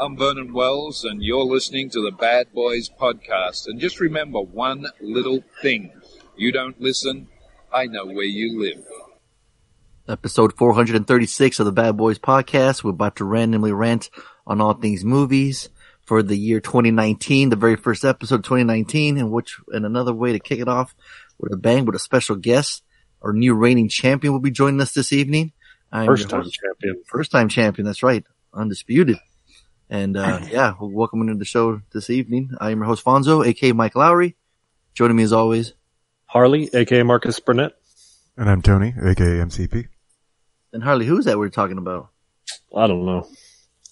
Hi, I'm Vernon Wells, and you're listening to the Bad Boys podcast. And just remember one little thing you don't listen, I know where you live. Episode 436 of the Bad Boys podcast. We're about to randomly rant on all things movies for the year 2019, the very first episode of 2019, and which, and another way to kick it off with a bang with a special guest. Our new reigning champion will be joining us this evening. I'm First time host- champion. First time champion. That's right. Undisputed. And, uh, yeah, well, welcome into the show this evening. I am your host Fonzo, aka Mike Lowrey. Joining me as always. Harley, aka Marcus Burnett. And I'm Tony, aka MCP. And Harley, who's that we're talking about? I don't know.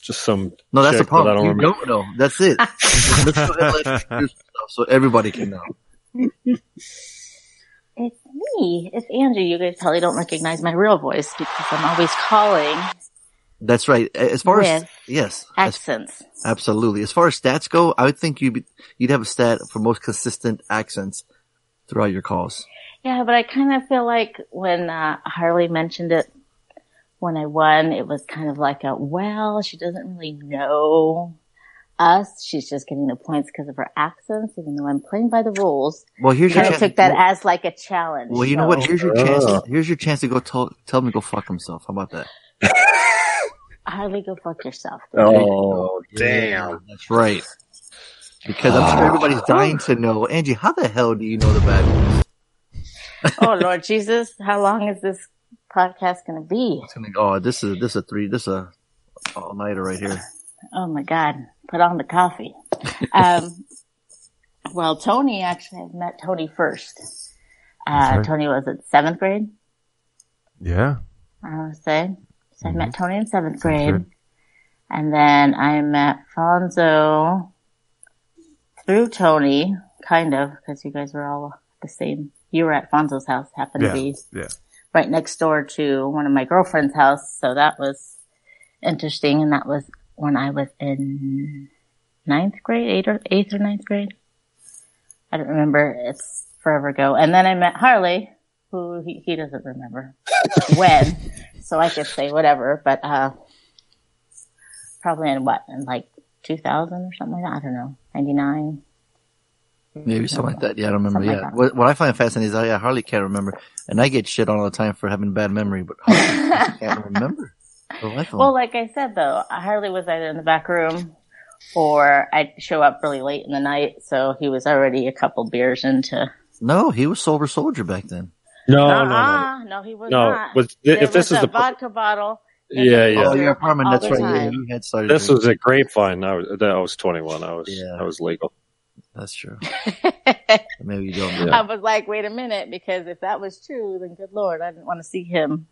Just some. No, that's the chick that I don't You remember. don't know. That's it. Let's go ahead and let's introduce ourselves so everybody can know. It's me. It's Andrew. You guys probably don't recognize my real voice because I'm always calling That's right. As far as With yes, as- accents. absolutely. As far as stats go, I would think you'd be, you'd have a stat for most consistent accents throughout your calls. Yeah, but I kind of feel like when uh, Harley mentioned it when I won, it was kind of like a, well, she doesn't really know us. She's just getting the points because of her accents, even though I'm playing by the rules. Well, here's your Kind of chance. took that well, as like a challenge. well, you know what? Here's your chance. Oh. Here's your chance to go tell tell him to go fuck himself. How about that? Harley, go fuck yourself. dude. Oh, Yeah, damn. that's right. Because I'm sure everybody's dying to know, Angie. How the hell do you know the bad boys? oh Lord Jesus, how long is this podcast going to be? It's gonna go. Oh, this is this is a three. This is a all nighter right here. Oh my God. Put on the coffee. Um, well, Tony, actually, I've met Tony first. Uh, Okay. Tony was at seventh grade, Yeah. I want to say. So I met Mm-hmm. Tony in seventh grade. And then I met Fonzo through Tony, kind of, because you guys were all the same. You were at Fonzo's house, happened Yeah. to be Yeah. right next door to one of my girlfriend's house. So that was interesting. And that was when I was in ninth grade, eighth or, eighth or ninth grade. I don't remember. It's forever ago. And then I met Harley, who he, he doesn't remember when. So I could say whatever, but, uh, probably in what, in like 2000 or something like that? I don't know. 99. Maybe something like that. Yeah, I don't remember. Something Yeah. like. What, what I find fascinating is, I, yeah, Harley can't remember, and I get shit all the time for having bad memory, but Harley can't remember. The life of Well, like I said though, Harley was either in the back room or I'd show up really late in the night. So he was already a couple beers into. no, he was sober soldier back then. No, no, no. Uh-uh, no, he was No, not. was- There if this was is a the- vodka bottle. Yeah, yeah. Oh, freezer your apartment—that's right. Yeah, time. you had started. This drinking. was a grapevine. I was, that I was 21. I was, Yeah. I was legal. That's true. Maybe you don't. Yeah. I was like, wait a minute, because if that was true, then good lord, I didn't want to see him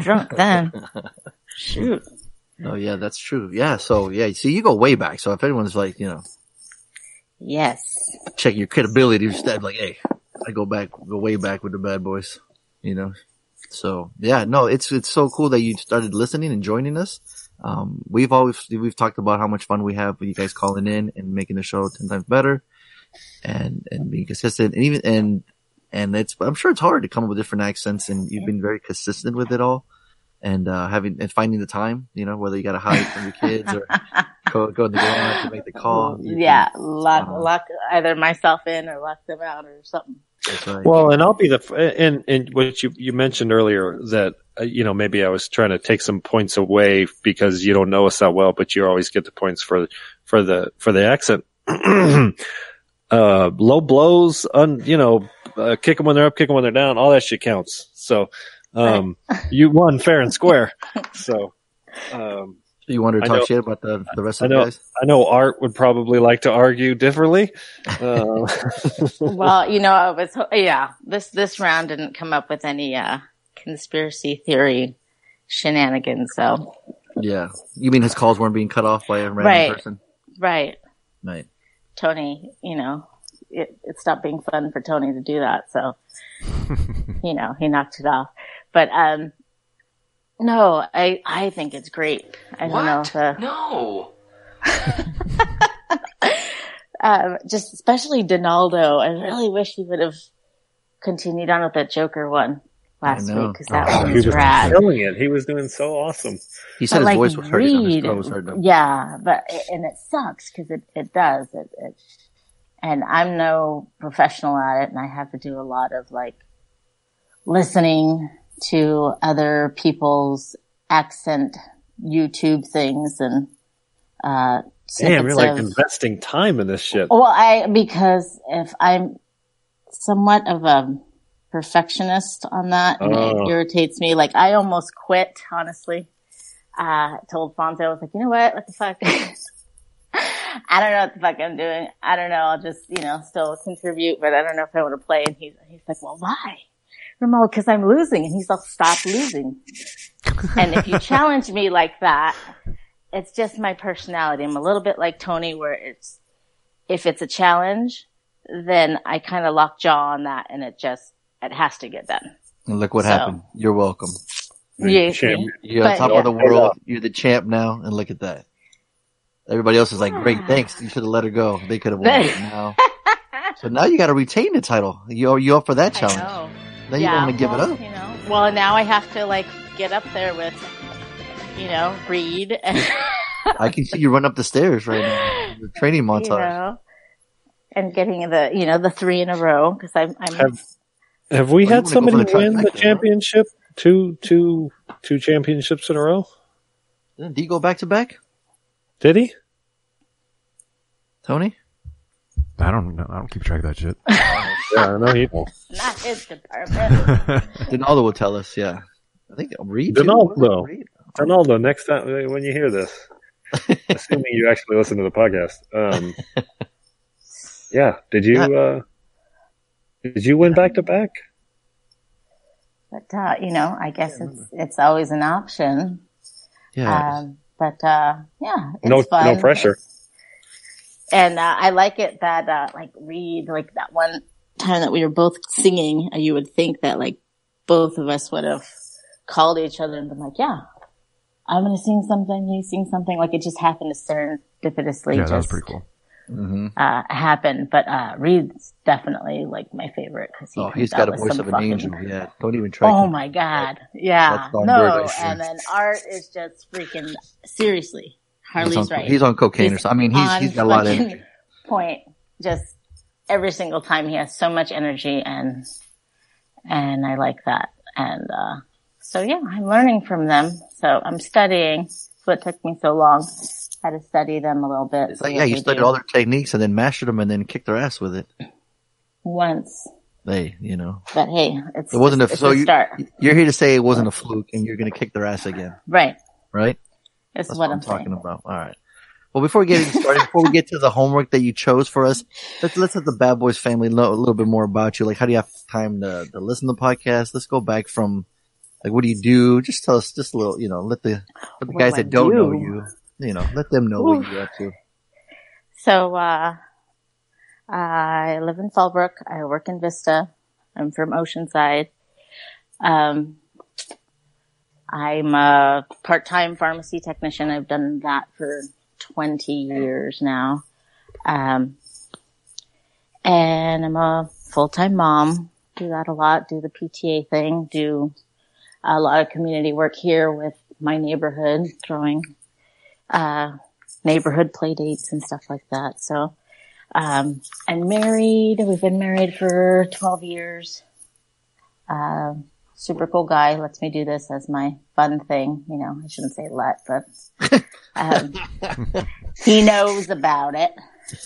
drunk then. Shoot. Oh, yeah, that's true. Yeah. So, yeah. See, you go way back. So if anyone's like, you know, Yes. check your credibility, just that, like, hey, I go back, go way back with the bad boys. You know. So yeah, no, it's it's so cool that you started listening and joining us. Um, we've always we've talked about how much fun we have with you guys calling in and making the show ten times better, and and being consistent, and even and and it's I'm sure it's hard to come up with different accents, and you've been very consistent with it all, and uh, having and finding the time, you know, whether you got to hide from your kids or go go in the garage to make the call. Yeah, lock, Uh, lock either myself in or lock them out or something. That's right. Well, and I'll be the, and, and what you, you mentioned earlier that, uh, you know, maybe I was trying to take some points away because you don't know us that well, but you always get the points for, for the, for the accent. uh, low blows, un, you know, uh, kick them when they're up, kick them when they're down, all that shit counts. So, um, you won fair and square. So, um, you wanted to talk know- shit about the the rest I of the guys? I know Art would probably like to argue differently. Uh, well, you know, I was, yeah, this, this round didn't come up with any, uh, conspiracy theory shenanigans. So, Yeah. You mean his calls weren't being cut off by a random Right. person? right. Right. Tony, you know, it, it stopped being fun for Tony to do that. So, you know, he knocked it off. But, um, no, I, I think it's great. I don't know. if, uh, No. um, just especially Donaldo. I really wish he would have continued on with that Joker one. last week because that Oh, one He was was rad. killing it. He was doing so awesome. He said But, his like, voice was hurting. on his Reed, throat was hurting. yeah, but and it sucks because it it does it, it. And I'm no professional at it, and I have to do a lot of like listening to other people's accent YouTube things and uh Damn, you're like of- investing time in this shit. well, I because if I'm somewhat of a perfectionist on that, and Oh. it irritates me. Like I almost quit, honestly. Uh, told Fonzo, I was like, you know what? What the fuck? I don't know what the fuck I'm doing. I don't know. I'll just, you know, still contribute, but I don't know if I want to play. And he's, he's like, well, why? Ramon, because I'm losing. And he's like, stop losing. and if you challenge me like that, it's just my personality. I'm a little bit like Tony where it's, if it's a challenge, then I kind of lock jaw on that and it just, it has to get done. And look what So- happened. You're welcome. You Champ. see? You're on top yeah. of the world. You're the champ now, and look at that. Everybody else is like, great, Ah. thanks. You should have let her go. They could have won. it now. So now you got to retain the title. You you up for that I challenge? Know. Now you want to give well, it up. You know, well, now I have to like get up there with, you know, read. and, I can see you run up the stairs right now. Your training you montage. know, and getting the, you know, the three in a row because I'm, I'm, Have Have we Well, had somebody the win the trifecta, right? championship? Two, two, two championships in a row? Did he go back to back, Did he? Tony? I don't know. I don't keep track of that shit. Yeah, I know he. not his department. Donaldo will tell us. Yeah, I think Reed. too. Donaldo. Reed? Ronaldo, next time when you hear this, assuming you actually listen to the podcast, um, yeah, did you uh, did you win back to back? but, uh, you know, I guess it's, it's always an option. Yeah. Um, but, uh, yeah, it's No, fun. no pressure. And uh, I like it that uh, like Reed, like that one time that we were both singing, uh, you would think that like both of us would have called each other and been like, "Yeah, I'm gonna sing something, you sing something." Like it just happened to serendipitously yeah, that was just pretty cool. hmm uh, happen. But uh, Reed's definitely like my favorite because he oh, he's got a voice of an fucking- angel. Yeah, don't even try. Oh to- my god, yeah, That's darn no, good, and then Art is just freaking seriously. He's Harley's on, right. he's on cocaine or something. I mean, he's he's got a lot of energy. Point. Just every single time he has so much energy and and I like that. And uh so yeah, I'm learning from them. So I'm studying. That's what took me so long. Had to study them a little bit. It's like, yeah, you studied all their techniques and then mastered them and then kicked their ass with it. once. They, you know, But hey, it's it wasn't a, so you, start. you're here to say it wasn't a fluke and you're going to kick their ass again, Right. right? This That's is what, I'm, I'm talking about. All right. Well, before we get started, before we get to the homework that you chose for us, let's let's let the Bad Boys family know a little bit more about you. Like, how do you have time to, to listen to podcasts? Let's go back from, like, what do you do? Just tell us, just a little, you know, let the, let the What guys do that don't know you, you know, let them know what you're up to. So, uh, I live in Fallbrook. I work in Vista. I'm from Oceanside. Um, I'm a part-time pharmacy technician. I've done that for 20 years now. Um, and I'm a full-time mom. Do that a lot. Do the PTA thing. Do a lot of community work here with my neighborhood, throwing, uh, neighborhood play dates and stuff like that. So, um, I'm married. We've been married for 12 years. Um, super cool guy lets me do this as my fun thing. You know, I shouldn't say let, but, um, he knows about it.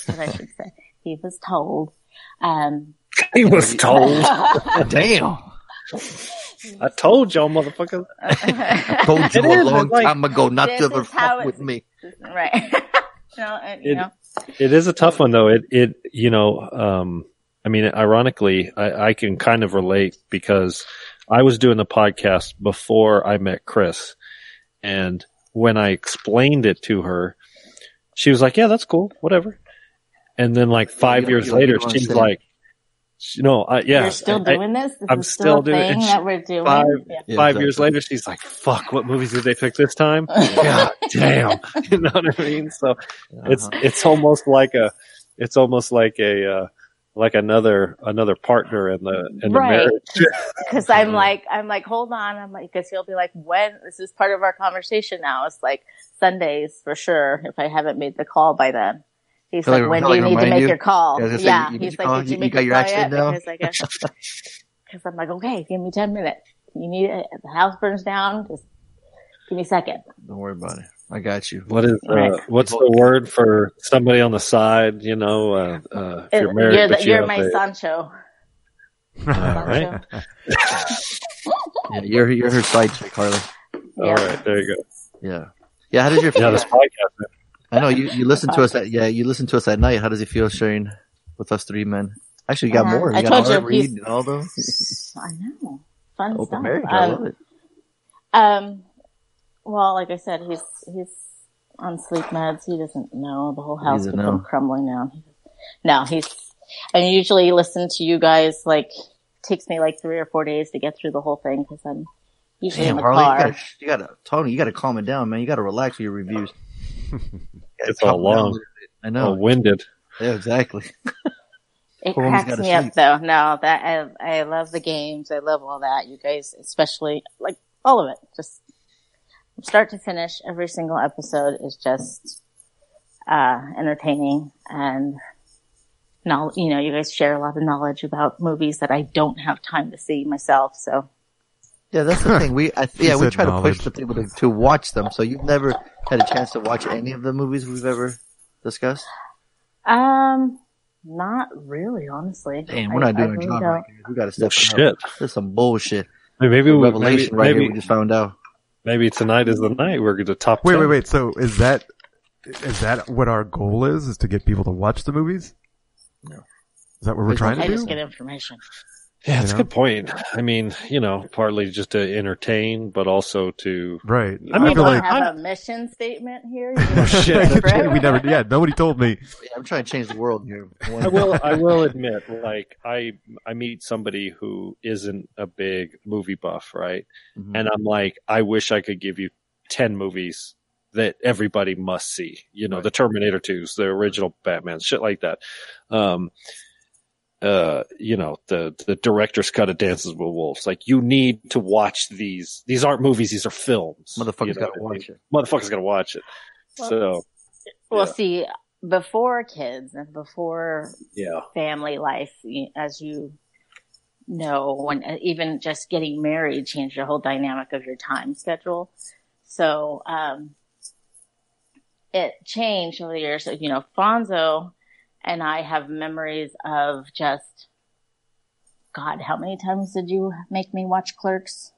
I should say. He was told. Um, He was told. Damn. I told y'all, motherfucker. Told you It a long like- time ago not to ever fuck with me. right. no, uh, you It- know, It is a tough one though. It it you know, um I mean ironically I, I can kind of relate because I was doing the podcast before I met Chris and when I explained it to her, she was like, Yeah, that's cool, whatever. And then like five you- years you- later she's like you know, I, yeah, you're still I- doing this. This I'm is still still, doing it. thing And she- that we're doing. five- Yeah. Yeah, five years later, she's like, "Fuck, what movies did they pick this time?" God damn, you know what I mean? So it's Uh-huh. it's almost like a it's almost like a uh, like another another partner in the in the Right. marriage. Because I'm like, I'm like, hold on. I'm like, because he'll be like, when this is part of our conversation now. It's like Sundays for sure. If I haven't made the call by then, he's He'll like, like- when he'll do you need to make you? your call? Yeah, I was Yeah, gonna say, you- you he's like, call? did you You- make you got your your call accent yet? Because I guess, because I'm like, okay, give me ten minutes. You need it. The house burns down. Just give me a second. Don't worry about it. I got you. What is uh, Right. what's the word for somebody on the side? You know, uh, uh, if you're married, you're the, you you're have my a- Sancho. All right. Yeah, you're you're her side chick, Harley. All right, there you go. Yeah. Yeah. How does your Yeah, this podcast. man. I know you, you listen to us at yeah you listen to us at night. How does it feel sharing with us three men? Actually, you got Uh, more. You I got told you, Art Reed and all those. I know. Fun Open stuff. marriage. I Um, love it. Um, well, like I said, he's he's on sleep meds. He doesn't know the whole house doesn't know. crumbling down. No, he's. I usually listen to you guys. Like, takes me like three or four days to get through the whole thing because I'm usually Damn, in the Harley, you car. gotta, you gotta Tony, you gotta calm it down, man. You gotta relax with your reviews. You It's all long. a little. I Oh, know. winded. Yeah, exactly. It Poor cracks gotta me up though. No, that I I love the games. I love all that. You guys, especially like all of it, just from start to finish. Every single episode is just uh entertaining and. Now, you know, you guys share a lot of knowledge about movies that I don't have time to see myself. So, Yeah, that's the thing. We, I, yeah, we said try to push the people to, to watch them. So you've never had a chance to watch any of the movies we've ever discussed. um, not really, honestly. Damn, we're not I doing really a job right here. We gotta step it up. Shit. This is some bullshit. Maybe maybe we, maybe, Revelation right maybe, here. We just found out. Maybe tonight is the night we're going to top. Wait, 10. wait, wait. So is that is that what our goal is? Is to get people to watch the movies? No. Is that what we're trying to I trying I just get information. Yeah, it's You a good point. I mean, you know, partly just to entertain, but also to. Right. I I, mean, feel I like have a mission statement here. Oh, shit. we never. Yeah, nobody told me. I'm trying to change the world here. I will. I will admit, like I, I meet somebody who isn't a big movie buff, right? Mhm. And I'm like, I wish I could give you ten movies that everybody must see. You know, the Terminator 2s, the original Batman, shit like that. Um, uh, you know, the the director's cut of Dances with Wolves. Like, you need to watch these. These aren't movies; these are films. Motherfuckers You know gotta what I mean? watch it. Motherfuckers gotta watch it. Well, so Well, Yeah. see, before kids and before yeah, family life, as you know, when uh, even just getting married changed the whole dynamic of your time schedule. So, um, it changed over the years. So, You know, Fonzo and I have memories of just, God, how many times did you make me watch Clerks?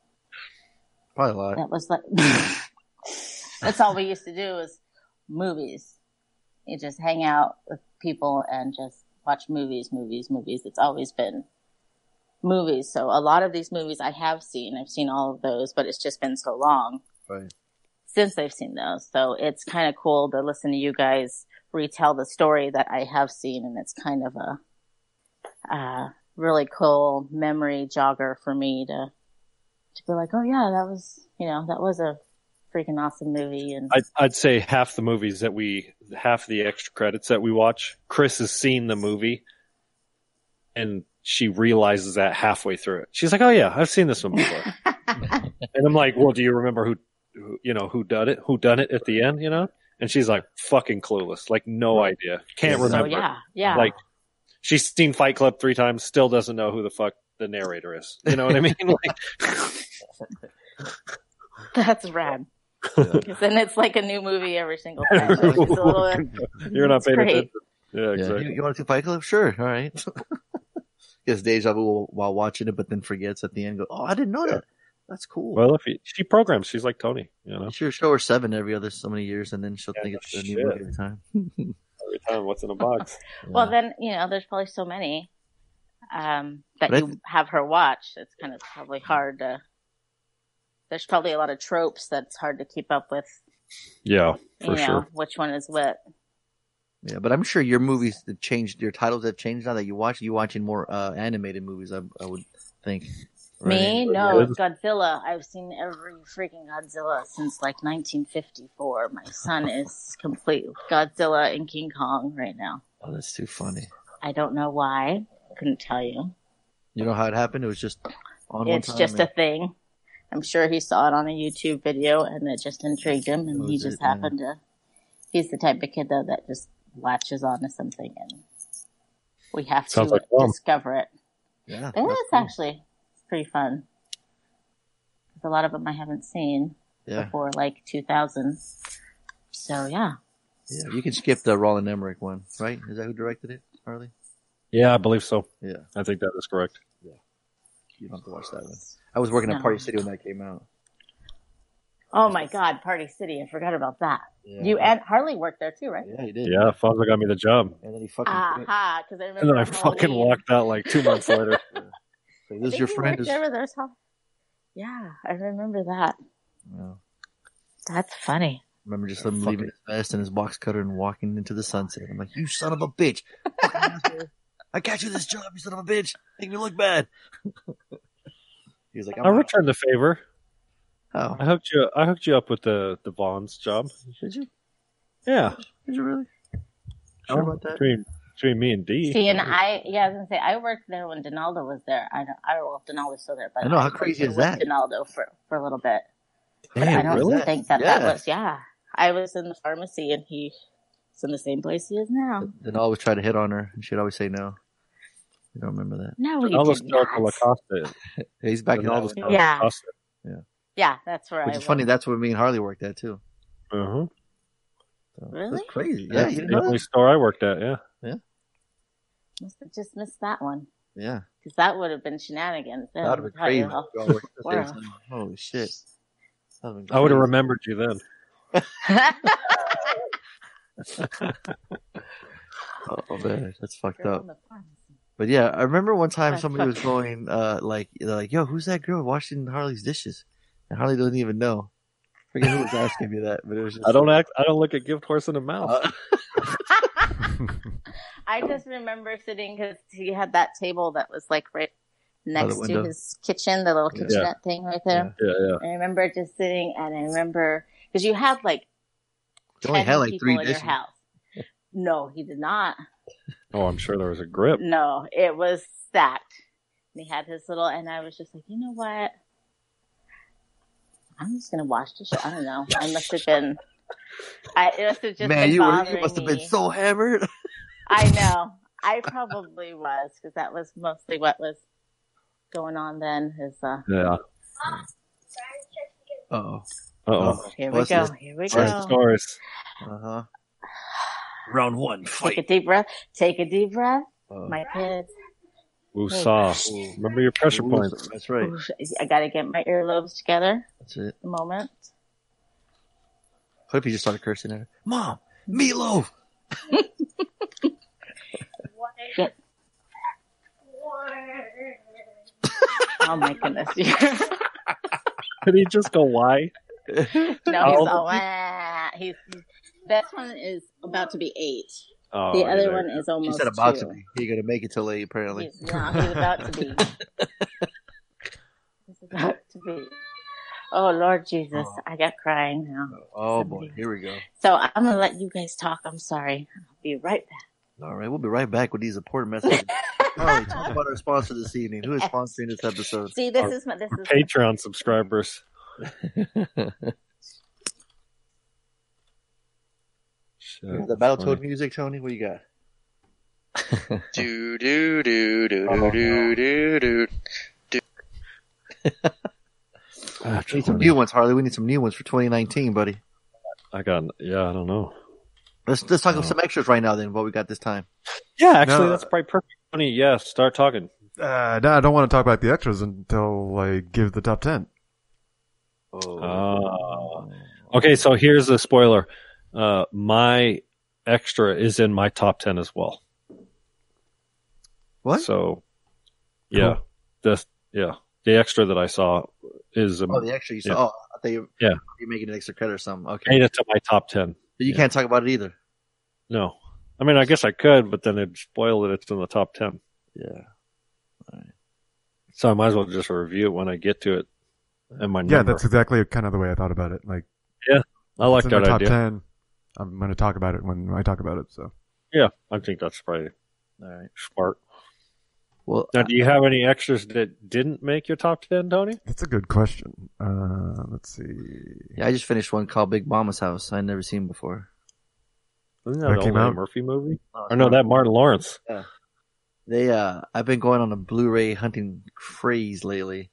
Probably a lot. That was like, that's all we used to do is movies. You just hang out with people and just watch movies, movies, movies. It's always been movies. So a lot of these movies I have seen. I've seen all of those, but it's just been so long Right. Since I've seen those. So it's kind of cool to listen to you guys retell the story that I have seen, and it's kind of a uh, really cool memory jogger for me to to be like, oh yeah, that was you know that was a freaking awesome movie, and I'd, I'd say half the movies that we, half the extra credits that we watch, Chris has seen the movie, and she realizes that halfway through it. She's like, "Oh yeah, I've seen this one before," and I'm like, "Well, do you remember who, who you know, who done it? Who done it at the end? You know?" And she's like, "Fucking clueless, like no idea, can't So, so remember." yeah, yeah, Like she's seen Fight Club three times, still doesn't know who the fuck the narrator is. You know what I mean? Like, that's rad. 'Cause then it's like a new movie every single time. So it's a little, you're not it's paying great. attention. Yeah, Yeah. exactly. You, you want to see Fight Club? Sure. All right. Gets deja vu while watching it, but then forgets at the end. Go, oh, I didn't know that. That's cool. Well, if he, she programs, she's like Tony. You know, You should show her seven every other so many years, and then she'll Yeah, think it's a new movie every time. every time, what's in a box? Well, then you know, there's probably so many um, that But you th- have her watch. It's kind of probably hard to. There's probably a lot of tropes that's hard to keep up with. Yeah, You for know, sure. which one is what? Yeah, but I'm sure your movies have changed. Your titles have changed now that you watch. You watching more uh, animated movies, I, I would think. Me? Right? No, it's Godzilla. I've seen every freaking Godzilla since like 1954. My son is complete Godzilla and King Kong right now. Oh, that's too funny. I don't know why. Couldn't tell you. You know how it happened? It was just on one It's just a thing. I'm sure he saw it on a YouTube video and it just intrigued him and That he just it, yeah. happened to, he's the type of kid though that just latches onto something and we have Sounds to like discover it. yeah, It that's is cool. actually pretty fun. There's a lot of them I haven't seen Yeah, before like 2000. So yeah. yeah. You can skip the Roland Emmerich one, right? Is that who directed it, Harley? Yeah, I believe so. Yeah, I think that is correct. Yeah, you don't have to watch that one. I was working at Party City when that came out. Oh my God, Party City. I forgot about that. Yeah. You and Harley worked there too, right? Yeah, he did. Yeah, Fonzo got me the job. And then he fucking. Aha, because I remember. And then I fucking Halloween. walked out like two months later. So I this is your friend? worked Is, there with? Yeah, I remember that. Yeah. That's funny. remember just him Fucking- leaving his vest and his box cutter and walking into the sunset. I'm like, you son of a bitch! I got you this job, you son of a bitch! Make me look bad. he was like, I'm I out. returned the favor. Oh, I hooked you. I hooked you up with the the Vons job. did you? Yeah, Did you really? Sure about that? between between me and D. See, and I, yeah, I was gonna say, I worked there when Donaldo was there. I don't, I don't know if Donaldo's still there, but I know, how worked crazy is that? Donaldo for for a little bit. Damn, I don't really? think that Yeah. that was. Yeah, I was in the pharmacy, and he was in the same place he is now. Then I always try to hit on her, and she'd always say no. You don't remember that? No, he Donaldo did started not. La Costa. Yeah, he's back in that Donaldo one. Yeah. La Costa. Yeah, that's where Which I is funny. That's where me and Harley worked at too. Uh-huh. So, Really? That's crazy. Yeah, That's you didn't the know only that? store I worked at. Yeah. Yeah. Must have just missed that one Yeah, because that would have been shenanigans. then, that would have been I'll tell you crazy. how- We all worked at the Wow. Holy shit! That'd have been I would have remembered you then. Oh man, that's fucked Girl up. in the pharmacy. But yeah, I remember one time That's somebody was going, uh, like, they're like, yo, who's that girl washing Harley's dishes? And Harley doesn't even know. forget who was asking me that, but it was just. I don't act. I don't look a gift horse in the mouth. Uh, I just remember sitting because he had that table that was like right next to window. his kitchen, the little Yeah. kitchenette thing right there. yeah, yeah. I remember just sitting and I remember because you had like They only had like people three in dishes. your house. No, he did not. Oh, I'm sure there was a grip. No, it was stacked. And he had his little, and I was just like, you know what? I'm just gonna wash the shit. I don't know. I must have been. I it must have just Man, been you, were- you must have been so hammered. I know. I probably was because that was mostly what was going on then. Is uh, Yeah. Oh, Uh oh. here we What's go. this? Here we First go. Scores. uh huh. Round one. Take a deep breath. Take a deep breath. Oh. My kids. Woosah. Remember your pressure points. That's right. Ooh, I gotta get my earlobes together. That's it. A moment. What if you just started cursing at her? Mom, meatloaf. Get. Oh my goodness. no, Did he just go, why? No, he's all, "Wah." he's, this one is about to be eight. Oh, The other yeah. one is She almost said about two. to be. He gonna make it till eight, apparently. He's, no, he's about to be. he's about to be. Oh Lord Jesus, oh. I got crying now. Oh boy, here we go. So I'm gonna let you guys talk. I'm sorry. I'll be right back. All right, we'll be right back with these important messages. Harley, talk about our sponsor this evening. Who is sponsoring this episode? See, this is my this is Patreon subscribers. Shit, the Battletoad music, Tony. What you got? Do do do do Oh, do do do. We need some new ones, Harley. We need some new ones for 2019, buddy. I got, yeah, I don't know. Let's let's talk about some extras right now. Then what we got this time? Yeah, actually, No. that's probably perfect. Funny, yeah, start talking. Uh, no, I don't want to talk about the extras until I give the top ten. Oh, Ah. Okay, so here's the spoiler. Uh, my extra is in my top 10 as well. what? So, yeah, this, yeah, the extra that I saw is um, oh, the extra you saw. yeah. Oh, I thought you, Yeah. you're making an extra credit or something. Okay, made it to my top 10. but you can't talk about it either. No. I mean, I guess I could, but then it'd spoil that it's in the top 10. Yeah. So I might as well just review it when I get to it. And my Yeah, number. that's exactly kind of the way I thought about it. Like, yeah, I like it's that top idea. ten. I'm going to talk about it when I talk about it. So Yeah, I think that's probably All right. Smart. Well, Now, do you have any extras that didn't make your top ten, Tony? That's a good question. Uh, let's see. yeah, I just finished one called Big Momma's House. I'd never seen before. Isn't That that, the came only out? Murphy movie? Or no, that Martin Lawrence. They, uh, I've been going on a Blu-ray hunting craze lately.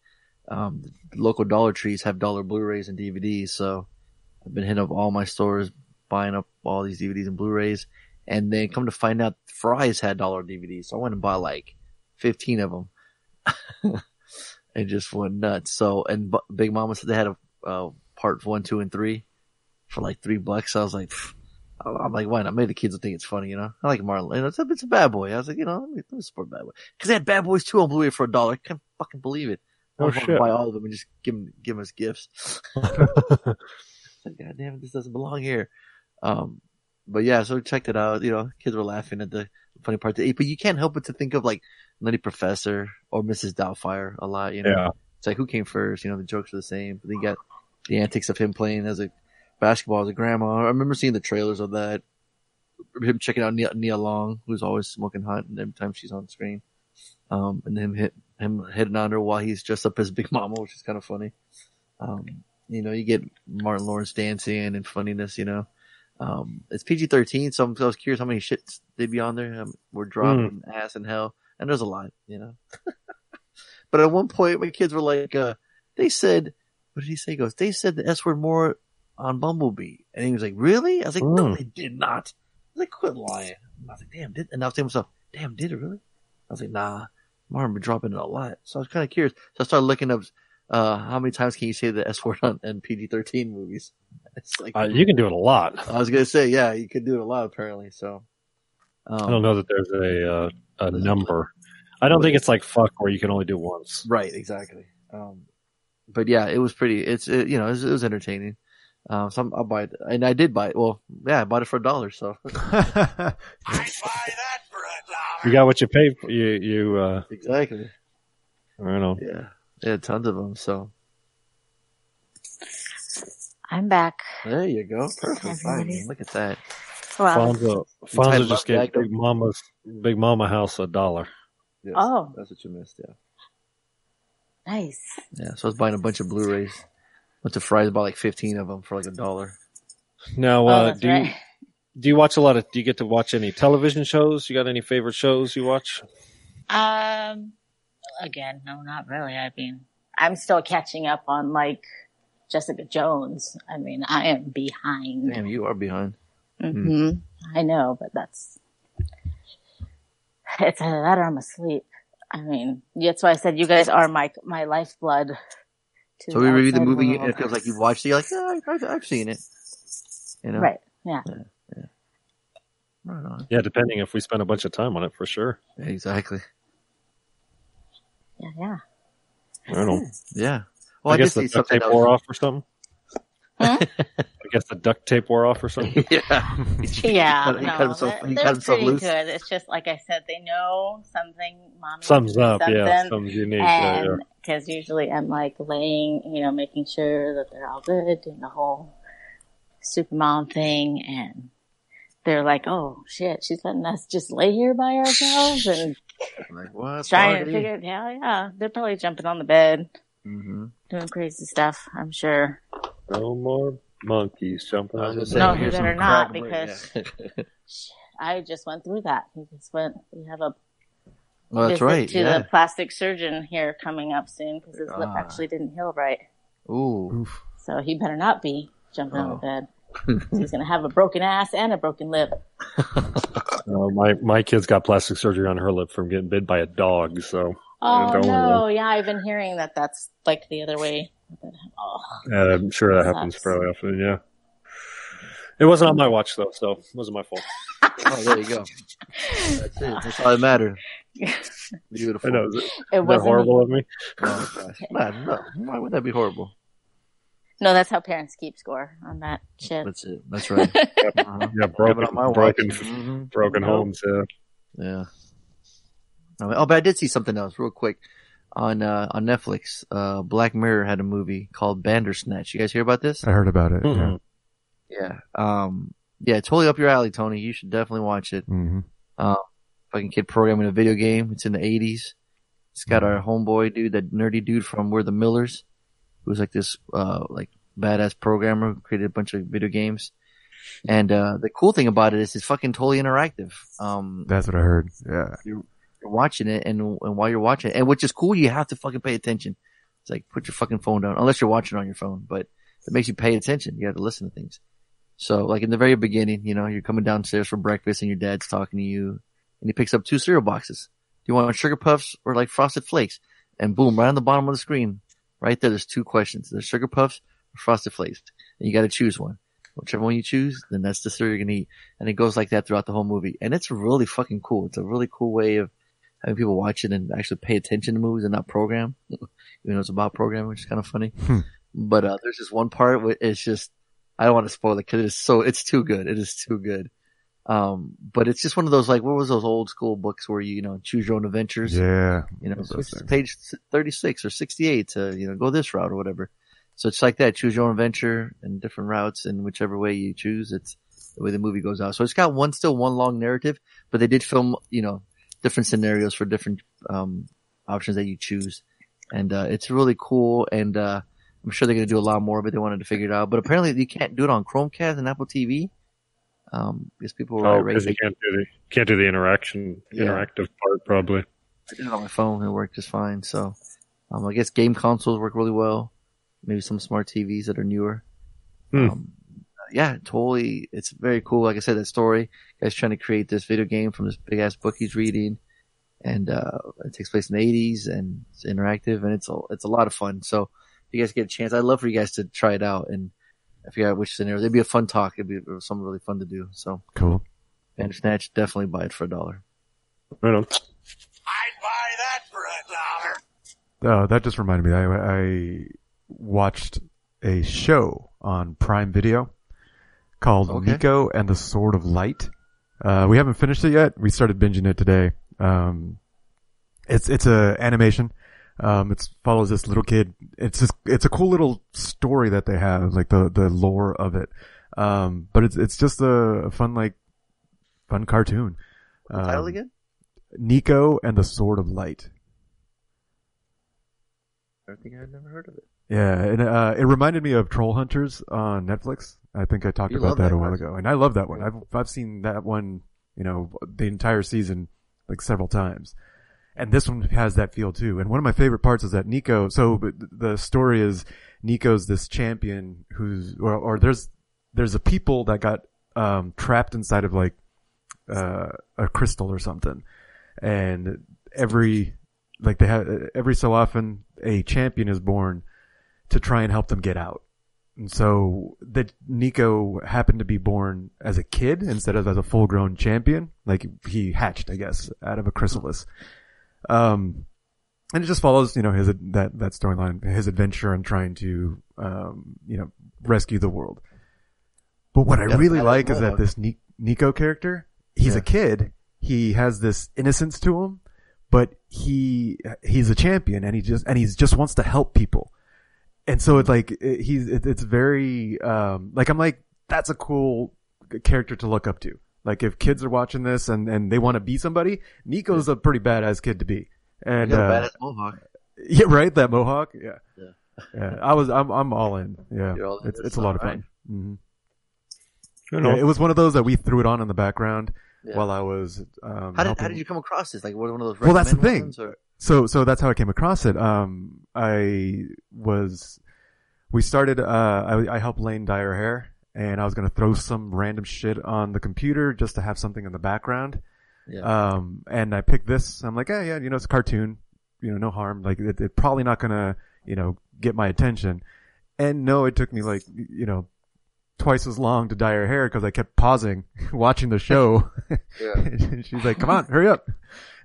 Um, local Dollar Trees have dollar Blu-rays and DVDs, so I've been hitting up all my stores, buying up all these DVDs and Blu-rays, and then come to find out Fry's had dollar DVDs, so I went and bought like 15 of them. and just went nuts. So, and B- Big Momma said they had a, uh, part one, two, and three for like three bucks. I was like, pfft. I'm like, why not? Maybe the kids will think it's funny, you know? I like Marlon. You know, it's, a, it's a bad boy. I was like, you know, let me, let me support bad boy. Cause they had bad boys too on Blu-ray for a dollar. I can't fucking believe it. I Oh, was wanting to shit. buy all of them and just give them, give them as gifts. Like, God damn it, this doesn't belong here. Um, but yeah, so checked it out. You know, kids were laughing at the funny part. But you can't help but to think of like Nutty Professor or Mrs. Doubtfire a lot. You know, Yeah. it's like who came first? You know, the jokes are the same. But then you got the antics of him playing as a basketball as a grandma. I remember seeing the trailers of that. Him checking out Nia, Nia Long, who's always smoking hot and every time she's on screen. Um, and him hit him hitting on her while he's dressed up as Big Momma, which is kind of funny. Um, you know, you get Martin Lawrence dancing and funniness. You know, um, it's PG thirteen, so I'm, I was curious how many shits they'd be on there. Um, we're dropping ass in hell, and there's a lot. You know, but at one point, my kids were like, uh, they said, what did he say? He goes, they said the S word more on Bumblebee, and he was like, really? I was like, no, Mm. they did not. I was like, quit lying. I was like, damn, did? And I was thinking to myself, damn, did it really? I was like, nah, Martin been dropping it a lot. So I was kind of curious. So I started looking up, uh, how many times can you say the S word on in PG-13 movies? It's like, Uh, you can do it a lot. I was gonna say, yeah, you could do it a lot apparently. So, um, I don't know that there's a uh, a number. I don't think it's like fuck where you can only do once. Right, exactly. Um, but yeah, it was pretty. It's it, you know it was, it was entertaining. Um, so I'm, I'll buy it, and I did buy it. Well, yeah, I bought it for a dollar. So You got what you paid for. You you. Uh, exactly. I don't know. Yeah, they had tons of them. So I'm back. there you go. Perfect. Everybody. timing. Look at that. Well, Fonzo, You tied Fonzo him just up, gave Jacob? Big Momma's Big Momma house a dollar. Yes, Oh. that's what you missed. Yeah, nice. yeah. So I was buying a bunch of Blu-rays. Went to Fry's, bought like 15 of them for like a dollar. Now, oh, uh, that's do you do you watch a lot of? Do you get to watch any television shows? You got any favorite shows you watch? Um, again, no, not really. I mean, I'm still catching up on like Jessica Jones. I mean, I am behind. Damn, you are behind. Mm-hmm. I know, but that's it's either that or I'm asleep. I mean, that's why I said you guys are my my lifeblood. to So we review the movie, world. and it feels like you've watched it. You're like, yeah, I, I've, I've seen it. You know, right? Yeah. Right on. Yeah, depending if we spend a bunch of time on it, for sure. Exactly. Yeah. Yeah. I don't know. Yeah. Well, I I, guess the duct tape wore off or something. Hmm? I guess the duct tape wore off or something. yeah. Yeah, He no, cut himself- that- he they're cut himself pretty loose. good. It's just like I said, they know something. Mommy Sums up, yeah, something, something's unique. Yeah, yeah. and because usually I'm like laying, you know, making sure that they're all good, doing the whole super mom thing, and they're like, "Oh shit, she's letting us just lay here by ourselves," and I'm like, what? trying to figure, yeah, yeah, they're probably jumping on the bed, hmm doing crazy stuff. I'm sure. No more monkeys jumping on the gonna No, here's you better not, because- yeah. I just went through that. We just went. We have a well, that's visit right. to Yeah. the plastic surgeon here coming up soon because his lip Ah. actually didn't heal right. Ooh. So he better not be jumping on the Oh. bed. He's gonna have a broken ass and a broken lip. Uh, my my kid's got plastic surgery on her lip from getting bit by a dog. So Oh don't no! Yeah, I've been hearing that that's like the other way. Oh, uh, I'm sure that happens Sucks. fairly often. Yeah. It wasn't on my watch though, so it wasn't my fault. Oh, there you go. That's it. That's all that matters. Beautiful. I know. Is, it, it is wasn't. horrible of me? Oh, gosh. Man, no. Why would that be horrible? No, that's how parents keep score on that shit. That's it. That's right. Uh-huh. Yeah, Have broken, it on my watch. broken, Mhm. broken No. homes. Yeah. Yeah. Oh, oh, but I did see something else real quick on uh, on Netflix. Uh, Black Mirror had a movie called Bandersnatch. You guys hear about this? I heard about it. Mhm. Yeah. Um. Yeah. Totally up your alley, Tony. You should definitely watch it. Yeah. hmm But fucking kid programming a video game. It's in the 80s. It's got our homeboy dude, that nerdy dude from We're the Millers, who's like this, uh, like badass programmer who created a bunch of video games. And, uh, the cool thing about it is it's fucking totally interactive. Um, That's what I heard. Yeah. you're watching it and, and while you're watching it, and which is cool, you have to fucking pay attention. It's like, put your fucking phone down, unless you're watching on your phone, but it makes you pay attention. You have to listen to things. So like in the very beginning, you know, you're coming downstairs for breakfast and your dad's talking to you and he picks up two cereal boxes. Do you want sugar puffs or like frosted flakes? And boom, right on the bottom of the screen, right there, there's two questions. There's sugar puffs or frosted flakes. And you got to choose one. Whichever one you choose, then that's the cereal you're going to eat. And it goes like that throughout the whole movie. And it's really fucking cool. It's a really cool way of having people watch it and actually pay attention to movies and not program. Even though it's about programming, which is kind of funny. But, uh, there's this one part where it's just, I don't want to spoil it because it is so, it's too good. It is too good. Um, but it's just one of those, like, what was those old school books where you, you know, choose your own adventures? Yeah. You know, so page 36 or 68 to, you know, go this route or whatever. So it's like that. Choose your own adventure and different routes and whichever way you choose, it's the way the movie goes out. So it's got one, still one long narrative, but they did film, you know, different scenarios for different, um, options that you choose. And, uh, it's really cool. And, uh, I'm sure they're going to do a lot more of it. They wanted to figure it out, but apparently you can't do it on Chromecast and Apple TV. Um, because people were Oh, because you can't do the can't do the interaction Yeah. interactive part probably. I did it on my phone. It worked just fine. So, um, I guess game consoles work really well. Maybe some smart TVs that are newer. Hmm. Um, yeah, totally. It's very cool. Like I said, that story, guy's trying to create this video game from this big ass book he's reading. And, uh, it takes place in the eighties and it's interactive and it's a, it's a lot of fun. So if you guys get a chance, I'd love for you guys to try it out and figure out which scenarios. It'd be a fun talk. It'd be something really fun to do. So Cool. Bandersnatch, definitely buy it for a dollar. Right on. I'd buy that for a dollar. Oh, that just reminded me. I, I watched a show on Prime Video called Okay. Nico and the Sword of Light. Uh, we haven't finished it yet. We started binging it today. Um, it's, it's a animation. Um, it follows this little kid. It's just, it's a cool little story that they have, like the, the lore of it. Um, but it's, it's just a, fun, like, fun cartoon. Title Um, again? Nico and the Sword of Light. I think I've never heard of it. Yeah, and uh, it reminded me of Troll Hunters on Netflix. I think I talked You about that, that a while one. ago, and I love that one. I've I've seen that one, you know, the entire season like several times, and this one has that feel too. And one of my favorite parts is that Nico. So the story is Nico's this champion who's, or, or there's there's a people that got um, trapped inside of like uh, a crystal or something, and every like they have every so often a champion is born to try and help them get out. And so that Nico happened to be born as a kid instead of as a full grown champion. Like he hatched, I guess, out of a chrysalis. Um, and it just follows, you know, his, that, that storyline, his adventure and trying to, um, you know, rescue the world. But what I really is like is that this Nico character, he's Yeah. a kid. He has this innocence to him, but he, he's a champion and he just, and he just wants to help people and so it's like it- he's it, it's very um like I'm like that's a cool character to look up to. Like if kids are watching this and and they want to be somebody, Nico's a pretty badass kid to be. And You a uh, badass mohawk. yeah, right, that mohawk, yeah. Yeah. Yeah, I was I'm I'm all in. Yeah. All in. It's it's That's a lot of alright. fun. hmm Right Yeah, it was one of those that we threw it on in the background Yeah. while I was um How did, how did you come across this? Like, what one of those? Well, that's the thing. ones, or- so so that's how I came across it. Um, I was we started. Uh, I, I helped Lane dye her hair, and I was gonna throw some random shit on the computer just to have something in the background. Yeah. Um, and I picked this. I'm like, hey, yeah, you know, it's a cartoon. You know, no harm. Like, it, it probably not gonna, you know, get my attention. And no, it took me like, you know, twice as long to dye her hair because I kept pausing, watching the show. And she's like, come on, hurry up.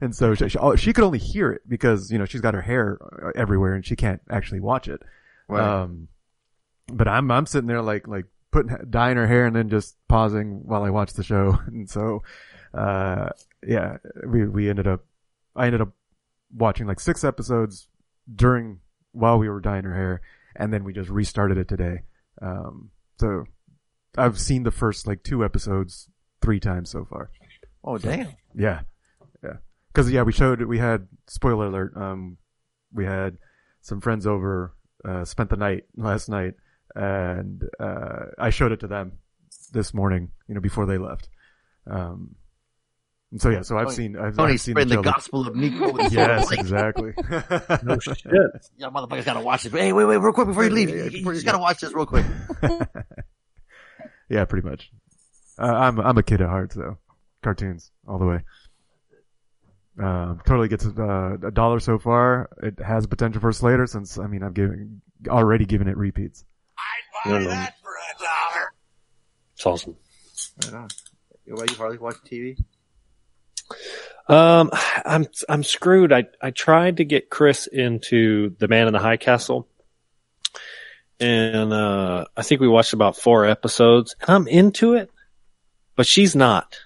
And so she, she, oh, she could only hear it because, you know, she's got her hair uh, everywhere and she can't actually watch it. Right. Um, but I'm, I'm sitting there like, like putting, dyeing her hair and then just pausing while I watched the show. And so, uh, yeah, we, we ended up, I ended up watching like six episodes during, while we were dyeing her hair. And then we just restarted it today. Um, so I've seen the first like two episodes three times so far. oh damn! Yeah. Yeah. Cause yeah, we showed, we had, spoiler alert, um, we had some friends over, uh, spent the night last night and, uh, I showed it to them this morning, you know, before they left. Um, and so yeah, so I've Tony- seen, I've, Tony I've seen the the, gospel of Nico. Yes, exactly. No shit. Yeah, motherfuckers gotta watch this. Hey, wait, wait, real quick before you leave. yeah, you, yeah, you just gotta watch this real quick. yeah, pretty much. Uh, I'm I'm a kid at heart, so cartoons all the way. Um, totally gets uh, a dollar so far. It has potential for Slater since I mean I've given already given it repeats. No, no. It's awesome. Right on. What about you, Harley? Watching TV? Um, I'm I'm screwed. I I tried to get Chris into The Man in the High Castle, and uh, I think we watched about four episodes. I'm into it, but she's not,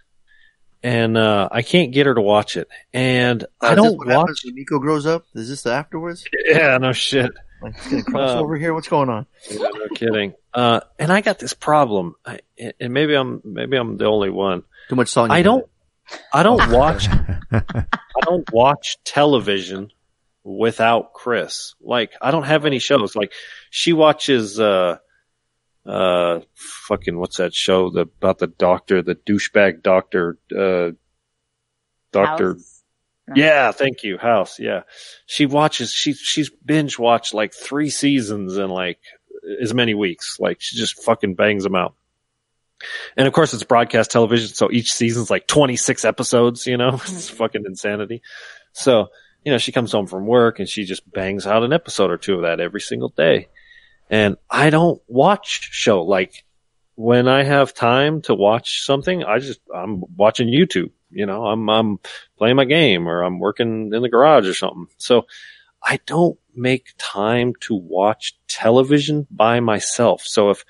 and uh, I can't get her to watch it. And I Is this don't what watch. when Nico grows up? Is this the afterwards? Yeah, no shit. Like, it's gonna cross Uh, over here? What's going on? Yeah, no kidding. Uh, and I got this problem, I, and maybe I'm maybe I'm the only one. Too much song. I don't. I don't watch I don't watch television without Chris. Like I don't have any shows. Like she watches uh uh fucking what's that show the about the doctor, the douchebag doctor uh doctor House? Yeah, thank you. House, yeah. She watches she she's binge watched like 3 seasons in like as many weeks. Like she just fucking bangs them out. And of course it's broadcast television, so each season's like 26 episodes, you know? It's mm-hmm. fucking insanity. So, you know, she comes home from work and she just bangs out an episode or two of that every single day. And I don't watch show like when I have time to watch something, I just I'm watching YouTube. You know, I'm I'm playing my game or I'm working in the garage or something. So I don't make time to watch television by myself. So if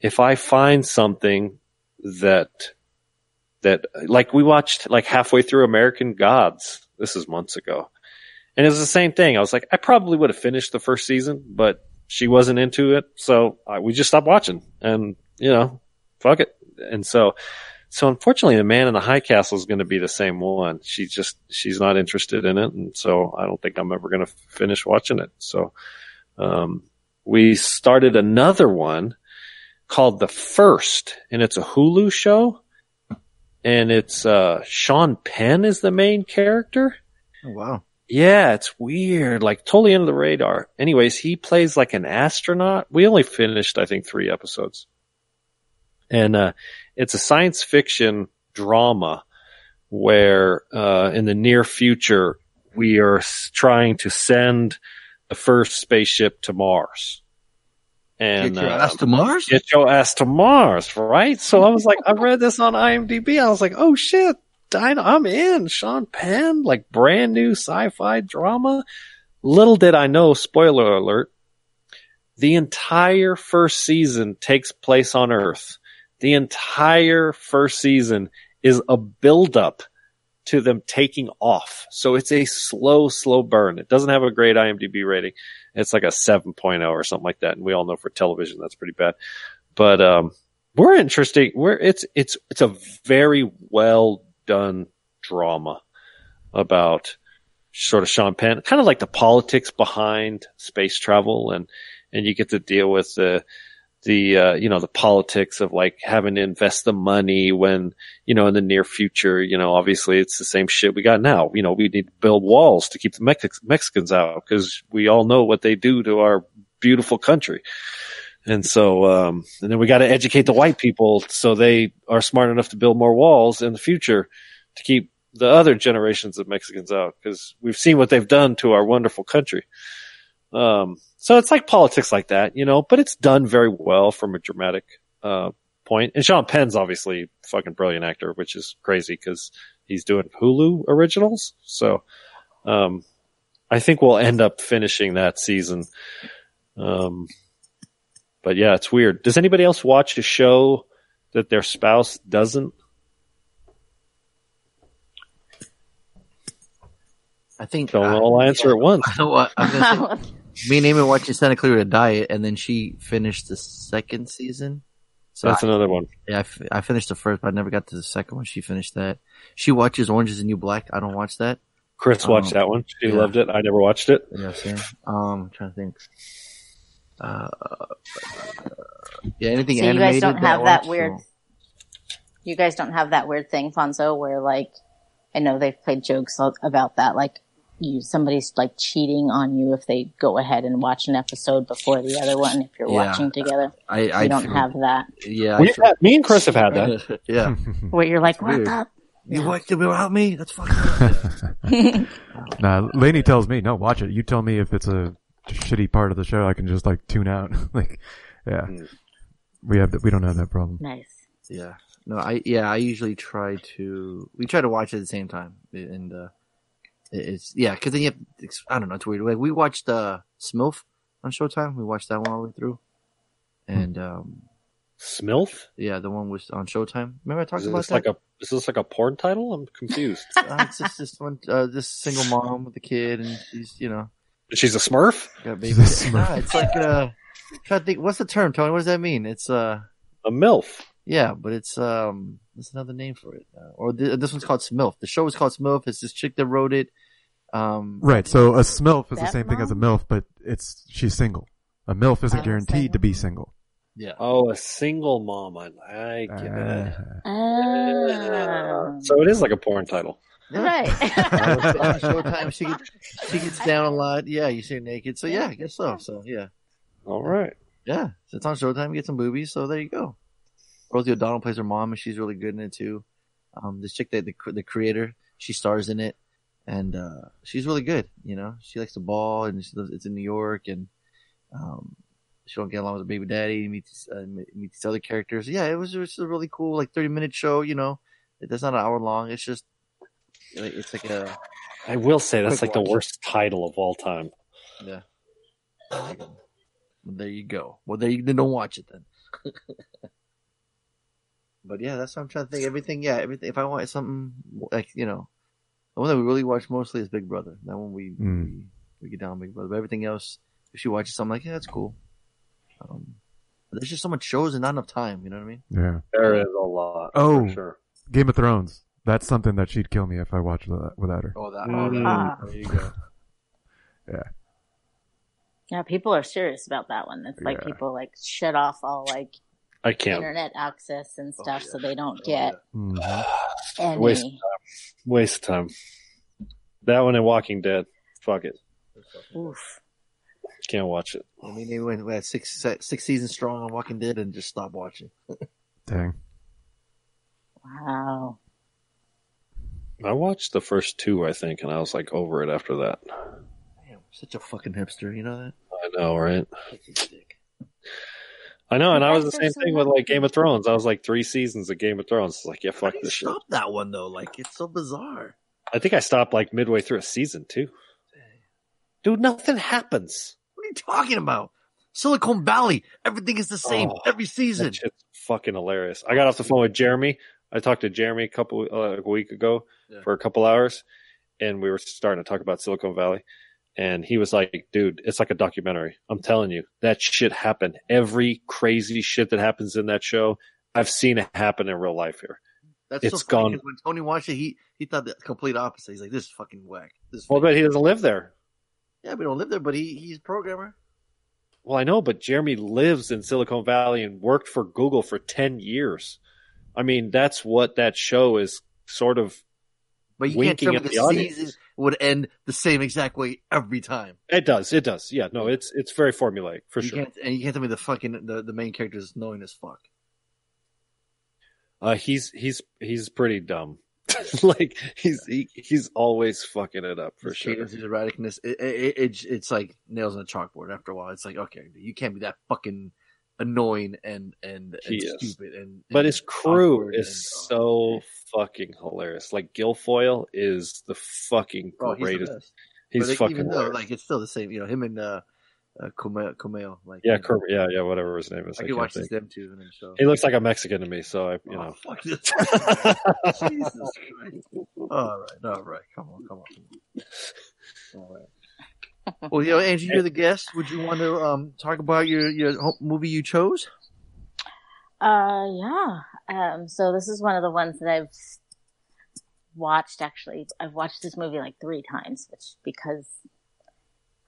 if I find something that that like we watched like halfway through American Gods, this is months ago. And it was the same thing. I was like, I probably would have finished the first season, but she wasn't into it, so I, we just stopped watching. And you know, fuck it. And so, so unfortunately, the man in the high castle is going to be the same one. She just she's not interested in it, and so I don't think I'm ever going to finish watching it. So, um, we started another one called The First, and it's a Hulu show, and it's uh Sean Penn is the main character. Oh, wow. Yeah, it's weird, like totally under the radar. Anyways, he plays like an astronaut. We only finished, I think, three episodes. And, uh, it's a science fiction drama where, uh, in the near future, we are trying to send the first spaceship to Mars. And, Get your uh, ass to Mars? get your ass to Mars, right? So I was like, I read this on IMDb. I was like, oh shit, Dino, I'm in. Sean Penn, like brand new sci-fi drama. Little did I know, spoiler alert, the entire first season takes place on Earth. The entire first season is a build-up to them taking off. So it's a slow, slow burn. It doesn't have a great IMDb rating. It's like a 7.0 or something like that. And we all know for television, that's pretty bad. But, um, we're interesting. We're, it's, it's, it's a very well done drama about sort of Sean Penn, kind of like the politics behind space travel and, and you get to deal with the, the, uh, you know, the politics of like having to invest the money when, you know, in the near future, you know, obviously it's the same shit we got now. You know, we need to build walls to keep the Mex- Mexicans out because we all know what they do to our beautiful country. And so, um, and then we got to educate the white people so they are smart enough to build more walls in the future to keep the other generations of Mexicans out because we've seen what they've done to our wonderful country. Um, so it's like politics like that, you know, but it's done very well from a dramatic, uh, point. And Sean Penn's obviously a fucking brilliant actor, which is crazy because he's doing Hulu originals. So, um, I think we'll end up finishing that season. Um, but yeah, it's weird. Does anybody else watch a show that their spouse doesn't? I think. Don't uh, all answer at once. I know what I'm gonna say. Me and Amy watching Santa Clarita Diet, and then she finished the second season. So That's I, another one. yeah, I, f- I finished the first, but I never got to the second one. She finished that. She watches Orange is the New Black. I don't watch that. Chris watched Um, that one. She yeah. loved it. I never watched it. Yeah, same. Um, I'm trying to think. Uh, yeah, anything So you animated. guys don't have that works, weird. so- You guys don't have that weird thing, Fonzo, where like, I know they've played jokes about that, like. You somebody's like cheating on you if they go ahead and watch an episode before the other one if you're Yeah. watching together. I, You I don't feel- have that Yeah, We've had, me and Chris have had that. yeah. where you're like, what weird. the? You watched it without me? That's fucking. Nah, Lainey tells me, no, watch it. You tell me if it's a shitty part of the show, I can just like tune out. like, yeah. Mm. We have, that. we don't have that problem. Nice. yeah. No, I yeah. I usually try to. We try to watch it at the same time, and uh, it- it's yeah. Because then you have. it's- I don't know. It's weird. Like we watched uh Smilf on Showtime. We watched that one all the way through, and um Smilf? yeah, the one was on Showtime. Remember I talked Is about this that? like a is this like a porn title? I'm confused. uh, it's just this one, uh, this single mom with a kid, and she's you know She's a Smurf? got baby. She's a Nah, it's like uh, trying to think. What's the term, Tony? What does that mean? It's uh, A MILF. yeah, but it's um, there's another name for it. Uh, or th- this one's called Smilf. The show is called Smilf. It's this chick that wrote it. Um, Right. So a SMILF is the That same thing as a mom? MILF, but it's, she's single. A MILF isn't Oh, guaranteed to be single. single. yeah. Oh, a single mom. I, I get it. Uh. So it is like a porn title. Right. on Showtime, she gets, she gets down a lot. Yeah, you see her naked. So yeah, I guess so. So yeah, All right. yeah. So it's on Showtime. You get some boobies. So there you go. Rosie O'Donnell plays her mom, and she's really good in it too. Um, this chick that the the creator, she stars in it, and uh, she's really good. You know, she likes to ball, and she lives, it's in New York, and um, she don't get along with her baby daddy. Meets uh, meet these other characters. Yeah, it was just a really cool, like thirty minute show. You know, it's not an hour long. It's just, like, it's like a I will say that's like the worst title of all time. yeah. Well, there you go. Well, there you then don't watch it then. but yeah, that's what I'm trying to think. Everything, yeah, everything. If I want something like you know, the one that we really watch mostly is Big Brother. That one we Mm. we, we get down Big Brother. But everything else, if she watches something like, yeah, that's cool. Um, but there's just so much shows and not enough time. You know what I mean? yeah. There is a lot. Oh. for sure. Game of Thrones. That's something that she'd kill me if I watched that without her. Oh, that. Mm. Ah. There you go. Yeah. Yeah, people are serious about that one. It's like Yeah. people like shut off all like I can't. internet access and stuff yeah. so they don't Oh, get Mhm. any. Waste Waste of time. That one and Walking Dead. Fuck it. Oof. Can't watch it. I mean, they went we had six six seasons strong on Walking Dead and just stopped watching. Dang. Wow. I watched the first two, I think, and I was like over it after that. Damn, such a fucking hipster. You know that? I know, right? Such a dick. I know, and I was the same thing with like Game of Thrones. I was like three seasons of Game of Thrones. It's like, yeah, fuck this shit. stop that one though? Like it's so bizarre. I think I stopped like midway through a season too. Dude, nothing happens. What are you talking about? Silicon Valley. Everything is the same Oh, every season. Shit's fucking hilarious. I got off the phone with Jeremy. I talked to Jeremy a couple uh, a week ago Yeah. for a couple hours, and we were starting to talk about Silicon Valley. And he was like, "Dude, it's like a documentary. I'm telling you, that shit happened. Every crazy shit that happens in that show, I've seen it happen in real life here. That's it's so funny When Tony watched it, he he thought the complete opposite. He's like, "This is fucking whack." This is Well, but he doesn't live there. yeah, we don't live there, but he he's a programmer. Well, I know, but Jeremy lives in Silicon Valley and worked for Google for 10 years. I mean, that's what that show is sort of. But you Winking can't at tell me the the, audience. season would end the same exact way every time. It does. It does. Yeah. No, it's it's very formulaic for you sure. can't, and you can't tell me the fucking the, the main character is knowing as fuck. Uh, he's he's he's pretty dumb. like he's he, he's always fucking it up for His sure. cadence, his erraticness, it, it, it, it's it's like nails on a chalkboard. After a while, it's like okay, you can't be that fucking annoying and and, and stupid and. But his crew is and, so fucking hilarious. Like Gilfoyle is the fucking oh, he's the greatest. best. He's, like, fucking even though like it's still the same, you know, him and uh, uh Kumail, Kumail like yeah, you yeah, yeah, whatever his name is. I I, can't watch think. them two and show. He looks like a Mexican to me, so I, you Oh, know. fuck this. Jesus Christ. All right, all right. Come on, come on. Come on. All right. Well, you know, Angie, you're the guest. Would you want to um talk about your your movie you chose? Uh, yeah. Um, so this is one of the ones that I've watched actually, I've watched this movie like three times, which because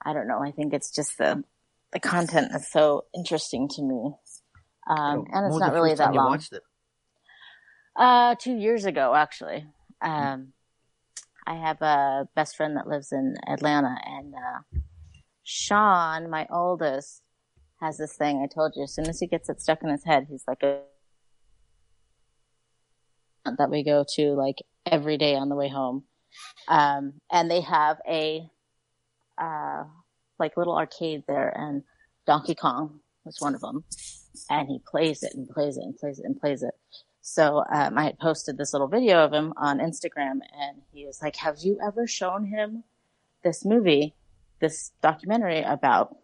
I don't know, I think it's just the, the content is so interesting to me. Um, and it's not really that long. watched it? Uh, two years ago, actually. Um, I have a best friend that lives in Atlanta and, uh, Sean, my oldest, has this thing. I told you, as soon as he gets it stuck in his head, he's like a, that we go to like every day on the way home. Um, and they have a, uh, like little arcade there and Donkey Kong was one of them. And he plays it and plays it and plays it and plays it. So um, I had posted this little video of him on Instagram, and he was like, "Have you ever shown him this movie, this documentary about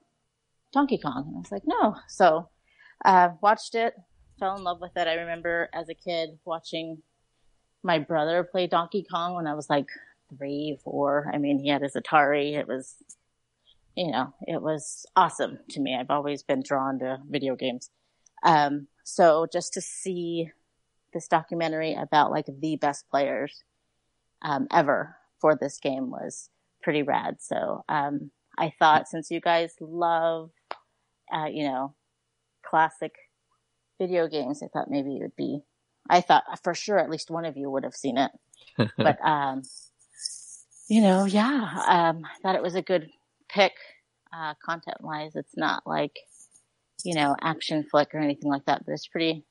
Donkey Kong?" And I was like, "No." So uh, watched it, fell in love with it. I remember as a kid watching my brother play Donkey Kong when I was like three, four. I mean, he had his Atari. It was, you know, it was awesome to me. I've always been drawn to video games. Um, so just to see this documentary about like the best players um, ever for this game was pretty rad. So um, I thought since you guys love, uh, you know, classic video games, I thought maybe it would be. I thought for sure at least one of you would have seen it, but um, you know, yeah, um, I thought it was a good pick uh, content wise. It's not like you know action flick or anything like that, but it's pretty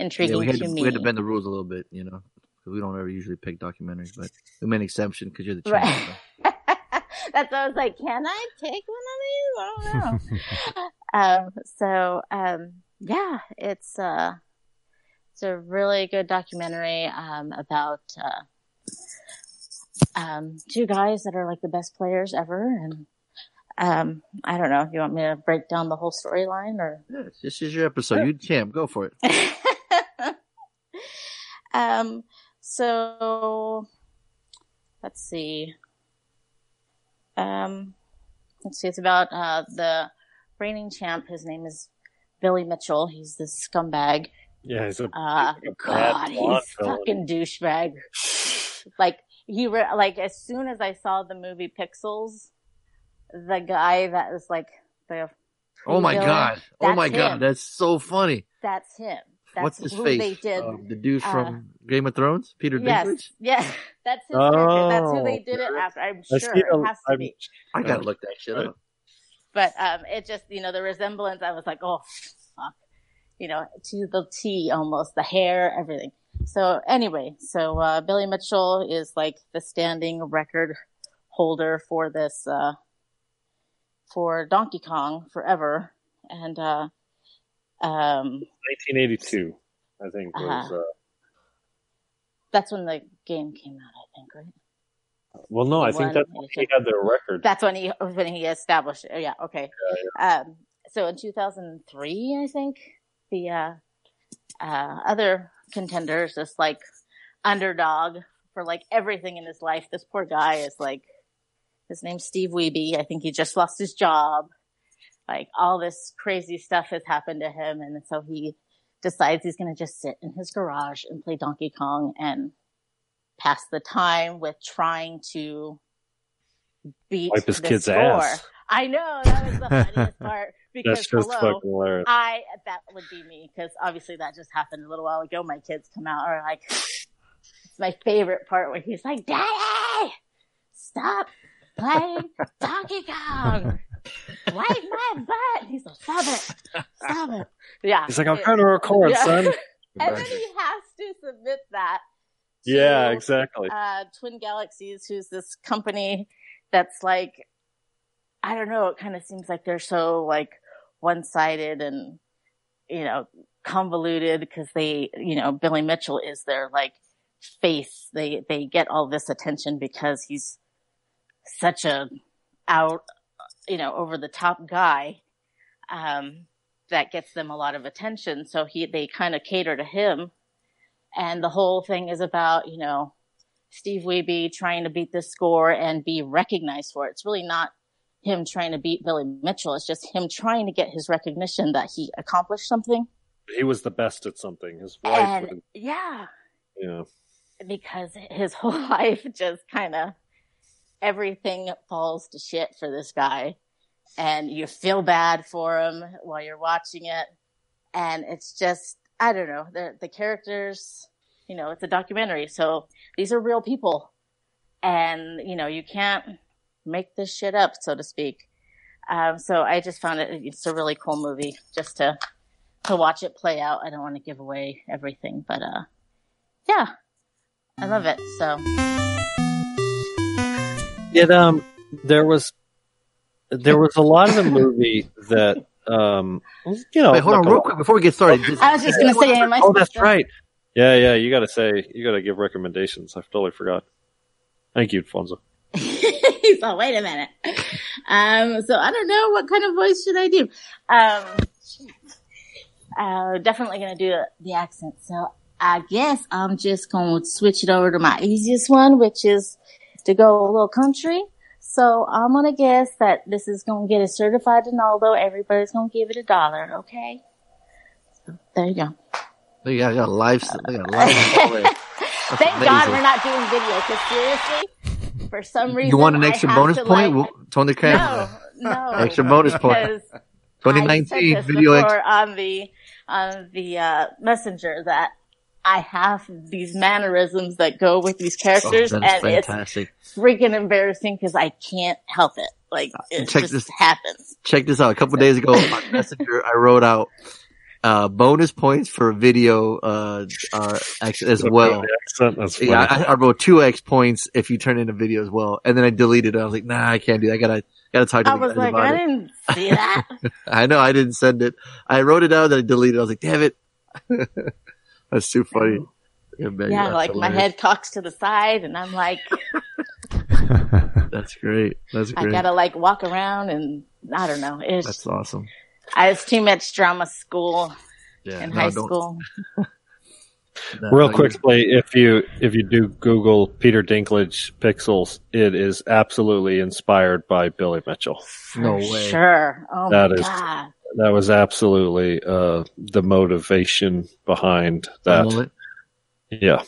Yeah, intriguing we had, to me. we had to bend the rules a little bit, you know, because we don't ever usually pick documentaries, but we made an exception because you're the champ. Right. so. That's why I was like, can I take one of these? I don't know. um, so, um, yeah, it's, uh, it's a really good documentary, um, about, uh, um, two guys that are like the best players ever. And, um, I don't know. You want me to break down the whole storyline or? Yeah, this is your episode. You champ. Go for it. um, so let's see. Um, let's see. It's about uh, the reigning champ. His name is Billy Mitchell. He's this scumbag. Yeah, he's a Uh, bad God, blonde he's villain. fucking douchebag. like he, re- like as soon as I saw the movie Pixels, the guy that was like the Oh my villain, god. Oh my that's god. That's so funny. That's him. That's What's his who face? they did. Um, the dude uh, from Game of Thrones, Peter Yes, Dinklage. yes, that's his character. That's who they Oh, did it after. I'm I sure it has to I'm- be. I gotta look that shit up. But um, it just you know the resemblance. I was like, oh fuck, you know, to the T almost the hair, everything. So anyway, so uh, Billy Mitchell is like the standing record holder for this uh, for Donkey Kong forever, and uh, um, 1982, I think was. Uh-huh. Uh, that's when the game came out. I think, right? well, no, I think that's when he had their record. That's when he when he established it. Yeah, okay. Um, so in 2003, I think the uh, uh, other contenders, this like underdog for like everything in his life. This poor guy is like his name's Steve Wiebe. I think he just lost his job. Like all this crazy stuff has happened to him, and so he decides he's going to just sit in his garage and play Donkey Kong and pass the time with trying to beat Wipe his kid's score. ass. I know that was the funniest part because That's just hello. I that would be me because obviously that just happened a little while ago. My kids come out are like, it's my favorite part where he's like, "Daddy, stop playing Donkey Kong, wipe my butt." He's like, "Stop it, stop it." Yeah, He's like, I'm it- trying to record, Yeah. son. and then he has to submit that. to, Yeah, exactly. uh, Twin Galaxies, who's this company that's like, I don't know, it kind of seems like they're so like one-sided and, you know, convoluted because they, you know, Billy Mitchell is their like face. They, they get all this attention because he's such a out, you know, over the top guy. Um, that gets them a lot of attention. So he, they kind of cater to him. And the whole thing is about, you know, Steve Wiebe trying to beat this score and be recognized for it. It's really not him trying to beat Billy Mitchell. It's just him trying to get his recognition that he accomplished something. He was the best at something. His wife, And yeah, yeah. because his whole life just kind of everything falls to shit for this guy. And you feel bad for him while you're watching it. And it's just i don't know the the characters you know it's a documentary. So these are real people. And you know you can't make this shit up so to speak. Um, so i just found it it's a really cool movie just to to watch it play out. I don't want to give away everything but uh yeah i love it so It um there was there was a lot of the movie that um you know Wait, hold on, like a- real quick before we get started. Just- i was just gonna say am I Oh, that's to- right. Yeah, yeah. You got to say you got to give recommendations. I totally forgot. Thank you, Fonzo. He's like, wait a minute. Um, so I don't know what kind of voice should I do. Um, uh, definitely gonna do the accent. So I guess I'm just gonna switch it over to my easiest one, which is to go a little country. So I'm gonna guess that this is gonna get a certified Donaldo. Everybody's gonna give it a dollar, okay? So there you go. I got a live. I got a live. Thank God we're not doing video, because seriously, for some reason You want an extra bonus point? like, Well, Tony no, Camera. no. Extra bonus point. because I 2019 said this video. Ex- on the on the uh, messenger that I have these mannerisms that go with these oh, characters, that and is it's freaking embarrassing because I can't help it. Like it Check just this- happens. Check this out. A couple days ago on Messenger, I wrote out uh, bonus points for video uh, uh, as well. That's funny. Yeah, I, I wrote two X points if you turn in a video as well, and then I deleted it. I was like, nah, I can't do that. I gotta gotta talk to I the was guys like, about I it. didn't see that. I know I didn't send it. I wrote it out, then I deleted. it. I was like, damn it. That's too funny. Um, yeah, man, yeah, like my head cocks to the side, and I'm like, That's great. That's great." I gotta like walk around, and I don't know. It's That's awesome. I was too much drama school Yeah. in no, high don't- school. no, Real no, quickly, if you if you do Google Peter Dinklage Pixels, it is absolutely inspired by Billy Mitchell. No For way. Sure. Oh That my is- god. That was absolutely uh, the motivation behind that. Mullet? Yeah.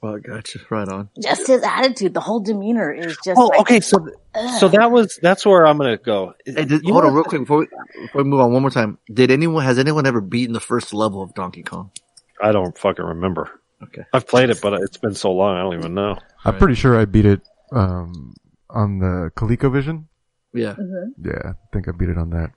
Well, I gotcha. Right on. Just his attitude, the whole demeanor is just Oh, like, okay. So ugh. so that was that's where I'm gonna go. Hey, did, You hold know on real quick before we, before we move on one more time. Did anyone, has anyone ever beaten the first level of Donkey Kong? I don't fucking remember. Okay. I've played it, but it's been so long, I don't even know. I'm pretty sure I beat it um, on the ColecoVision. Yeah. Mhm. Yeah, I think I beat it on that.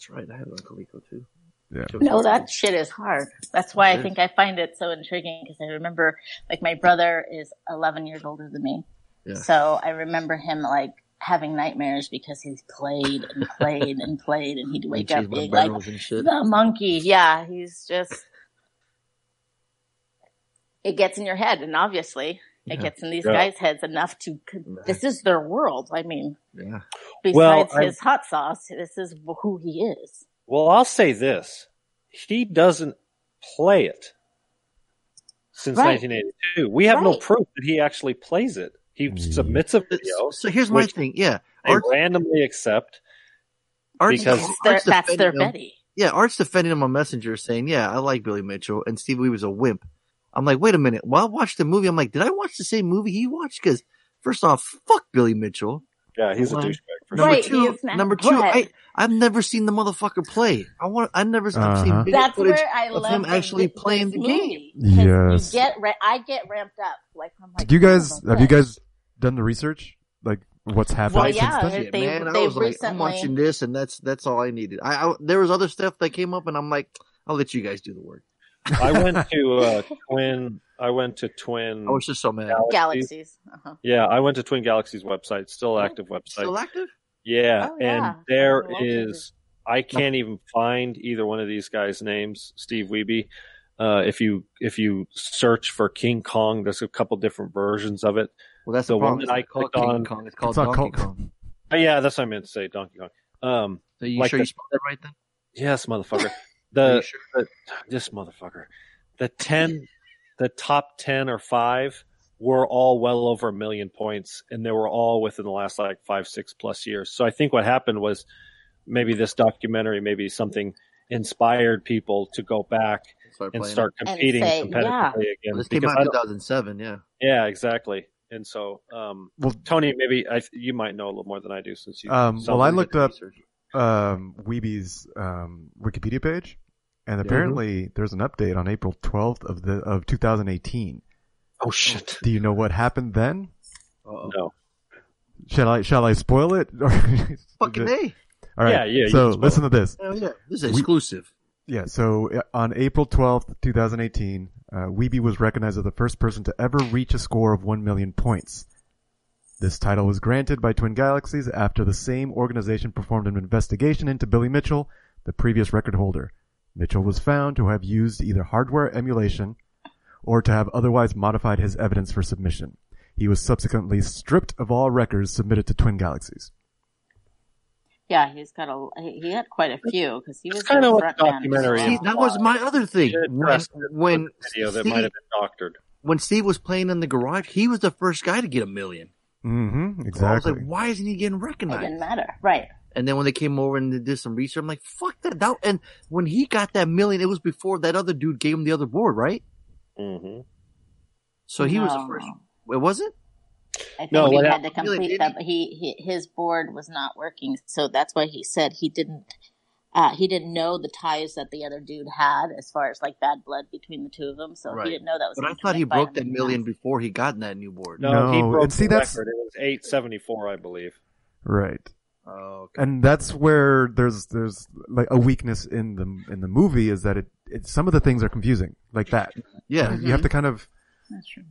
That's right. I had it on Coleco too. Yeah. No, that shit is hard. That's why I think I find it so intriguing because I remember, like, my brother is 11 years older than me. Yeah. So I remember him, like, having nightmares because he's played and played and played and he'd wake up Cheese being like, barrels and shit. the monkey. Yeah, he's just, it gets in your head and obviously it Yeah. gets in these Yeah. guys' heads enough to, this is their world. I mean, Yeah. Well, besides I- his hot sauce, this is who he is. Well, I'll say this: he doesn't play it since Right. 1982. We have no proof that he actually plays it. He Mm. submits a video. so here's my thing. Yeah. They Art, randomly accept. Art's, because- That's their, that's their him. Betty. Yeah, Art's defending him on Messenger saying, yeah, I like Billy Mitchell and Steve Weaver's a wimp. I'm like, wait a minute. While I watched the movie, I'm like, did I watch the same movie he watched? Cause first off, fuck Billy Mitchell. Yeah, he's a douchebag for Number Right, two, is number two, But- I, I've never seen the motherfucker play. I want, I never, I've seen Uh-huh. video That's footage where I of love him actually this playing the game. Yes. You get, ra- I get ramped up. Like, I'm like, Did you guys son of have you guys done the research? Like what's happening? Well, since yeah, then? Shit, they- man, I they was like, I'm recently- watching this and that's, that's all I needed. I, I, there was other stuff that came up and I'm like, I'll let you guys do the work. I went to uh, Twin. I went to Twin. I was just so mad. Galaxies. Galaxies. Uh-huh. Yeah, I went to Twin Galaxies website. Still active website. Still active? Yeah, Oh, yeah. and there I love it. is. I can't even find either one of these guys' names. Steve Wiebe. Uh, if you if you search for King Kong, there's a couple different versions of it. Well, that's The the, one that I It's not clicked King on- Kong. It's called It's not Donkey called- Kong. Oh, yeah, that's what I meant to say. Donkey Kong. Um, Are you Like sure the- you spelled that right then? yes, motherfucker. Are The sure? the, this motherfucker. The ten, the top ten or five were all well over a million points, and they were all within the last like five, six plus years. So I think what happened was maybe this documentary, maybe something inspired people to go back Start and start And competing say, competitively yeah. again. This came Because out in 2007. Yeah. yeah, exactly. And so, um, Well, Tony, maybe I, you might know a little more than I do since you. Um, well, I looked up Research. um, Wiebe's um, Wikipedia page, and apparently there's an update on April 12th of the of 2018. Oh shit! Do you know what happened then? Uh-oh. No. Shall I shall I spoil it? Fucking A. All right. Yeah, yeah, So can spoil listen to this. Hell yeah. This is We- exclusive. Yeah. So uh, on April 12th, 2018, uh, Wiebe was recognized as the first person to ever reach a score of 1 million points. This title was granted by Twin Galaxies after the same organization performed an investigation into Billy Mitchell, the previous record holder. Mitchell was found to have used either hardware emulation or to have otherwise modified his evidence for submission. He was subsequently stripped of all records submitted to Twin Galaxies. Yeah, he's got a he he had quite a few because he was kinda the like documentary. See, that was my other thing. When, when video that Steve, might have been doctored. when Steve was playing in the garage, he was the first guy to get a million. Mm-hmm. So I was Exactly. like, why isn't he getting recognized? It didn't matter, right? And then when they came over and they did some research, I'm like, fuck that. that. And when he got that million, it was before that other dude gave him the other board, right? Mm-hmm. So he was the first. Wait, was it? I think No, he had happened- to complete did that, but he, he his board was not working, so that's why he said he didn't. Uh, he didn't know the ties that the other dude had as far as like bad blood between the two of them, so Right. he didn't know that was. But I gonna he broke that million ass. before he got that new board. No, he broke and see, the that's- record. It was eight seventy four, I believe. Right. Oh, okay. and that's where there's there's like a weakness in the in the movie is that it, it some of the things are confusing like that. Yeah. You have to kind of That's true.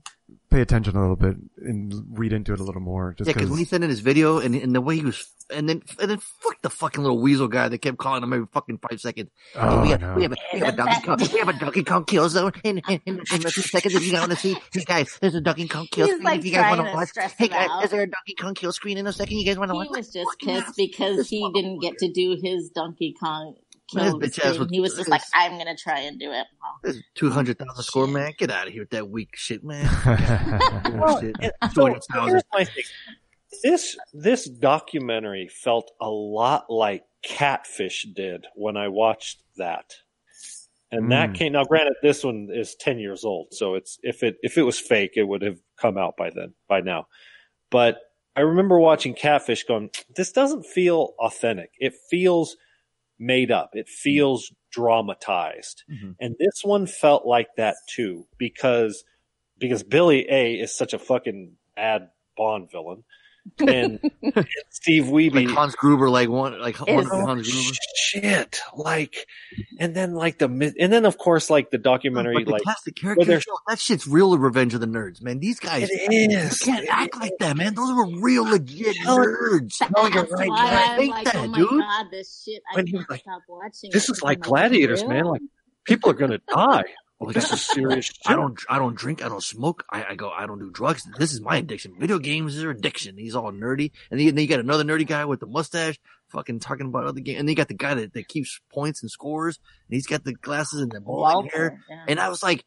pay attention a little bit and read into it a little more. Just Yeah, because when he sent in his video and, and the way he was, and then and then fuck the fucking little weasel guy that kept calling him every fucking five seconds. Oh, we, have, know. we have a we have a Donkey Kong we have a Donkey Kong kill zone in in, in, in a few seconds. If you guys want to see, hey guys, there's a Donkey Kong kill He's, screen. like, if you guys want to to watch, hey guys, out. is there a Donkey Kong kill screen in a second? You guys want to watch? He was just pissed because he didn't get to do his Donkey Kong Man, kill his bitch ass screen. was- He was just like, I'm gonna try and do it. This two hundred thousand score, man. Get out of here with that weak shit, man. Well, Bullshit. and Two so hundred thousand. here's my thing. This this documentary felt a lot like Catfish did when I watched that, and that Mm. came. Now, granted, this one is ten years old, so it's if it if it was fake, it would have come out by then by now. But I remember watching Catfish, going, "This doesn't feel authentic. It feels made up. It feels dramatized." Mhm. And this one felt like that too, because because Billy A is such a fucking bad Bond villain, and, and Steve Wiebe. Like Hans Gruber, like one, like one Is- of oh, Hans Gruber. Shit, like, and then like the, and then of course like the documentary, But the like classic where character they're- show, that shit's real Revenge of the Nerds, man. These guys, it you can't act like that, man. Those were real legit No, nerds. No, you're right. why. I'm Think like, that, oh my dude. god, this shit! I When he can't was like, stop watching. This it is like because I'm gladiators, man. Like people are gonna die. Like, This is serious. I don't, I don't drink, I don't smoke, I, I go, I don't do drugs. This is my addiction. Video games is their addiction. He's all nerdy, and then, then you got another nerdy guy with the mustache, fucking talking about other games, and then you got the guy that, that keeps points and scores, and he's got the glasses and the bowling hair. Yeah. And I was like,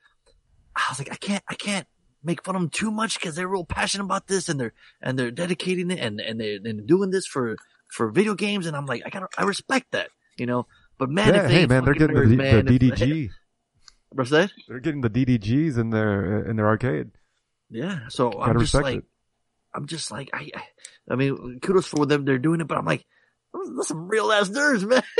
I was like, I can't, I can't make fun of them too much because they're real passionate about this and they're, and they're dedicating it and, and they're, and doing this for, for video games. And I'm like, I gotta, I respect that, you know, but man, yeah, if they hey man, they're getting nerds, the, man, the if- DDG. What's that? They're getting the DDGs in their in their arcade. Yeah. So Gotta I'm just like, it. I'm just like, I, I, I mean, kudos for them. They're doing it, but I'm like, those some real ass nerds, man.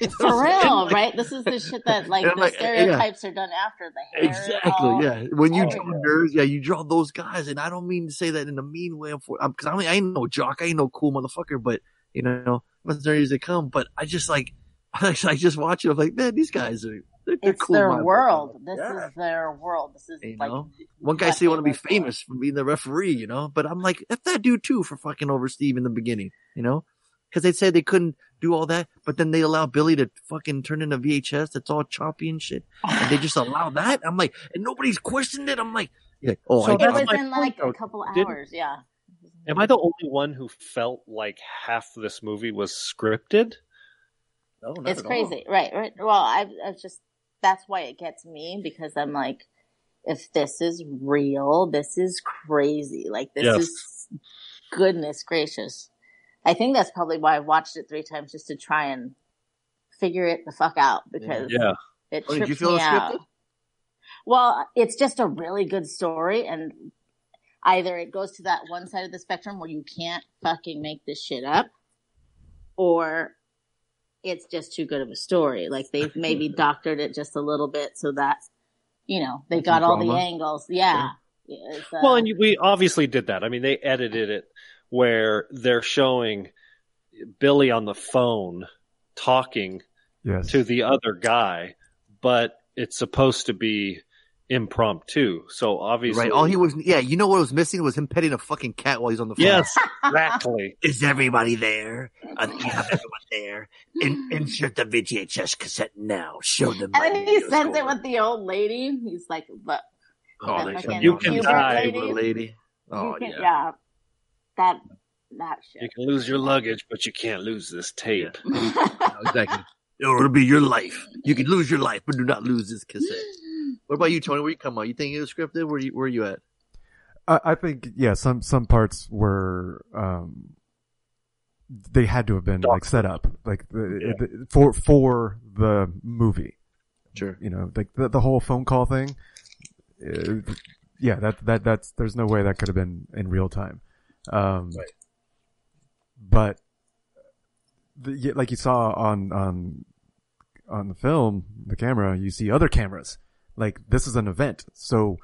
You For what I'm saying? real, Like, right? This is the shit that like the like, yeah. stereotypes are done after the hair. Exactly. all- Yeah. When you draw nerds, yeah, you draw those guys, and I don't mean to say that in a mean way. For because I mean I ain't no jock, I ain't no cool motherfucker, but you know, as nerdy as they come. But I just like, I just watch it. I'm like, man, these guys are they're, they're It's cool. their motherfuckers. world. This Yeah. is their world. This is You like know? One guy what say he want to be famous for being the referee, you know. But I'm like, if that dude too for fucking over Steve in the beginning, you know, because they said they couldn't do all that, but then they allow Billy to fucking turn into VHS that's all choppy and shit, and they just allow that. I'm like, and nobody's questioned it. I'm like, yeah, oh, So I that's got was my in point, like though. a couple Didn't- hours. Yeah. Am I the only one who felt like half this movie was scripted? No, not It's at crazy, right? Right. Well, I, I just that's why it gets me because I'm like, if this is real, this is crazy. Like this Yes. is goodness gracious. I think that's probably why I watched it three times just to try and figure it the fuck out because Yeah. it Oh, did you trips feel me out. scripted? Well, it's just a really good story and either it goes to that one side of the spectrum where you can't fucking make this shit up or it's just too good of a story. Like they've maybe doctored it just a little bit so that, you know, they Some got all the angles. Yeah. It's, uh, Well, and you- we obviously did that. I mean, they edited it where they're showing Billy on the phone talking Yes. to the other guy, but it's supposed to be impromptu. So obviously, Right. All he was, yeah, you know what was missing was him petting a fucking cat while he's on the phone. yes, exactly. Is everybody there? I think you have everyone there. In, insert the VHS cassette now. Show them. and then he sends it with the old lady. He's like, "Look, Oh, that they fucking You can Hubert die, lady. Little lady. Oh you can, yeah. yeah. That, that shit. You can lose your luggage, but you can't lose this tape. exactly. It'll be your life. You can lose your life, but do not lose this cassette. What about you, Tony? Where you come on? You think it was scripted? Where you where you at? I, I think yeah, some some parts were um, they had to have been like set up like the, the, for for the movie. Sure. You know, like the the whole phone call thing. uh, yeah, that that that's there's no way that could have been in real time. Um, Right. But the, like you saw on on on the film, the camera, you see other cameras. Like this is an event, so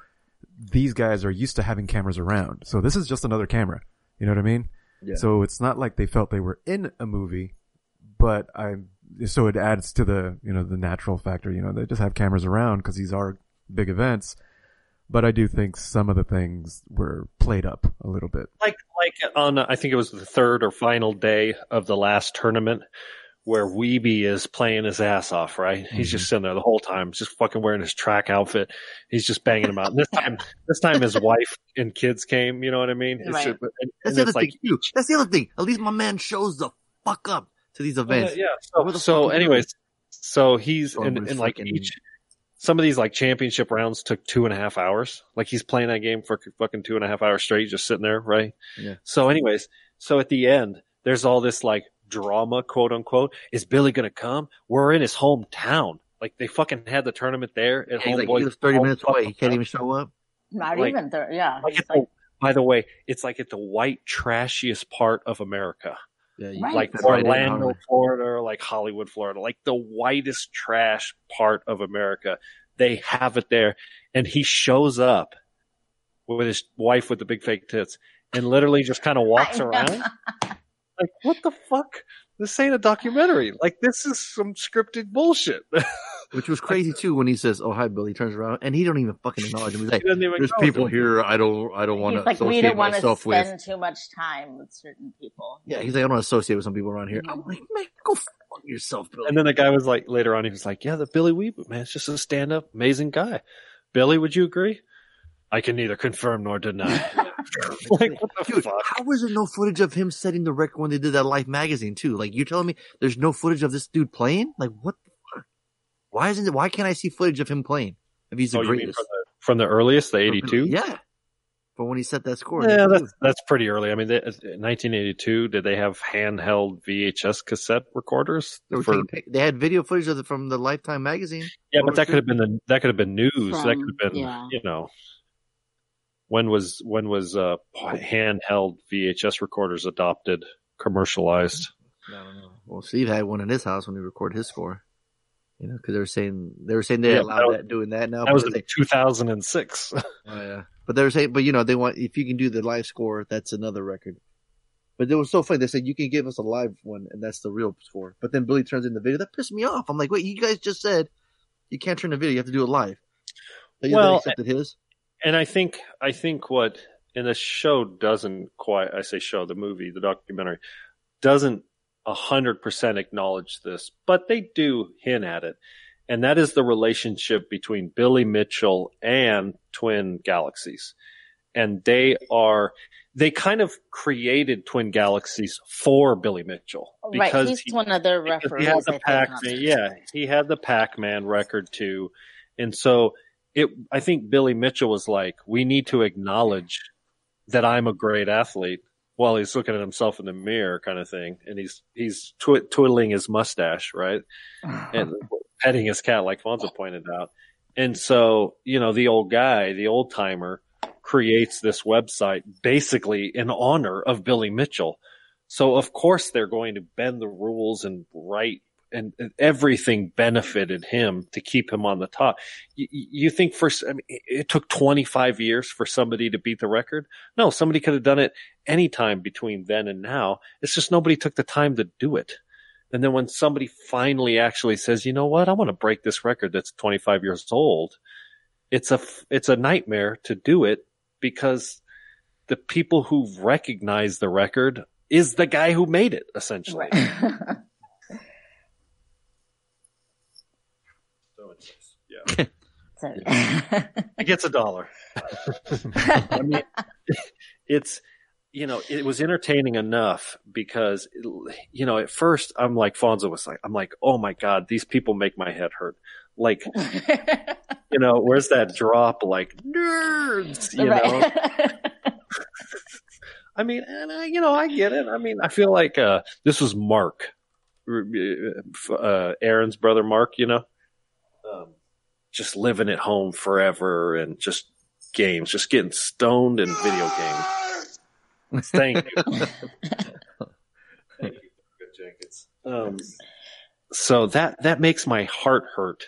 these guys are used to having cameras around. So this is just another camera. You know what I mean? Yeah. So it's not like they felt they were in a movie, but I, so it adds to the, you know, the natural factor. You know, they just have cameras around because these are big events. But I do think some of the things were played up a little bit. like like on I think it was the third or final day of the last tournament where Wiebe is playing his ass off, right? He's mm-hmm. just sitting there the whole time, just fucking wearing his track outfit. He's just banging them out. And this time, this time his wife and kids came. You know what I mean? It's Right. just- and, That's and the other like, thing too. That's the other thing. At least my man shows the fuck up to these oh, events. yeah. Where So, so fuck is anyways, so he's in, in like each. Some of these like championship rounds took two and a half hours. Like he's playing that game for fucking two and a half hours straight, just sitting there, right? Yeah. So, anyways, so at the end, there's all this like drama, quote unquote. Is Billy gonna come? We're in his hometown. Like they fucking had the tournament there at Yeah, he's like, Homeboy's he was 30 minutes away. He can't even show up. Not Like- even there. Yeah. Like He's at the, by the way, it's like at the white trashiest part of America, Yeah, you Right. like fit right in, Orlando, huh? Florida, or like Hollywood, Florida, like the whitest trash part of America. They have it there, and he shows up with his wife with the big fake tits, and literally just kind of walks around. Like, what the fuck? This ain't a documentary. Like, this is some scripted bullshit. Which was crazy too when he says, "Oh hi, Billy." He turns around and he don't even fucking acknowledge him. He's like, He "There's people him. here I don't I don't want to He's like, we associate don't want to myself spend with." too much time with certain people. Yeah, he's like, "I don't want to associate with some people around here." I'm like, "Man, go fuck yourself, Billy." And then the guy was like, later on, he was like, yeah, the Billy Weeb, man, it's just a stand up, amazing guy. Billy, would you agree? I can neither confirm nor deny. like, what the Dude, fuck? how was there no footage of him setting the record when they did that Life magazine too? Like, you're telling me there's no footage of this dude playing? Like, what the fuck? Why isn't it? Why can't I see footage of him playing? If he's the Oh, you mean greatest, from the, from the earliest, the 82? Yeah, from when he set that score. Yeah, that's, that's pretty early. I mean, they, 1982, did they have handheld VHS cassette recorders? They, For, taking they had video footage of the, from the Lifetime magazine. yeah, but that could have been the, that could have been news. that could have been, yeah. you know, when was, when was, uh, handheld VHS recorders adopted, commercialized? I don't know. Well, Steve had one in his house when he recorded his score. You know, because they were saying they were saying they Yeah, allowed that was- that doing that now. That was but in 2006. oh, yeah. But they were saying, but you know, they want if you can do the live score, that's another record. But it was so funny. They said you can give us a live one, and that's the real score. But then Billy turns in the video. That pissed me off. I'm like, wait, you guys just said you can't turn the video. You have to do it live. Well, well, accepted his. And I think I think what and the show doesn't quite I say show the movie the documentary doesn't a hundred percent acknowledge this, but they do hint at it, and that is the relationship between Billy Mitchell and Twin Galaxies, and they are they kind of created Twin Galaxies for Billy Mitchell oh, Right. because He's he, one of their referees. he had the Pac, yeah, he had the Pac-Man record too, and so it. I think Billy Mitchell was like, "We need to acknowledge that I'm a great athlete." While he's looking at himself in the mirror, kind of thing, and he's he's twi- twiddling his mustache, right, and petting his cat, like Fonzo pointed out. And so, you know, the old guy, the old timer creates this website basically in honor of Billy Mitchell. So of course they're going to bend the rules and write and, everything benefited him to keep him on the top. You, you think for, I mean, it it took 25 years for somebody to beat the record? No, somebody could have done it anytime between then and now. It's just nobody took the time to do it. And then when somebody finally actually says, you know what, I want to break this record that's 25 years old, it's a, it's a nightmare to do it because the people who recognize the record is the guy who made it, essentially. Right. So it's, yeah. so, It gets a dollar. I mean, it's, you know, it was entertaining enough because, you know, at first I'm like, Fonzo was like, I'm like, oh my God, these people make my head hurt. Like, you know, where's that drop? Like, nerds, you know? I mean, and I, you know, I get it. I mean, I feel like, uh, this was Mark, uh, Aaron's brother, Mark, you know, just living at home forever and just games, just getting stoned in video games. Thank you. Thank you, good Jenkins. Um, so that, that makes my heart hurt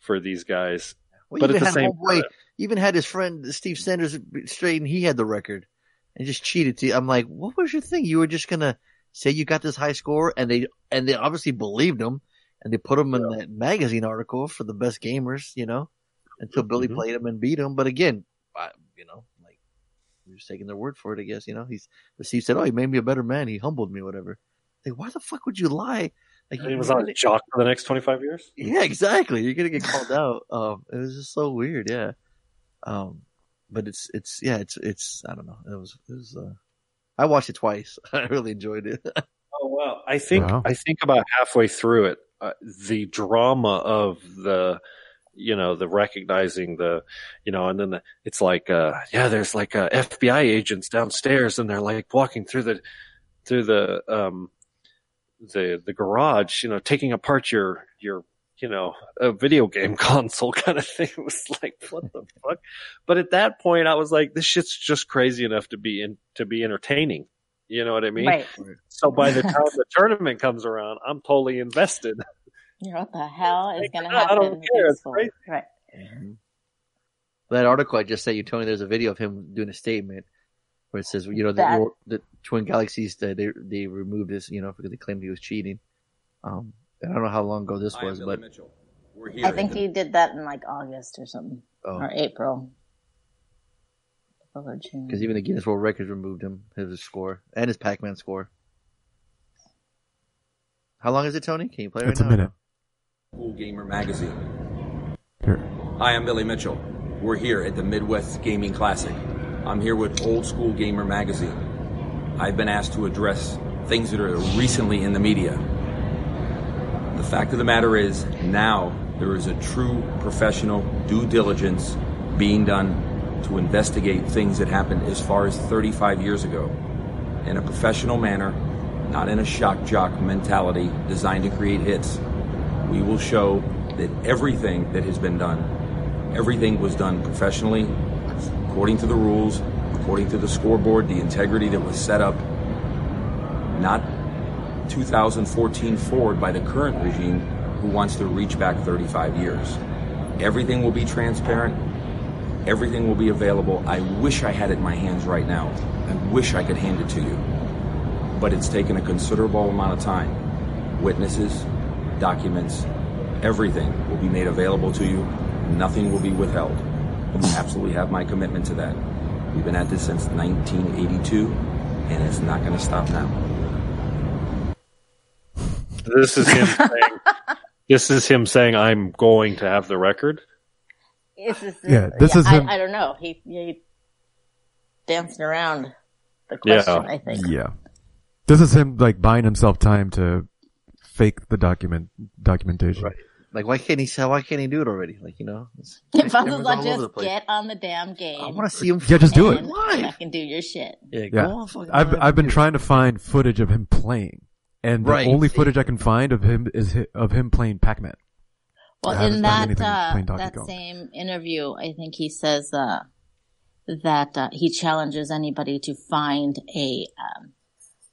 for these guys. Well, But even at the had same homeboy, time- even had his friend Steve Sanders straight, and he had the record, and just cheated. To you. I'm like, what was your thing? You were just gonna say you got this high score, and they and they obviously believed him, and they put him in that magazine article for the best gamers, you know, until Billy Mhm. played him and beat him. But again, I, you know, like we're just taking their word for it, I guess. You know, he's but Steve said, "Oh, he made me a better man. He humbled me, whatever." Like, why the fuck would you lie? Like, He was on jock for the next 25 years. yeah, exactly. You're gonna get called out. Um, it was just so weird. Yeah. Um, but it's it's yeah it's it's I don't know. It was it was. Uh, I watched it twice. I really enjoyed it. Oh wow! I think Wow. I think about halfway through it, uh, the drama of the, you know, the recognizing the, you know, and then the, it's like, uh, yeah, there's like uh, FBI agents downstairs, and they're like walking through the, through the, um, the the garage, you know, taking apart your your, you know, a video game console kind of thing. It was like, what the fuck? But at that point, I was like, this shit's just crazy enough to be in to be entertaining. You know what I mean? right. So by the time the tournament comes around, I'm totally invested. You know what the hell is Like, going to happen? I happen? don't care, it's crazy. Right. that article I just sent you, Tony. There's a video of him doing a statement where it says, you know, That- the, the Twin Galaxies they they removed this, you know, because they claimed he was cheating. Um, and I don't know how long ago this I was, but Mitchell. We're here. I think he did that in like August or something, oh, or April. April because even the Guinness World Records removed him his score and his Pac-Man score. How long is it, Tony? Can you play It's right a now? minute. Cool Gamer Magazine. Here. Hi, I'm Billy Mitchell. We're here at the Midwest Gaming Classic. I'm here with Old School Gamer Magazine. I've been asked to address things that are recently in the media. The fact of the matter is, now there is a true professional due diligence being done to investigate things that happened as far as 35 years ago in a professional manner, not in a shock jock mentality designed to create hits. We will show that everything that has been done, everything was done professionally, according to the rules, according to the scoreboard, the integrity that was set up, not 2014 forward by the current regime who wants to reach back 35 years. Everything will be transparent. Everything will be available. I wish I had it in my hands right now. I wish I could hand it to you. But it's taken a considerable amount of time. Witnesses, documents, everything will be made available to you. Nothing will be withheld. You absolutely have my commitment to that. We've been at this since 1982, and it's not going to stop now. This is him saying, this is him saying, I'm going to have the record. This is, Yeah, this is I, him- I don't know. He, he dancing around the Yeah. question. I think. Yeah. This is him like buying himself time to fake the document documentation. Right. Like, why can't he? Why can't he do it already? Like, you know, If I was all like, over the just get on the damn game. I want to see him. Yeah, just do it. and Live. I can do your shit. Yeah, Yeah. on I've live. I've been trying to find footage of him playing, and the Right. only footage I can find of him is of him playing Pac-Man. Well, in that uh, that Kong. same interview, I think he says uh, that uh, he challenges anybody to find a um,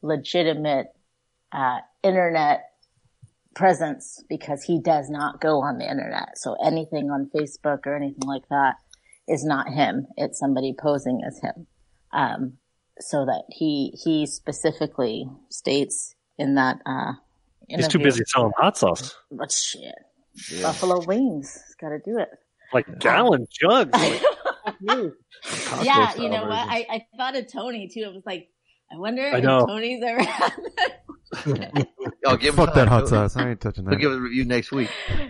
legitimate uh, internet presence because he does not go on the internet. So anything on Facebook or anything like that is not him. It's somebody posing as him. Um, so that he he specifically states in that uh, He's too busy selling hot sauce, But shit, buffalo wings. It's Got to do it. like gallon jugs. Like, yeah, you know what? I, I thought of Tony too. I was like, I wonder I if. Tony's ever had that. Oh, give Fuck that hot sauce. I ain't touching that. We'll give that. a review next week.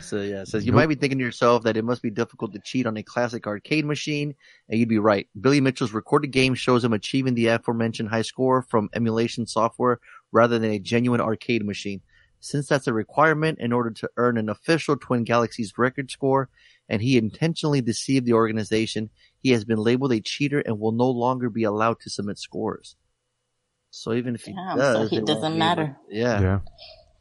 so yeah, it says you Nope. might be thinking to yourself that it must be difficult to cheat on a classic arcade machine, and you'd be right. Billy Mitchell's recorded game shows him achieving the aforementioned high score from emulation software rather than a genuine arcade machine. Since that's a requirement in order to earn an official Twin Galaxies record score, and he intentionally deceived the organization, he has been labeled a cheater and will no longer be allowed to submit scores. So even if he Damn, does, so he they won't doesn't matter. able- yeah. Yeah.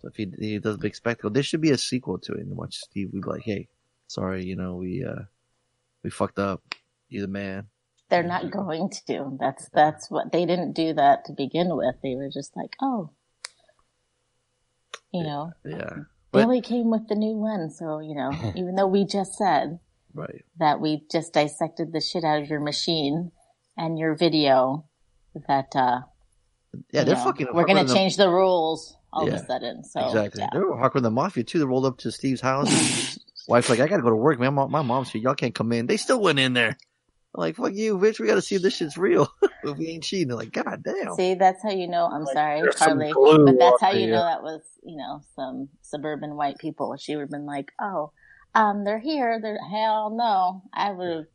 So if he, he does a big spectacle, there should be a sequel to it. And watch Steve we'd be like, "Hey, sorry, you know, we uh, we fucked up. You're the man." They're not going to. That's that's what they didn't do that to begin with. They were just like, oh, you know, Yeah, but Billy came with the new one. So you know, even though we just said right. that we just dissected the shit out of your machine and your video, that uh, Yeah, they're know, fucking. We're gonna change the rules all Yeah, of a sudden. So exactly. yeah. They were hardcore the mafia too. They rolled up to Steve's house. Wife's like, "I gotta go to work, man. My, my mom's here. Y'all can't come in." They still went in there. I'm like, "Fuck you, bitch. We gotta see if this shit's real. if we ain't cheating." They're like, "God damn." See, that's how you know. I'm sorry, there's Carly, but that's how you the, know uh, that was, you know, some suburban white people. She would have been like, "Oh, um, they're here. They're hell no." I would have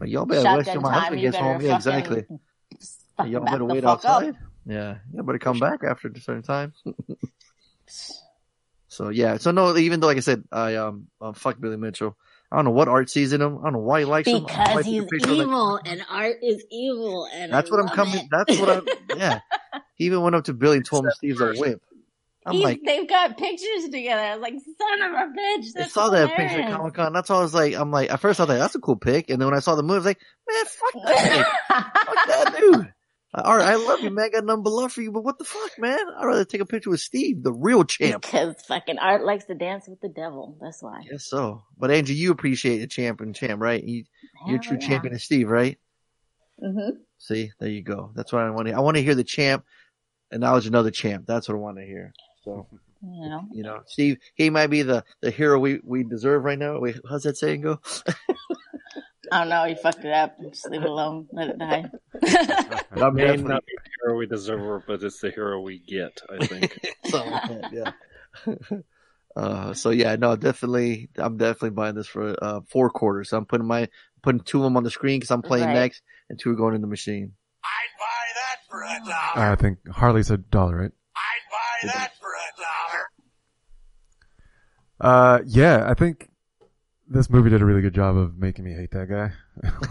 Like, y'all better wait till shotgun my time. husband gets home. Yeah, exactly. Y'all better the wait fuck up. outside. Yeah, you better come back after a certain time. so yeah, so no, even though like I said, I um, um fuck Billy Mitchell. I don't know what art sees in him. I don't know why he likes him. Know why Because he's took a picture of, like, evil, and art is evil, and That's I what I'm coming. it. That's what I'm. Yeah. He even went up to Billy and told him Steve's a wimp. I'm like, they've got pictures together. I was like, "Son of a bitch!" I saw that picture at hilarious. Comic Con. That's all I was like. I'm like, at first I was like, that's a cool pic, and then when I saw the movie, I was like, man, fuck that, fuck that dude. All right, I love you, man. Got nothing but love for you, but what the fuck, man? I'd rather take a picture with Steve, the real champ. because fucking art likes to dance with the devil. That's why. Guess so. But Angie, you appreciate a champ and champ, right? You, are true champion of Steve, right? Mm-hmm. See, there you go. That's what I want to. I want to hear the champ acknowledge another champ. That's what I want to hear. So You know, you know, Steve, he might be the the hero we we deserve right now. Wait, how's that saying go? I don't know. You fucked it up. Just leave it alone. Let it die. I'm may not be the hero we deserve, but it's the hero we get. I think. something like that. Yeah. Uh, so yeah, no, definitely, I'm definitely buying this for uh four quarters. I'm putting my putting two of them on the screen because I'm playing Right. next, and two are going in the machine. I'd buy that for a dollar. I think Harley said dollar, right? I'd buy that for a dollar. Uh, yeah, I think this movie did a really good job of making me hate that guy.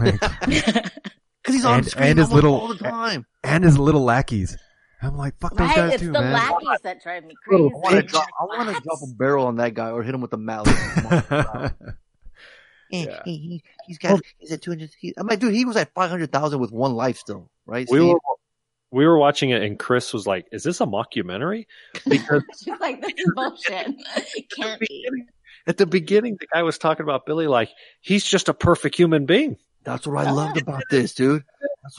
like, Because he's on And- screen and his little- all the time. and his little lackeys. I'm like, fuck those right? guys It's too, the man. lackeys that drive me I crazy. want to I want to drop a barrel on that guy or hit him with a mallet. Yeah. He, he, he's got, he's at 200. He, I'm like, dude, he was at 500,000 with one life still, right? we Steve? were we were watching it, and Chris was like, "Is this a mockumentary?" Because like, this is bullshit. Can't be. At the beginning, the guy was talking about Billy like he's just a perfect human being. That's what I loved about this, dude.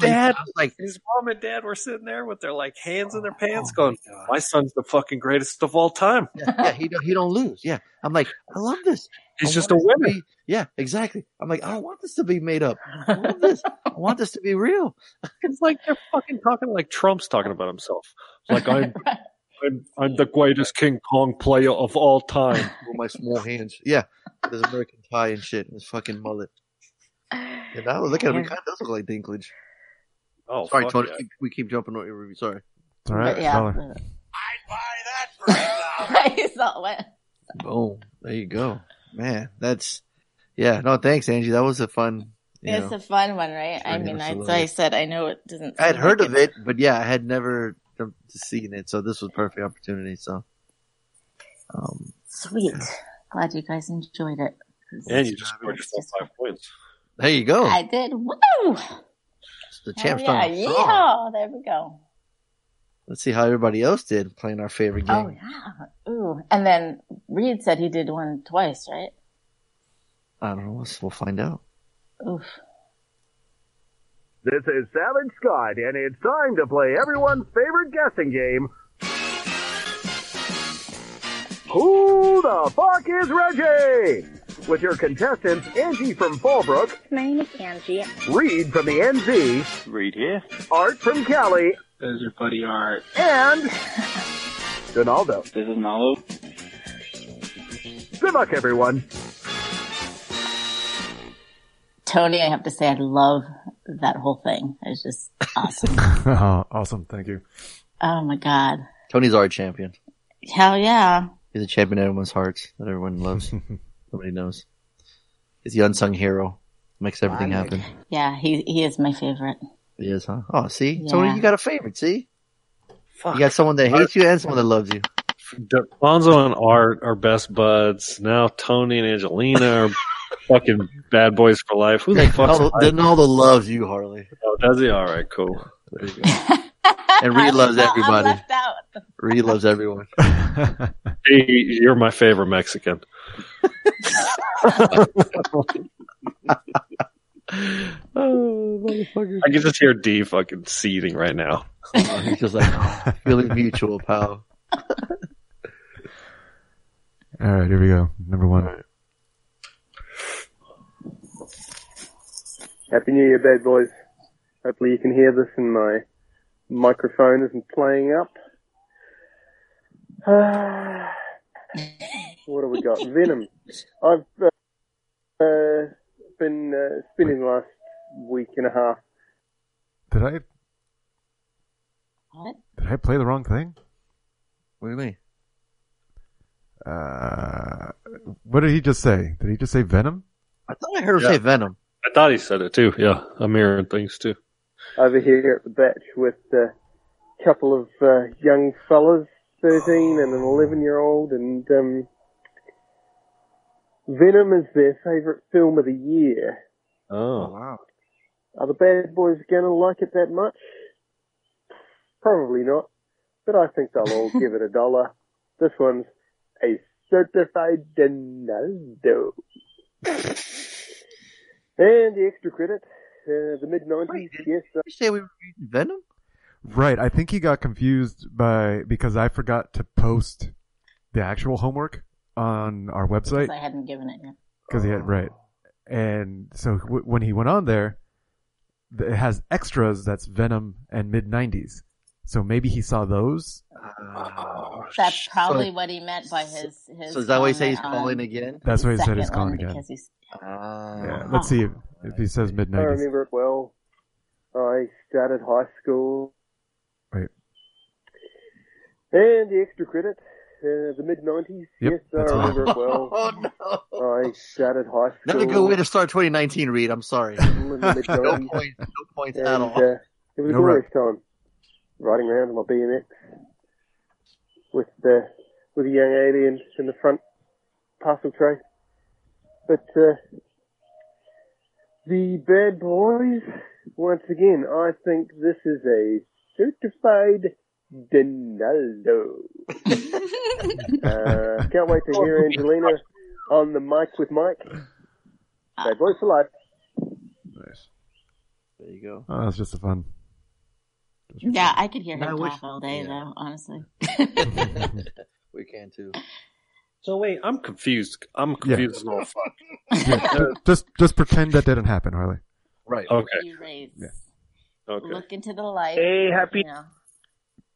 Dad, like, his mom and dad were sitting there with their like hands in their oh pants, going, "My son's the fucking greatest of all time. yeah, yeah, he don't, he don't lose. Yeah, I'm like, I love this. He's I just a winner." be- yeah, exactly. I'm like, I don't want this to be made up. I want this. I want this to be real. It's like they're fucking talking like Trump's talking about himself. It's like I'm, I'm, I'm the greatest King Kong player of all time. With my small hands. Yeah, with his American tie and shit, and his fucking mullet. And now look at him. He kind of does look like Dinklage. Oh, Sorry, fuck Tony. yeah. we- We keep jumping on your review. Sorry. It's all right. But yeah. dollar. I'd buy that for a dollar. I saw what? Boom. There you go. Man, that's yeah. No, thanks, Angie. That was a fun. It's know, a fun one, right? I mean, I, absolutely. I said I know it doesn't. I had seem heard like of it, but yeah, I had never jumped to seeing it, so this was a perfect opportunity. So, um, Sweet. Glad you guys enjoyed it. And you just scored it's just- five points. There you go. I did. Woo! the champ's Oh, yeah, starting yeah. There we go. Let's see how everybody else did playing our favorite game. Oh yeah. Ooh. And then Reed said he did one twice, right? I don't know. We'll, we'll find out. Oof. This is Savage Scott, and it's time to play everyone's favorite guessing game. Who the fuck is Reggie? With your contestants Angie from Fallbrook, My name is Angie. Reed from the NZ, Reed here. Art from Cali, This is your buddy Art. and Donaldo. This is Nalo. Good luck, everyone. Tony, I have to say I love that whole thing. It's just awesome. Oh, awesome. Thank you. oh my god. Tony's our champion. Hell yeah. He's a champion in everyone's hearts that everyone loves. Nobody knows. He's the unsung hero. Makes everything happen. Yeah, he he is my favorite. He is, huh? Oh, see? Yeah. Tony, you got a favorite, see? Fuck. You got someone that hates you and someone that loves you. Lonzo and Art are best buds. Now Tony and Angelina are fucking bad boys for life. Who the fuck? Ronaldo, Ronaldo loves you, Harley. Oh, does he? All right, cool. There you go. And Reed loves everybody. left. Reed loves everyone. Hey, you're my favorite Mexican. Oh, motherfucker. I can just hear D fucking seething right now. Oh, he's just like, oh, feeling mutual, pal. All right, here we go. Number one. Happy New Year, bad boys. Hopefully you can hear this and my microphone isn't playing up. what have we got? Venom. I've uh, uh, been uh, spending the last week and a half. Did I What? did I play the wrong thing? What do you mean? Uh, what did he just say? Did he just say Venom? I thought I heard him Yeah. say Venom. I thought he said it too. Yeah, I'm hearing things too. over here at the batch with a couple of uh, young fellas, 13 and an 11 year old, and um, Venom is their favourite film of the year. Oh, wow. Are the bad boys gonna like it that much? Probably not, but I think they'll all give it a dollar. This one's a certified Donaldo. and the extra credit, uh, the mid 90s, Wait, did- yes, Did you say we were reading Venom? Right. I think he got confused by because I forgot to post the actual homework on our website Because I hadn't given it yet. because he had right, and so w- when he went on there, it has extras that's Venom and mid '90s. So maybe he saw those. That's probably So- what he meant by his. his So is that why he said he's calling again? That's why he said he's calling again. Because he's, Ah. Yeah. Let's see if, if he says mid I remember it well. I started high school. Right. And the extra credit, uh, the mid 90s. Yep, yes, I that's right. remember it well. Oh no! I started high school. Not a good way to start 2019, Reed. I'm sorry. in the mid no 90s. points. No points And at all. uh, it was a No glorious time. Riding around on my BMX with the with a young alien in the front parcel tray. But uh, the bad boys, once again, I think this is a certified Donaldo. uh, can't wait to hear Angelina on the mic with Mike. Bad boys for life. Nice. There you go. Oh, that's just a fun. Yeah, I could hear him I wish- all day yeah. though. Honestly. We can too. so wait, I'm confused. I'm confused as all fuck. Yeah, just just pretend that didn't happen, Harley. Right. Okay, You raise. okay. Look into the light. Hey, happy You know.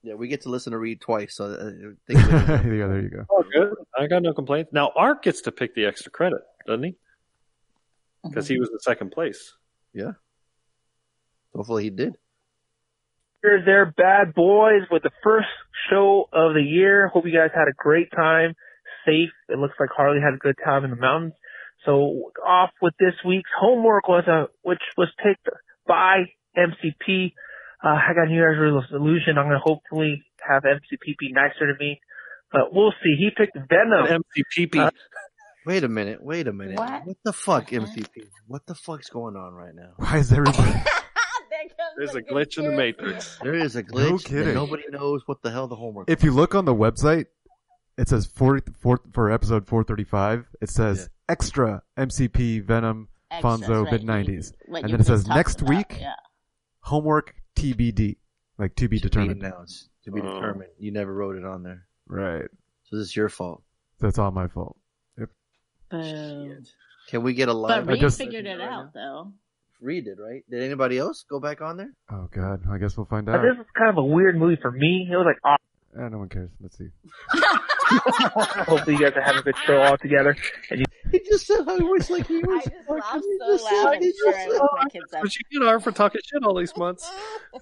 Yeah, we get to listen to Reed twice, so uh, yeah, things there you go. Oh, good. I got no complaints. Now Art gets to pick the extra credit, doesn't he? Because he was in second place. Yeah. Hopefully he did. Here, they're bad boys with the first show of the year. Hope you guys had a great time, safe. It looks like Harley had a good time in the mountains. So off with this week's homework was a, which was picked by MCP. Uh, I got a New Year's resolution. I'm going to hopefully have MCP be nicer to me, but we'll see. He picked Venom. MCP. Uh, Wait a minute. Wait a minute. What? What the fuck, MCP? What the fuck's going on right now? Why is everybody? There's a glitch in the matrix. There is a glitch. that kidding. Nobody knows what the hell the homework. if you look on the website, it says for, for, for episode 435, it says extra MCP Venom Extras, Fonzo right, mid 90s. And then it says next about, week, yeah. homework TBD. Like to be to be determined. announced, to be Oh. determined. You never wrote it on there, Right. so this is your fault. That's all my fault. Yep. Boom. Can we get a But live? Reed just- figured it out though. Reed did right. Did anybody else go back on there? Oh god, I guess we'll find But out. this was kind of a weird movie for me. It was like, oh, Eh, no one cares. Let's see. hopefully you guys are having a good show all together. And you, He just said I wish like he was. I just laughed he so just loud. I'm he sure I woke my kids up. But you get our for talking shit all these months.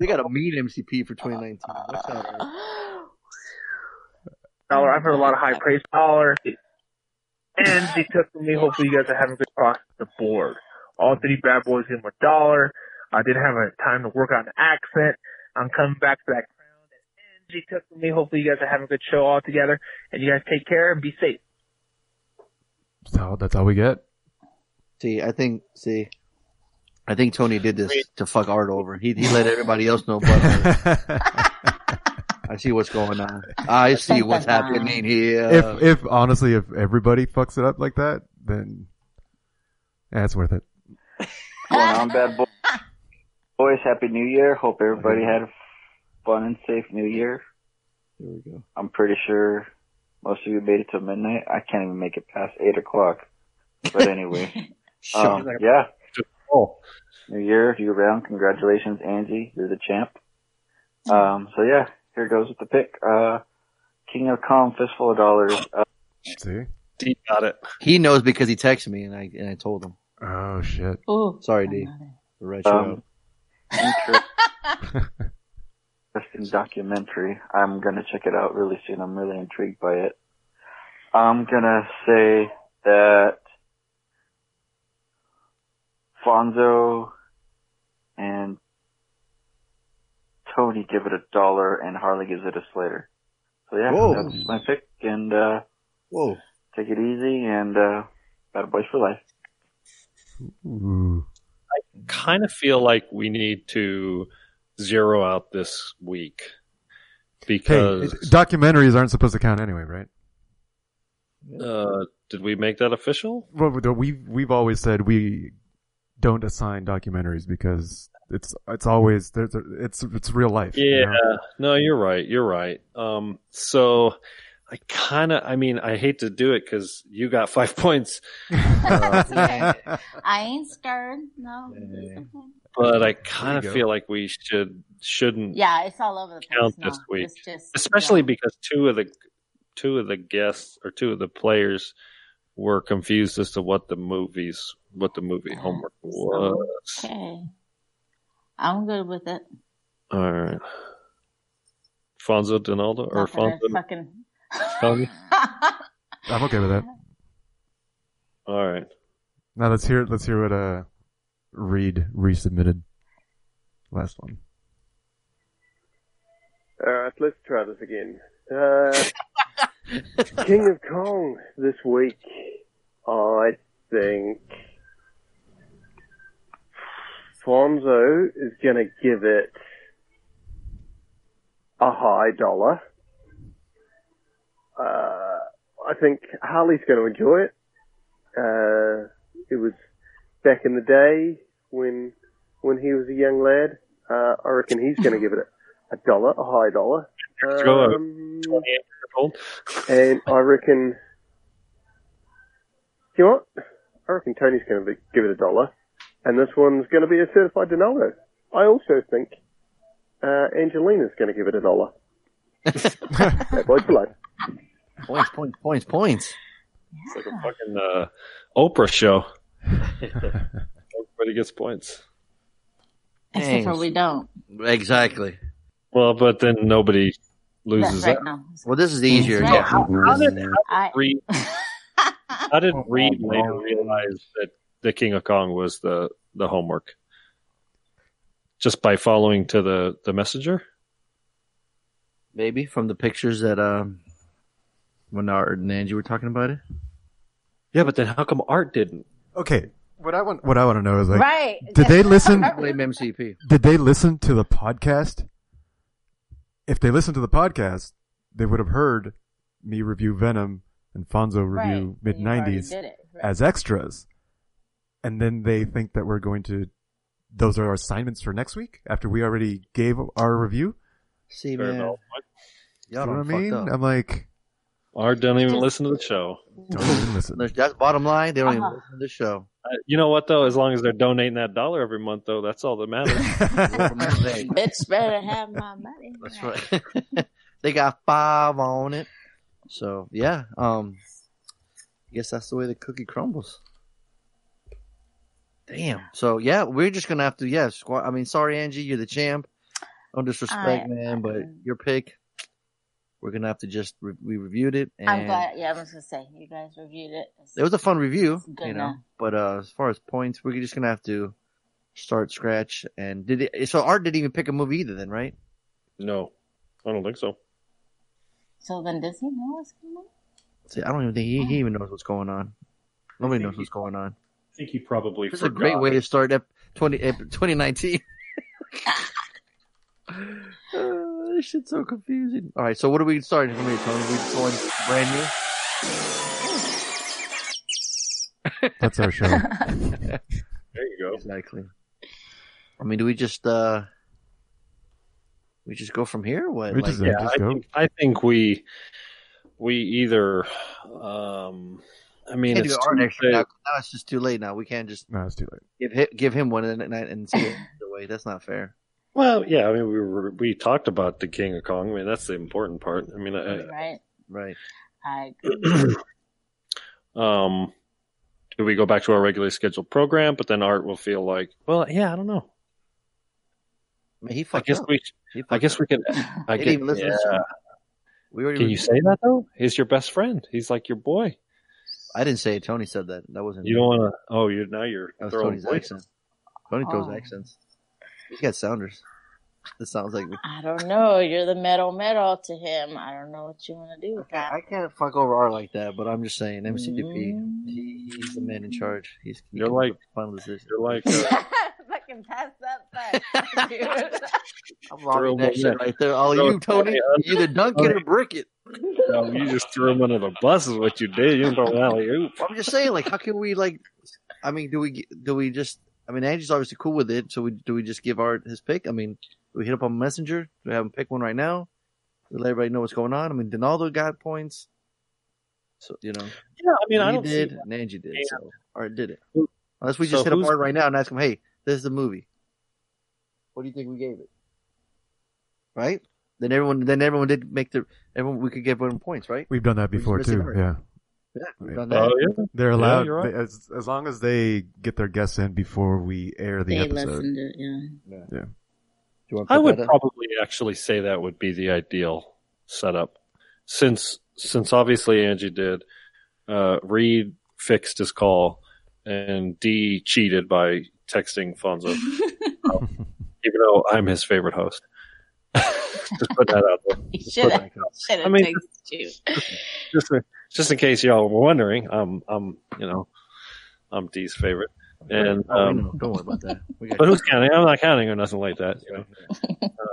They got a mean MCP for 2019. That's all right. dollar, I've heard a lot of high praise dollar. And they took from me. Hopefully you guys are having a good across the board. All three bad boys give them a dollar. I didn't have a time to work on the accent. I'm coming back to that crown that Angie took from me. Hopefully you guys are having a good show all together. And you guys take care and be safe. So that's all we get. See, I think. See, I think Tony did this to fuck Art over. He he let everybody else know. But I see what's going on. I see what's happening here. if if honestly, if everybody fucks it up like that, then yeah, it's worth it. Going on, bad boy? boys? Happy New Year. Hope everybody had a fun and safe New Year. Here we go. I'm pretty sure most of you made it till midnight. I can't even make it past eight o'clock. But anyway, um, yeah. Oh, New Year, you round. Congratulations, Angie. You're the champ. Um, so yeah, here goes with the pick. Uh, King of Kong, fistful of dollars. Uh, See? D got it. He knows because he texted me and I and I told him. Oh shit. Ooh, Sorry, D. To write you Um, interesting documentary. I'm gonna check it out really soon. I'm really intrigued by it. I'm gonna say that Fonzo and Tony give it a dollar and Harley gives it a Slater. So yeah, Whoa. that's my pick and uh Whoa. take it easy and uh Bad Boys for Life. Ooh. Kind of feel like we need to zero out this week Hey, because documentaries aren't supposed to count anyway, right? uh, did we make that official? Well, we've we've always said we don't assign documentaries because it's it's always there's a, it's it's real life. you Yeah, know? no, you're right. You're right. Um, so I kind of, I mean, I hate to do it because you got five points, I ain't scared. No. but I kind of feel like we should shouldn't Yeah, it's all over the place. count No, this week, It's just, especially yeah. because two of the two of the guests or two of the players were confused as to what the movies, what the movie homework was. Okay. I'm good with it. All right, Fonzo Donaldo or Not Fonzo fucking. Tony? I'm okay with that. All right. Now let's hear let's hear what uh Reed resubmitted last one. Alright, let's try this again. Uh, King of Kong this week, I think Fonzo is gonna give it a high dollar. Uh, I think Harley's gonna enjoy it. Uh, it was back in the day when, when he was a young lad. Uh, I reckon he's gonna give it a, a dollar, a high dollar. Go, Um, 28 years old. and I reckon, you know what? I reckon Tony's going to give it a dollar, and this one's going to be a certified Donaldo. I also think uh, Angelina's going to give it a dollar. that boy's for life. Points, points, points, points. It's like a fucking uh, Oprah show. Everybody gets points. Except for we don't. Exactly. Well, but then nobody loses right out. now. Well, this is easier. That's Yeah. right. How, how did, I, Reed, how did Reed later realize that the King of Kong was the, the homework? Just by following to the, the messenger? Maybe from the pictures that um When Art and Angie were talking about it. Yeah, but then how come Art didn't? Okay, what I want, what I want to know is like, Right. did they listen? Blame MCP. Did they listen to the podcast? If they listened to the podcast, they would have heard me review Venom and Fonzo review Right. mid '90s right. as extras, and then they think that we're going to. Those are our assignments for next week after we already gave our review. See, man. enough. Y'all you know what I mean? I'm like, Art don't even listen to the show. don't even listen. That's bottom line. They don't even Uh-huh. listen to the show. Uh, you know what though? As long as they're donating that dollar every month, though, that's all that matters. Hey, Bitch better to have my money. That's right. they got five on it. So yeah, um, I guess that's the way the cookie crumbles. Damn. So yeah, we're just gonna have to. Yeah, squad. I mean, sorry, Angie, you're the champ. No disrespect, I- man, but your pick. We're gonna have to just re- we reviewed it, and I'm glad. Yeah, I was gonna say you guys reviewed it. It's- it was a fun review, good you know. enough. But uh, as far as points, we're just gonna have to start scratch. And did it? So Art didn't even pick a movie either, then, right? no, I don't think so. So then, does he know what's going on? See, I don't even think he, he even knows what's going on. Nobody knows what's going on. I think he probably. This is a great way to start ep- 20, ep- 2019. Uh, this shit's so confusing. All right, so what are we starting from here, Tony? We going brand new? That's our show. There you go. Exactly. I mean, do we just uh we just go from here? or What? We Like, Yeah, just I go. think, I think we we either. Um, I mean, it's do our next Tuesday. now. Now it's just too late. Now we can't just no, it's too late. give him, give him one and and, and see it the way. That's not fair. Well, yeah, I mean, we were, we talked about the King of Kong. I mean, that's the important part. I mean, I, Right. Right. I agree. um, do we go back to our regularly scheduled program? But then Art will feel like, well, yeah, I don't know. I mean, he I guess up. we, He I guess up. we can. I He didn't even listen to the yeah. show. We already. Can you say that though? He's your best friend. He's like your boy. I didn't say it. Tony said that. That wasn't. You don't want to. Oh, you now you're That was throwing Tony's voices. accent. Tony throws Oh. accents. He's got sounders. This sounds like I don't know. You're the metal metal to him. I don't know what you want to do with that. I can't fuck over Art like that, but I'm just saying, MCDP, Mm. he, he's the man in charge. He's he You're like- make the final decision. You're like, uh, Fucking pass that back, dude. I'm Throw lobbing that shit right there. All Throw you, Tony, Tony you either dunk it or brick it. no, you just threw him under the bus is what you did. You didn't throw an alley oop. I'm just saying, like, how can we like? I mean, do we do we just? I mean, Angie's obviously cool with it, so we do we just give Art his pick? I mean, do we hit up on Messenger? Do we have him pick one right now? Do we let everybody know what's going on? I mean, Donaldo got points, so you know. Yeah, I mean, I he don't did, see. and Angie did. Yeah. So Art did it. Unless we so just hit up who's- Art right now and ask him, "Hey, this is the movie. What do you think we gave it?" Right? Then everyone, then everyone did make the everyone. We could give them points, right? We've done that before too. hard. Yeah, Yeah, done that. Oh yeah. they're allowed you're right. they- as as long as they get their guests in before we air the they episode. listened to yeah. Do you want to I would that in? probably actually say that would be the ideal setup, since since obviously Angie did. Uh, Reed fixed his call, and D cheated by texting Fonzo, Um, even though I'm his favorite host. Just put that out there. He Just should have. that out. Should have I mean, texted you. Just just in case y'all were wondering, I'm I'm you know I'm D's favorite, and Oh, um. Don't worry about that. But who's counting? I'm not counting or nothing like that. You know,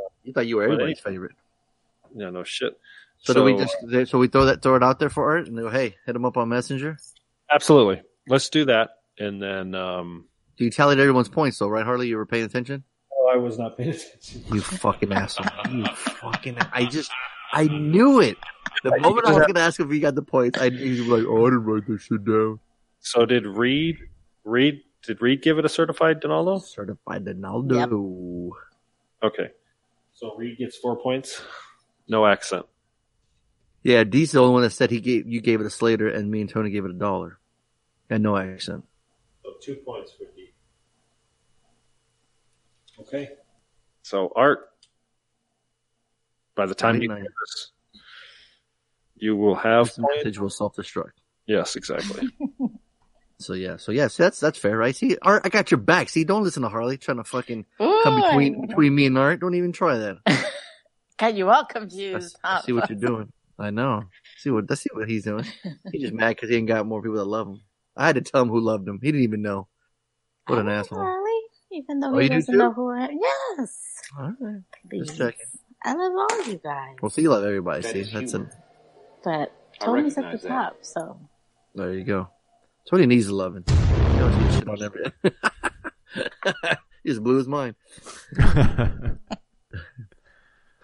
you thought you were But everybody's favorite. yeah, no shit. So, do we just so we throw that throw it out there for Art and go, hey, hit him up on Messenger. absolutely let's do that, and then um, Do you tallied everyone's points though, right, Harley? You were paying attention. I was not paying attention. You fucking asshole. You fucking. I just. I knew it. The moment I was gonna ask if he got the points, I knew he was like, "Oh, I didn't write this shit down." So did Reed? Reed did Reed give it a certified Donaldo? Certified Donaldo. Okay, so Reed gets four points, no accent. Yeah, D's the only one that said he gave you gave it a Slater, and me and Tony gave it a dollar, and no accent. So two points for D. Okay. So Art, by the time you Ninety-nine. get this, you will have This message will self destruct. Yes, exactly. So yeah, so yes, that's that's fair, right? See, Art, I got your back. See, don't listen to Harley trying to fucking come between between me and Art. Don't even try that. Got you all I, confused. I huh? see what you're doing. I know. See what? Let's see what he's doing. He's just mad because he ain't got more people that love him. I had to tell him who loved him. He didn't even know. What an asshole. Really? Even though Oh, he doesn't too? know who I am. Yes. All right. Please. Just checking. I love all you guys. Well, see, you love everybody. That see, is that's a. But I Tony's at the that. top, so. there you go. Tony needs loving. He always gets shit on every. he just blew his mind.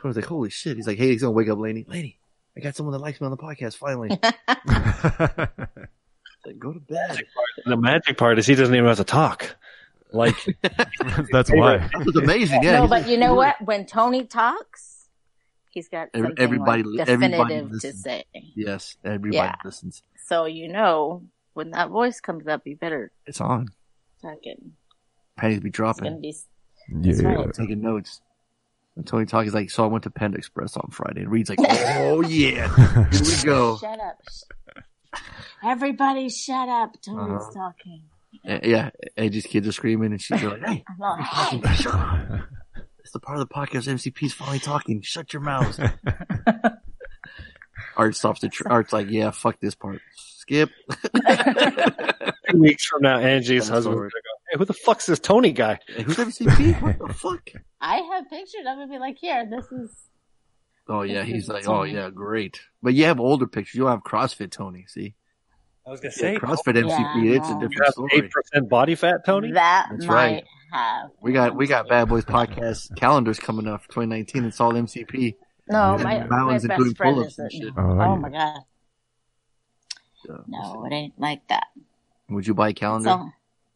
Tony's like, holy shit. He's like, hey, he's gonna wake up Laney. Laney, I got someone that likes me on the podcast finally. like, go to bed. The magic part is he doesn't even have to talk. Like That's why. That was amazing. Yeah. no, but you know what? When Tony talks, he's got Every- something everybody- like everybody definitive to say. Yes, everybody Yeah. listens. So you know when that voice comes up, you better It's on. fucking. Pennies be It's dropping. be. Yeah. right. Taking notes. And Tony talk is like, so I went to Panda Express on Friday. And Reed's like, oh yeah, here we go. Shut up. Everybody, shut up. Tony's Uh-huh. talking. Uh, yeah, Edge's kids are screaming, and she's like, hey, I'm like, it's the part of the podcast MCP's finally talking. Shut your mouths. Art stops the tr- Art's like, yeah, fuck this part. Skip. two weeks from now, Angie's Fast husband's forward. "Hey, who the fuck's this Tony guy?" Hey, who's MCP? What the fuck? I have pictures of it. Be like, here, this is. Oh yeah, he's like, oh yeah, great. But you have older pictures. You don't have CrossFit Tony. See, I was gonna Yeah, say CrossFit Yeah, MCP. It's a different story. eight percent body fat, Tony. That That's might right. have. We got we got Bad Boys podcast calendars coming up for 2019. It's all MCP. No, Yeah. my, my Mountains, best including friend pull-ups is. and shit. Oh, Oh, yeah. my god. So, No, it ain't like that. Would you buy a calendar, So,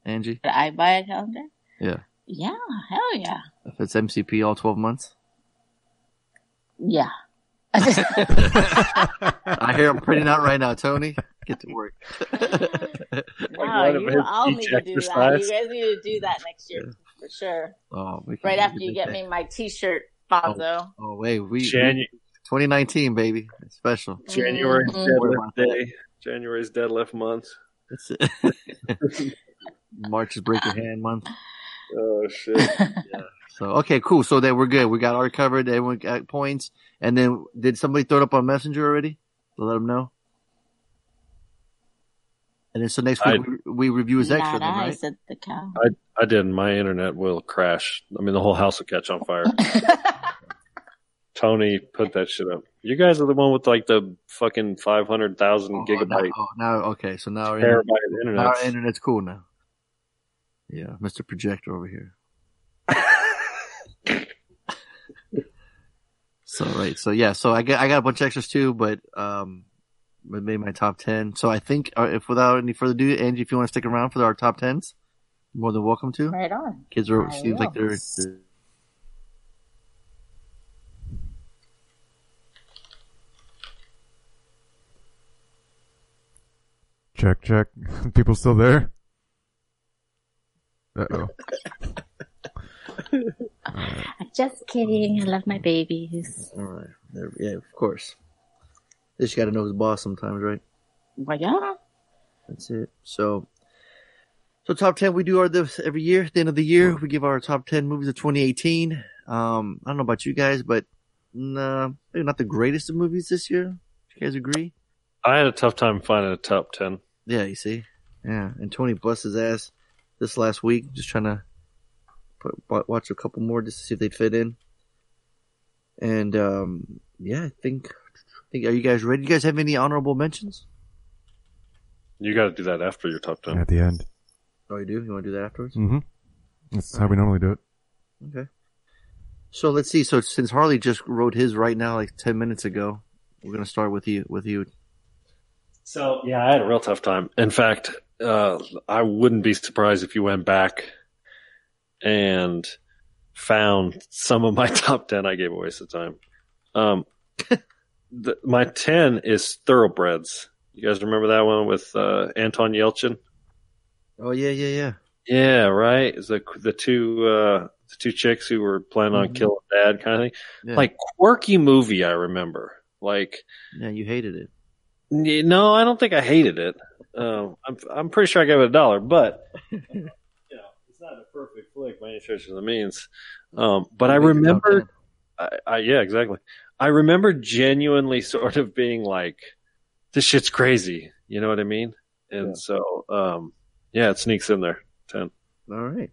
Angie? did I buy a calendar? Yeah. Yeah, hell yeah. If it's MCP all 12 months. Yeah. I hear I'm printing out right now, Tony. Get to work. Wow, one of you all need to do that. You guys need to do that next year for sure. oh, we can Right after you get thing. me my T-shirt, Bonzo. Oh wait, we, Janu- we 2019 baby, it's special. January's Mhm. deadlift day. January's deadlift month. It's it. March is break your hand month. Oh shit! So okay, cool. So then we're good. We got our covered. Everyone got points. And then did somebody throw it up on Messenger already to let them know? And then so next week I- we, we review his extra, Not then, I, right? said the cow. I I didn't. My internet will crash. I mean, the whole house will catch on fire. Tony put that shit up. You guys are the one with like the fucking five hundred thousand Oh, now, gigabyte oh, now now okay. So now our, terabyte internet, of our internet's cool now. Yeah, Mr. Projector over here. so right, so yeah, so I got I got a bunch of extras too, but um, I made my top ten. So I think uh, if without any further ado, Angie, if you want to stick around for our top tens, more than welcome to. Right on. Kids are I seems like they're, they're Check, check. People still there? Uh oh. Just kidding. I love my babies. all right. They're, yeah, of course. They just got to know his boss sometimes, right? Well, yeah. That's it. So, so top ten we do our this every year. At the end of the year, we give our top ten movies of 2018. Um, I don't know about you guys, but nah, maybe not the greatest of movies this year. You guys agree? I had a tough time finding a top ten. Yeah, you see. Yeah, and Tony bust his ass this last week, just trying to put, watch a couple more just to see if they'd fit in. And um, yeah, I think. I think. Are you guys ready? You guys have any honorable mentions? You got to do that after your top ten. At the end. Oh, you do. You want to do that afterwards? Mm-hmm. That's how we normally do it. Okay. So let's see. So since Harley just wrote his right now, like ten minutes ago, we're gonna start with you. With you. So yeah, I had a real tough time. In fact, uh, I wouldn't be surprised if you went back and found some of my top ten I gave away some time. Um, the, my ten is Thoroughbreds. You guys remember that one with uh, Anton Yelchin? Oh yeah, yeah, yeah. Yeah, right. It's the the two uh, the two chicks who were planning on Mhm. killing dad, kind of thing. Yeah. Like quirky movie. I remember. Like Yeah, you hated it. No, I don't think I hated it. Um, I'm I'm pretty sure I gave it a dollar, but you know, it's not a perfect flick by any stretch of the means. Um, but I Make remember, I, I, yeah, exactly. I remember genuinely sort of being like, "This shit's crazy." You know what I mean? And Yeah. so, um, yeah, it sneaks in there. Ten. All right.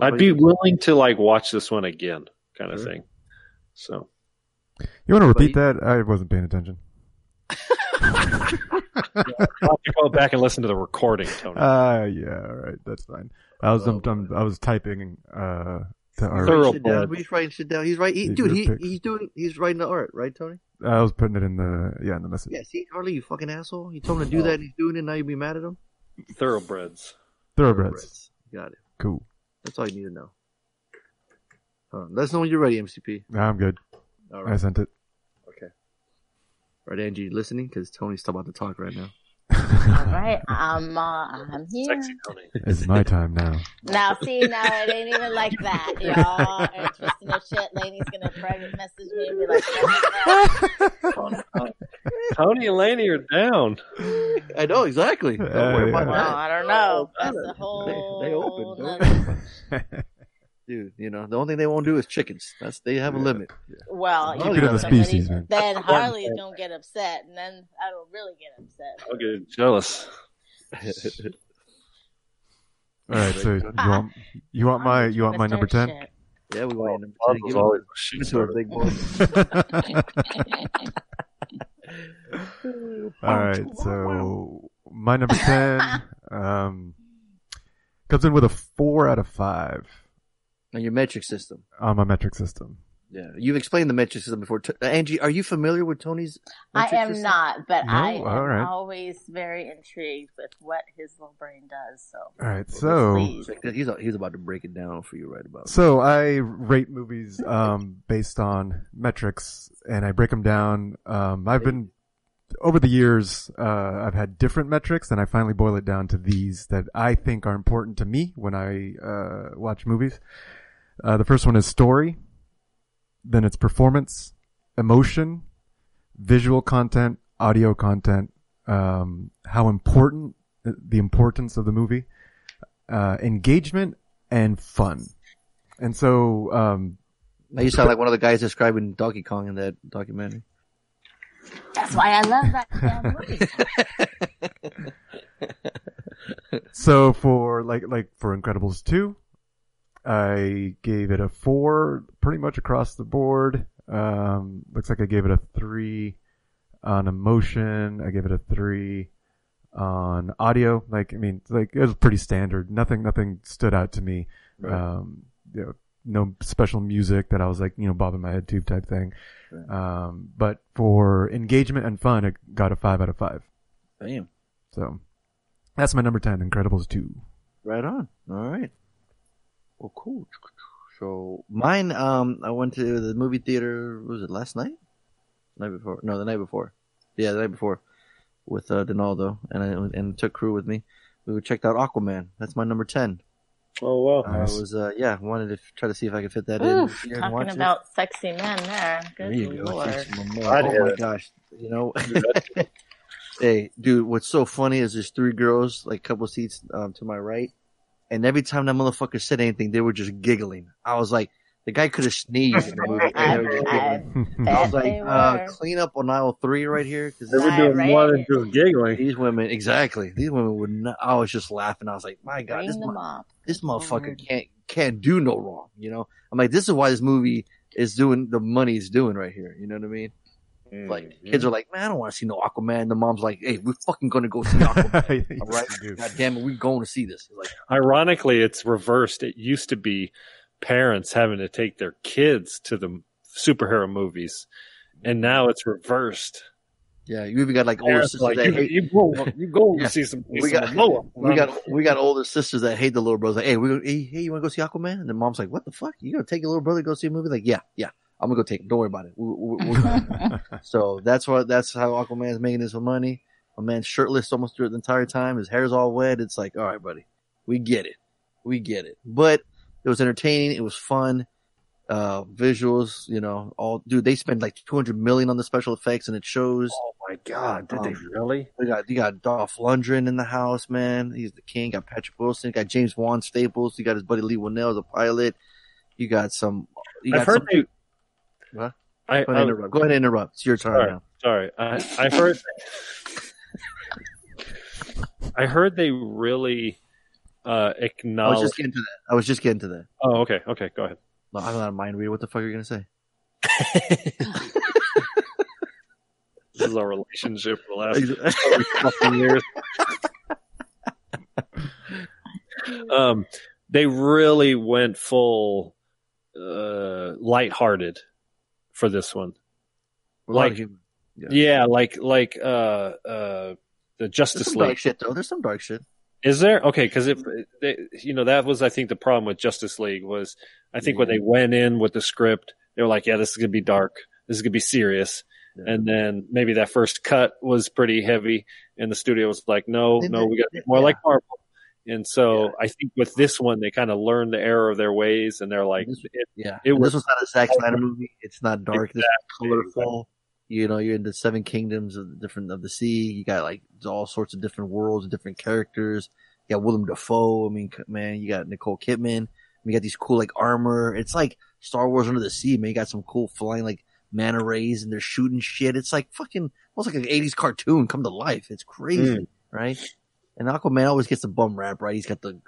I'd be willing to like watch this one again, kind of Sure. thing. So You want to repeat you- that? I wasn't paying attention. I'll have to go back and listen to the recording, Tony. Uh, yeah, all right, that's fine. I was, I'm, I'm, I was typing, uh, to art. Thorough Shit blood. He's writing shit down. He's right. He, dude, he, pics. he's doing. He's writing the art, right, Tony? I was putting it in the, yeah, in the message. Yeah. See, Harley, you fucking asshole. You told him to do that. and He's doing it. Now you be mad at him. Thoroughbreds. Thoroughbreds. Got it. Cool. That's all you need to know. Hold on. Let us know when you're ready, MCP. Nah, I'm good. All I right. sent it. Okay. Right, Angie, you listening? Because Tony's still about to talk right now. All right, I'm uh, I'm here. Sexy Tony. It's my time now. Now, see, now it ain't even like that, y'all. Are twisting their shit. Lainey's gonna private message me and be like, Tony and Laney are down. I know exactly. Don't worry Uh, about "No, that. I don't know. That's a whole. They, they open. nother- Don't- Dude, you know the only thing they won't do is chickens. That's they have a limit. Well, Keep you it in know, the species, man. Then Harley don't get upset, and then I don't really get upset. I'll get jealous. All right, so you want, you want my, you want my number 10? Yeah, we want number Bob ten. Give always it a shit give to a big boy. All right, so my number 10, um, comes in with a four out of five And your metric system. on my metric system. Yeah, you've explained the metric system before. T- Angie, are you familiar with Tony's? I am system? not, but No? I am All right. always very intrigued with what his little brain does. So, All right, so. He's he's about to break it down for you right about. so I rate movies um, based on metrics, and I break them down. Um, I've been over the years, uh, I've had different metrics, and I finally boil it down to these that I think are important to me when I uh, watch movies. Uh, the first one is story, then it's performance, emotion, visual content, audio content, um, how important the importance of the movie, uh, engagement, and fun. And so, um, Now you sound like one of the guys describing Donkey Kong in that documentary. That's why I love that damn movie. so for like like for Incredibles two, I gave it a four pretty much across the board. Um, looks like I gave it a three on emotion. I gave it a three on audio. Like I mean, like it was pretty standard. Nothing nothing stood out to me. Right. Um, you know, no special music that I was like you know bobbing my head to type thing. Right. Um, but for engagement and fun, it got a five out of five. Damn. So that's my number 10, Incredibles 2. Right on. All right. Well, cool. So mine, um, I went to the movie theater. Was it last night? Night before? No, the night before. Yeah, the night before with uh, Donaldo and I, and took crew with me. We checked out Aquaman. That's my number ten. Oh wow. I Nice. was uh, yeah wanted to try to see if I could fit that in. Oof, here and talking watch it. about sexy men there. There Good you go. lord. Thanks, my man. I'd Oh my it. gosh. You know, hey, dude, what's so funny is there's three girls, like a couple seats um, to my right, and every time that motherfucker said anything, they were just giggling. I was like, the guy could have sneezed in the movie, and they were just I, giggling. I I was like, uh, clean up on aisle three right here, because They were doing right. more than just giggling. these women, exactly, these women would not. I was just laughing. I was like, my god, Bring this mo- this motherfucker Lord. can't can't do no wrong. You know, I'm like, this is why this movie is doing the money it's doing right here. You know what I mean? Like Mm-hmm. kids are like, man, I don't want to see no Aquaman. The mom's like, hey, we're fucking gonna go see Aquaman. All right. God damn it, we're going to see this. Like, Ironically, it's reversed. It used to be parents having to take their kids to the superhero movies, and now it's reversed. yeah, you even got like older Parents sisters like, that you, hate. you go, you go Yeah. see some. We got Momoa. we got we got older sisters that hate the little brothers. Like, hey, we hey, hey, you want to go see Aquaman? And the mom's like, what the fuck? You gonna take your little brother to go see a movie? Like, yeah, yeah, I'm gonna go take him. Don't worry about it. We, we, we're So that's what that's how Aquaman's making his money. My man's shirtless almost through the entire time. His hair's all wet. It's like, all right, buddy, we get it, we get it. But it was entertaining. It was fun. Uh, visuals, you know, all dude. They spent like two hundred million on the special effects, and it shows. Oh my god! Did they Um, really? We got you got Dolph Lundgren in the house, man. He's the king. Got Patrick Wilson. Got James Wan Staples. You got his buddy Leigh Whannell as a pilot. You got some. You got I've heard some, they. I, Go ahead, and interrupt. Go ahead and interrupt. It's your turn sorry, now. sorry. I, I heard. I heard they really uh, I was just getting to that. I was just getting to that. Oh, okay, okay. Go ahead. No, I'm not a mind reader. What the fuck are you gonna say? This is our relationship for the last fucking years. um, they really went full uh, lighthearted for this one. A Like. Yeah. yeah, like like uh uh the Justice League. shit though. There's some dark shit. Is there? Okay, because if they, you know that was I think the problem with Justice League was I think when they went in with the script they were like, yeah, this is gonna be dark, this is gonna be serious, and then maybe that first cut was pretty heavy, and the studio was like, no, They no, did- we got to be more like Marvel. And so I think with this one they kind of learned the error of their ways, and they're like, it, Yeah. it was this was not a Zack Snyder movie. It's not dark. This Exactly. colorful. You know, you're in the seven kingdoms of the different of the sea. You got like all sorts of different worlds, and different characters. You got Willem Dafoe. I mean, man, you got Nicole Kidman. You got these cool like armor. It's like Star Wars Under the Sea, man. You got some cool flying like manta rays and they're shooting shit. It's like fucking almost like an '80s cartoon come to life. It's crazy, Mm. right? And Aquaman always gets the bum rap, right? He's got the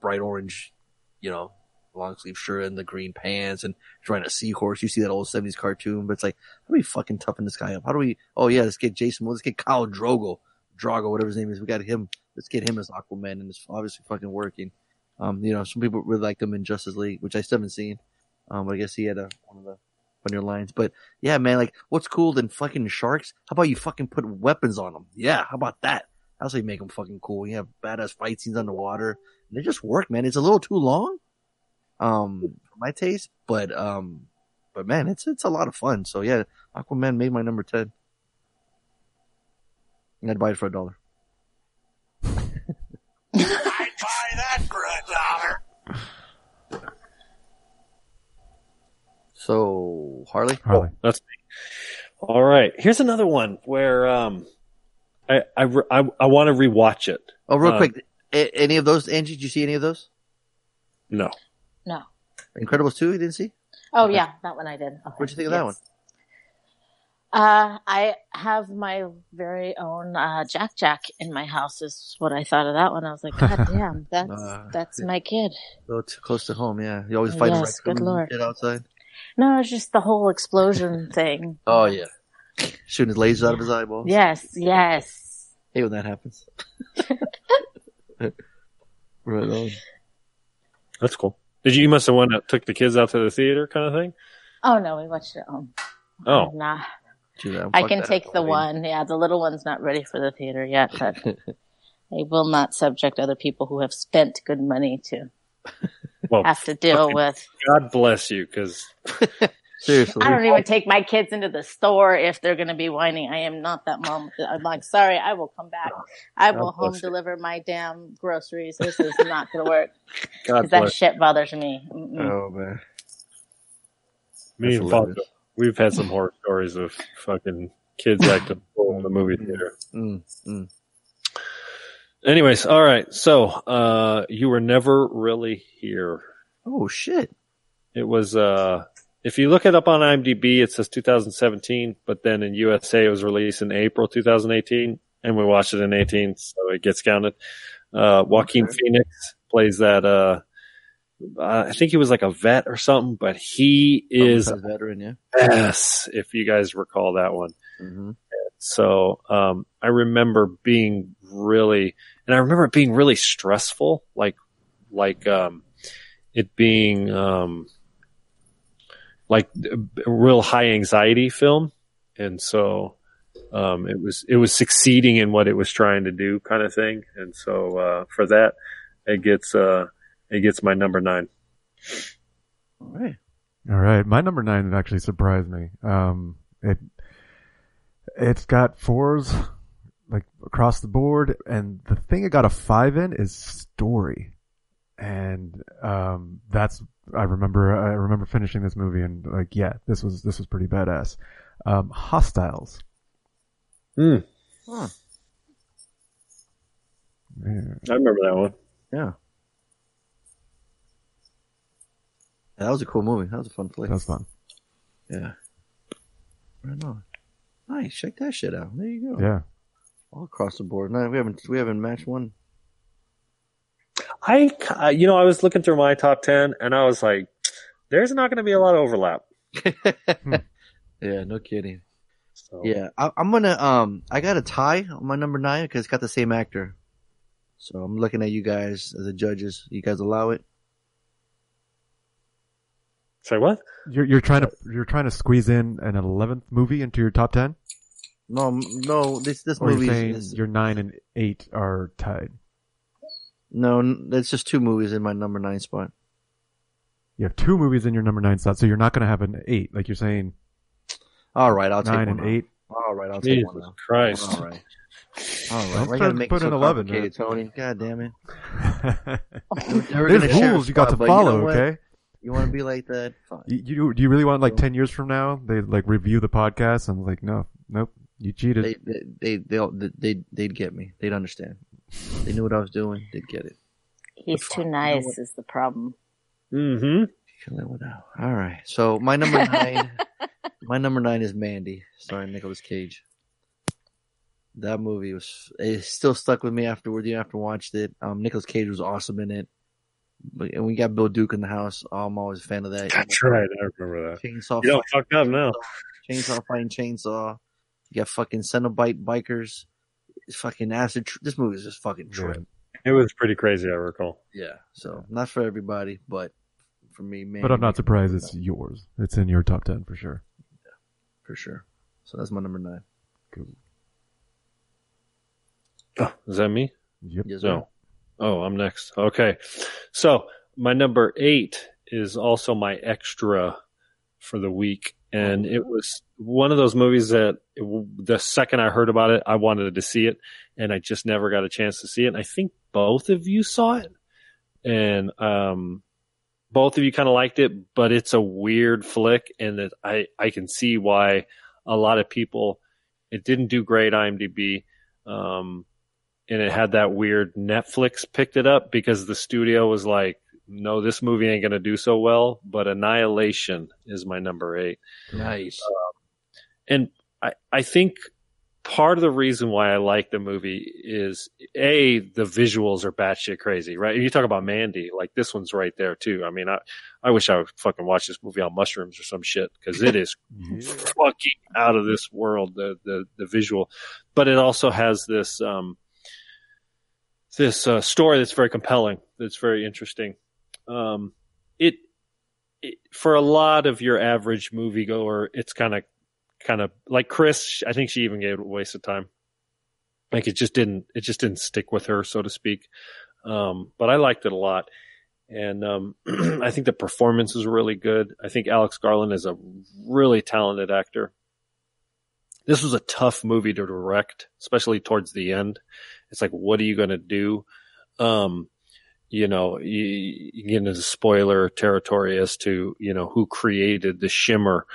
bright orange, you know, long sleeve shirt and the green pants and trying a seahorse. You see that old 70s cartoon, but it's like, how do we fucking toughen this guy up? How do we, oh yeah, let's get Jason, let's get Khal Drogo, Drago, whatever his name is. We got him, let's get him as Aquaman and it's obviously fucking working. Um, you know, some people really liked him in Justice League, which I still haven't seen. Um, but I guess he had a, one of the funnier lines. But yeah, man, like, what's cool than fucking sharks? How about you fucking put weapons on them? Yeah, how about that? That's how you make them fucking cool. You have badass fight scenes underwater. And they just work, man. It's a little too long, um, for my taste, but um, but man, it's it's a lot of fun. So yeah, Aquaman made my number ten. And I'd buy it for a dollar. I'd buy that for a dollar. So Harley, Harley. That's me. All right. Here's another one where um, I I I, I want to rewatch it. oh, real Uh, quick, a- any of those, Angie? Did you see any of those? No. No. Incredibles two, you didn't see? Oh yeah, that one I did. Okay. What'd you think of that one? Uh, I have my very own uh, Jack Jack in my house. Is what I thought of that one. I was like, God damn, that's Uh, that's my kid. A little too close to home, yeah. You always fight Yes, good raccoons and lord. shit outside. No, it's just the whole explosion thing. Oh yeah, shooting his lasers out of his eyeballs. Yes, yes. Hate when that happens. right on. That's cool. Did you, you must have one that took the kids out to the theater kind of thing? Oh no, we watched it at home. Oh. Nah. Gee, that- I can take the Halloween. one. Yeah, the little one's not ready for the theater yet, but I will not subject other people who have spent good money to Well, have to deal with. God bless you, because Seriously. I don't even take my kids into the store if they're going to be whining. I am not that mom. I'm like, sorry, I will come back. I will home you. deliver my damn groceries. This is not going to work. God 'Cause that shit bothers me. Mm-mm. Oh man. Me and hilarious. We've had some horror stories of fucking kids acting full in the movie theater. Mm, mm. Anyways, all right. So, uh, you were never really here. Oh shit. It was, uh, if you look it up on IMDb, it says 2017, but then in USA it was released in April 2018, and we watched it in 18, so it gets counted. Uh, Joaquin Phoenix plays that, uh, uh, I think he was like a vet or something, but he is a veteran, yeah. Yes, if you guys recall that one. Mm-hmm. So um, I remember being really, and I remember it being really stressful, like like um, it being um, like a real high anxiety film, and so um, it was it was succeeding in what it was trying to do, kind of thing. And so uh, for that, it gets uh, it gets my number nine. All right. All right, my number nine actually surprised me. Um, it it's got fours like across the board, and the thing it got a five in is story, and um, that's I remember I remember finishing this movie and like yeah, this was this was pretty badass. Um, Hostiles. Hmm. Huh. Yeah. I remember that one. Yeah. Yeah, That was a cool movie. That was a fun flick. That was fun. Yeah. Right on. Nice. Check that shit out. There you go. Yeah. All across the board. No, we haven't we haven't matched one. I, uh, you know, I was looking through my top 10 and I was like, there's not going to be a lot of overlap. Yeah, no kidding. So, Yeah, I, I'm gonna um, I got a tie on my number nine because it's got the same actor. So I'm looking at you guys as the judges. You guys allow it? Say what? You're you're trying to you're trying to squeeze in an eleventh movie into your top ten, No, no. This this or movie you're saying is your nine and eight are tied. No. n- It's just two movies in my number nine spot. You have two movies in your number nine slot, so you're not going to have an eight. Like you're saying, All right, I'll take nine one and out. eight. All right, I'll take Jesus one. out. Christ. All right. All right. Don't Why you try gotta make put it in so 11, complicated, uh, Tony? God damn it. There's We're gonna share a rules you got to spot, but you know follow. okay. You want to be like that? Fine. You, you do you really want like ten years from now they like review the podcast and like no nope you cheated. They they they they'll, they they'd get me. They'd understand. They knew what I was doing. They'd get it. He's too nice is the problem. Mm-hmm. Can live without. All right. So my number nine, my number nine is Mandy, starring Nicolas Cage. That movie was it still stuck with me afterward. You after watched it. Um, Nicolas Cage was awesome in it. But and we got Bill Duke in the house. I'm always a fan of that. That's right. I remember that. Chainsaw. You don't fucked up now. Chainsaw fighting chainsaw. You got fucking Cenobite bikers. It's fucking acid. Tr- this movie is just fucking trip. It was pretty crazy, I recall. Yeah. So not for everybody, but for me, man. but I'm not surprised it's yours. It's in your top ten for sure. Yeah, for sure. So that's my number nine. Cool. Oh, is that me? Yep. Yes. No. Oh, I'm next. Okay. So my number eight is also my extra for the week. And it was one of those movies that the second I heard about it, I wanted to see it and I just never got a chance to see it. And I think both of you saw it and, um, both of you kind of liked it, but it's a weird flick and that I, I can see why a lot of people, it didn't do great IMDb. Um, and it had that weird Netflix picked it up because the studio was like, no, this movie ain't going to do so well, but Annihilation is my number eight. Nice. And I, I think part of the reason why I like the movie is a the visuals are batshit crazy, right? You talk about Mandy, like this one's right there too. I mean, I I wish I would fucking watch this movie on mushrooms or some shit because it is fucking out of this world the the the visual, but it also has this um this uh, story that's very compelling, that's very interesting. Um, it, it for a lot of your average moviegoer, it's kind of kind of like Chris. I think she even gave it a waste of time. Like it just didn't it just didn't stick with her, so to speak. Um, but I liked it a lot. And um, I think the performance is really good. I think Alex Garland is a really talented actor. This was a tough movie to direct, especially towards the end. It's like, what are you going to do? Um, you know, you, you get into spoiler territory as to, you know, who created the shimmer.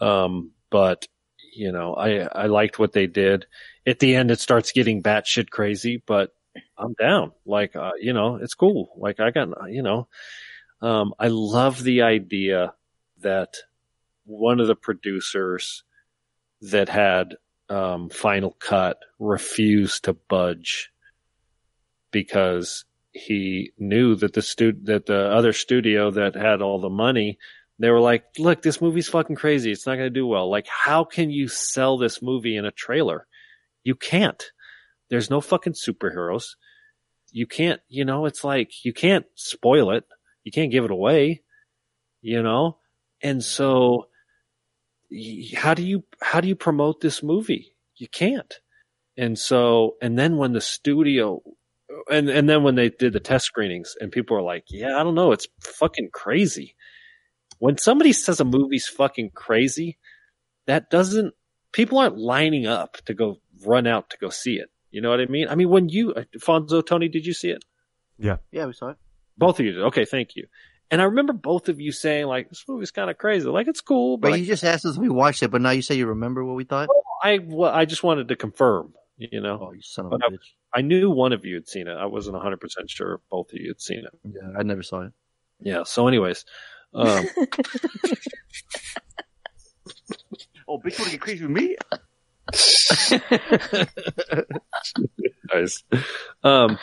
Um, but, you know, I, I liked what they did. At the end, it starts getting batshit crazy, but I'm down. Like, uh, you know, it's cool. Like I got, you know, um, I love the idea that one of the producers that had um, Final Cut refused to budge because he knew that the stu- that the other studio that had all the money, they were like, "Look, this movie's fucking crazy. It's not going to do well. Like, how can you sell this movie in a trailer? You can't. There's no fucking superheroes. You can't. You know, it's like you can't spoil it. You can't give it away. You know, and so." how do you how do you promote this movie? You can't. And so and then when the studio and and then when they did the test screenings and people were like, "Yeah, I don't know, it's fucking crazy." When somebody says a movie's fucking crazy, that doesn't people aren't lining up to go run out to go see it. You know what I mean? I mean, when you uh, Fonzo Tony, did you see it? Yeah. Yeah, we saw it. Both of you did. Okay, thank you. And I remember both of you saying like, "This movie's kind of crazy. Like, it's cool." But But you just asked us if we watched it, but now you say you remember what we thought. I, well, I just wanted to confirm. You know, Oh, you son of a But I, bitch! I knew one of you had seen it. I wasn't 100 percent sure if both of you had seen it. Yeah, I never saw it. Yeah. So, anyways, um, Oh, bitch, wanna get crazy with me? nice. Um,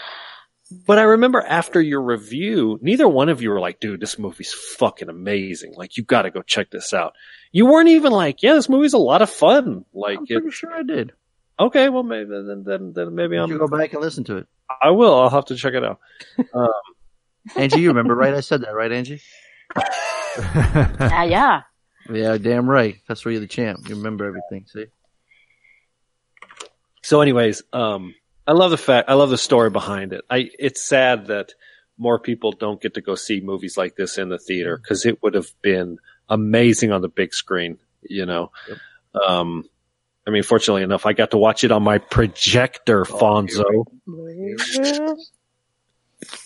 but I remember after your review, neither one of you were like, dude, this movie's fucking amazing. Like, you gotta go check this out. You weren't even like, yeah, this movie's a lot of fun. Like, I'm it, pretty sure I did. Okay, well, maybe, then, then, then maybe You I'm, should go back and listen to it. I will. I'll have to check it out. Um, Angie, you remember, right? I said that, right, Angie? Yeah, yeah. Yeah, damn right. That's where you're the champ. You remember everything, see? So, anyways, um, I love the fact, I love the story behind it. I, it's sad that more people don't get to go see movies like this in the theater because it would have been amazing on the big screen, you know. Um, I mean, fortunately enough, I got to watch it on my projector, Fonzo.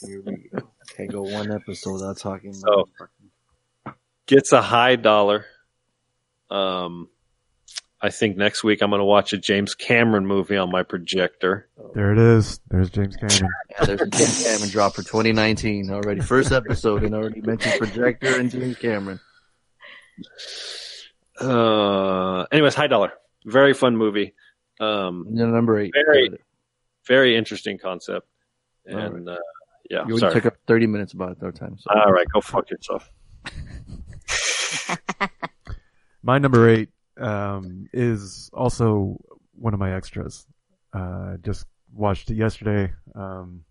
Here we go. Can't go one episode without talking So- about Gets a high dollar. Um, I think next week I'm going to watch a James Cameron movie on my projector. There it is. There's James Cameron. Yeah, there's a James Cameron drop for 2019 already. First episode and I already mentioned projector and James Cameron. Uh, anyways, high dollar. Very fun movie. Um, And then number eight. Very- very interesting concept. All right. And, uh, yeah, You already sorry. took up 30 minutes about it that time. So. All right, go fuck yourself. My number eight um, is also one of my extras. Uh, just watched it yesterday. Um,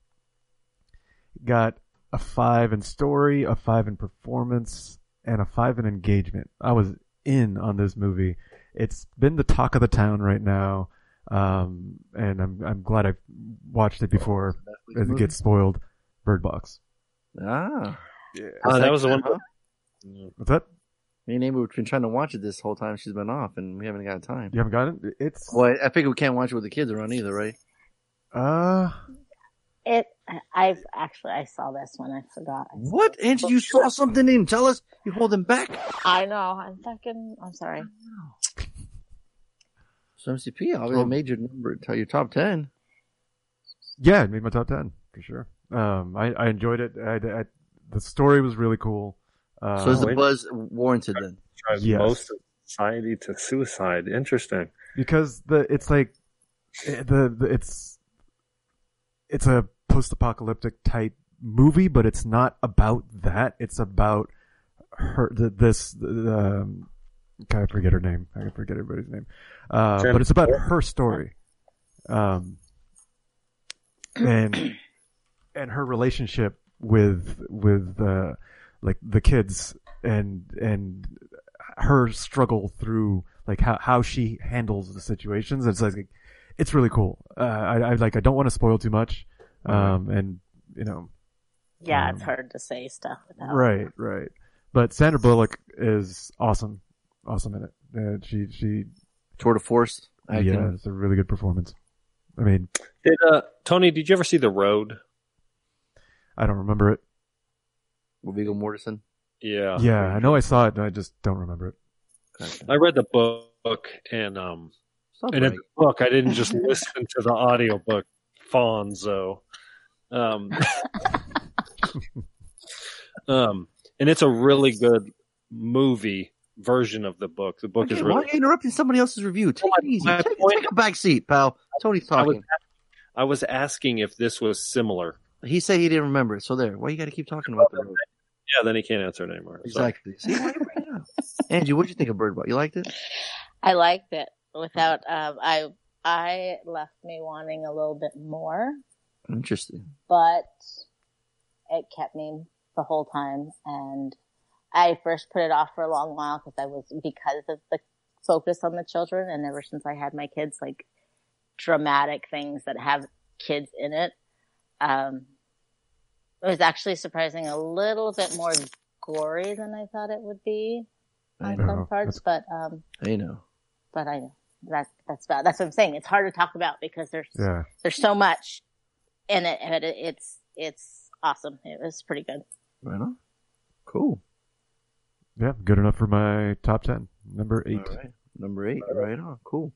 got a five in story, a five in performance, and a five in engagement. I was in on this movie. It's been the talk of the town right now, um, and I'm I'm glad I watched it before it movie? gets spoiled. Bird Box. Ah. Uh, that was the one. Huh? What's that? Me and Amy have been trying to watch it this whole time she's been off, and we haven't got time. You haven't got it? It's Well, I I figure we can't watch it with the kids around either, right? uh It. I've actually I saw this one. I forgot. What? Angie, you saw something in. Tell us. You hold him back. I know. I'm fucking. I'm sorry. So MCP obviously Well- made your number, tell your top 10. Yeah, it made my top ten for sure. Um, I, I enjoyed it. I, I, the story was really cool. Uh, So is the buzz warranted then? Drives Yes. most of society to suicide. Interesting. because the it's like eh, the, the it's it's a post-apocalyptic type movie, but it's not about that. It's about her. The, this the, um, I forget her name. I forget everybody's name. Uh, but it's about her story. Um, and and her relationship with with uh, like the kids and and her struggle through like how how she handles the situations. It's like it's really cool. Uh, I, I like I don't want to spoil too much. Um, and you know, Yeah, it's Um, hard to say stuff without. right, right. But Sandra Bullock is awesome, awesome in it. Uh, she she Tour de force. acting. yeah, it's a really good performance. I mean, Did uh, Tony? Did you ever see The Road? I don't remember it. With Viggo Mortensen. Yeah. Yeah, I know I saw it, and I just don't remember it. I read the book and um Stop and in bragging. the book I didn't just listen to the audiobook Fonzo. Um Um and it's a really good movie version of the book. The book is Okay, Why are you interrupting somebody else's review? Take it easy. Take, point- take a back seat, pal. Tony's I was, talking. I was asking if this was similar. He said he didn't remember it. So there. Why you got to keep talking about the road? Yeah, then he can't answer it anymore. So- Exactly. See, why you bring it up? Angie, what did you think of Bird Box? You liked it? I liked it. Without, um, I, I left me wanting a little bit more, Interesting. but it kept me the whole time. And I first put it off for a long while because I was, because of the focus on the children. And ever since I had my kids, like dramatic things that have kids in it, um, it was actually surprising a little bit more gory than I thought it would be I on know. some parts, but, um, I know. but I know that that's bad. That's what I'm saying. It's hard to talk about because there's Yeah. there's so much in it, but it, it's it's awesome. It was pretty good. Right on. Cool. Yeah, good enough for my top ten. Number eight. All right. Number eight. Right on. Cool.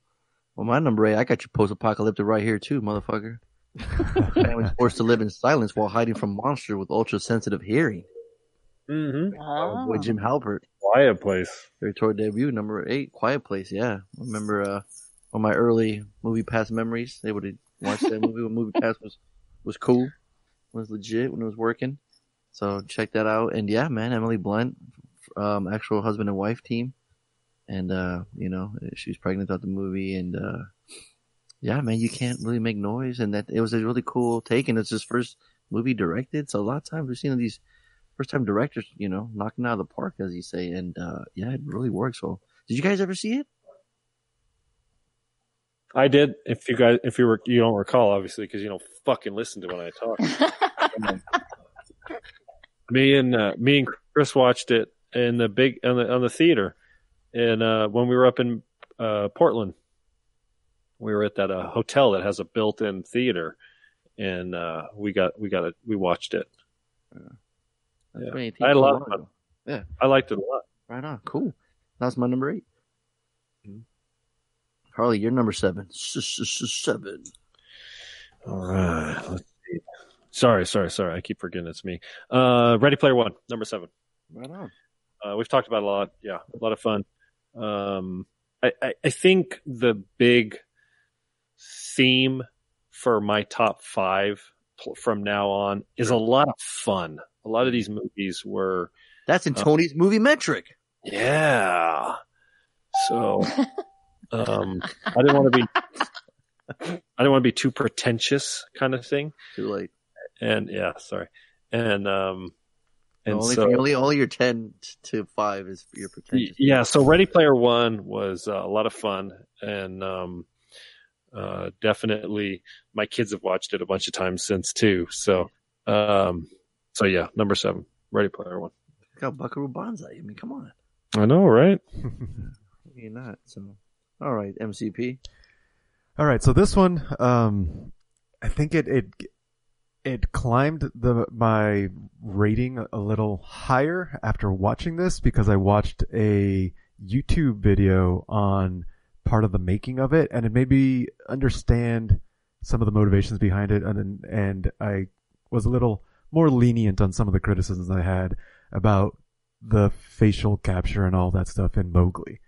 Well, my number eight, I got you post-apocalyptic right here too, motherfucker. Family's forced to live in silence while hiding from monster with ultra-sensitive hearing. Mm-hmm. Our boy Oh. Jim Halpert. Quiet Place. Directorial debut, number eight, Quiet Place. Yeah, I remember uh, one of my early movie pass memories. Able to watch that movie when movie pass was was cool, was legit when it was working. So check that out. And yeah, man, Emily Blunt, um, actual husband and wife team, and uh, you know she was pregnant throughout the movie, and uh, yeah, man, you can't really make noise, and that it was a really cool take, and it's his first movie directed. So a lot of times we've seen these first time directors, you know, knocking out of the park, as you say, and uh, yeah, it really works. So did you guys ever see it? I did. If you guys, if you were, you don't recall, obviously, because you don't fucking listen to when I talk. me and uh, me and Chris watched it in the big on the on the theater, and uh, when we were up in uh, Portland, we were at that uh, hotel that has a built-in theater, and uh, we got we got it. We watched it. That's Yeah. 2018, I had a lot of fun. Yeah, I liked it a lot. right on. Cool. That's my number 8 Harley, you're number seven. Seven. All right. Let's see. Sorry, sorry, sorry. I keep forgetting it's me. Uh, Ready Player One, number seven. Right on. Uh, we've talked about it a lot. Yeah, a lot of fun. Um, I, I, I think the big theme for my top five pl- from now on is a lot of fun. A lot of these movies were, That's in Uh, Tony's movie metric. yeah. So, um, I didn't want to be, I didn't want to be too pretentious kind of thing. Too late. And yeah, sorry. And, um, and only, so, only, only your 10 to 5 is your pretentious. Yeah, so Ready Player One was uh, a lot of fun, and um, uh, definitely my kids have watched it a bunch of times since too. So, um, so yeah, number seven, Ready Player One. Look how Buckaroo Banzai. I mean, come on. I know, right? You're not. So, all right, MCP. All right, so this one, um, I think it it it climbed the my rating a little higher after watching this because I watched a YouTube video on part of the making of it, and it made me understand some of the motivations behind it, and and I was a little more lenient on some of the criticisms I had about the facial capture and all that stuff in Mowgli.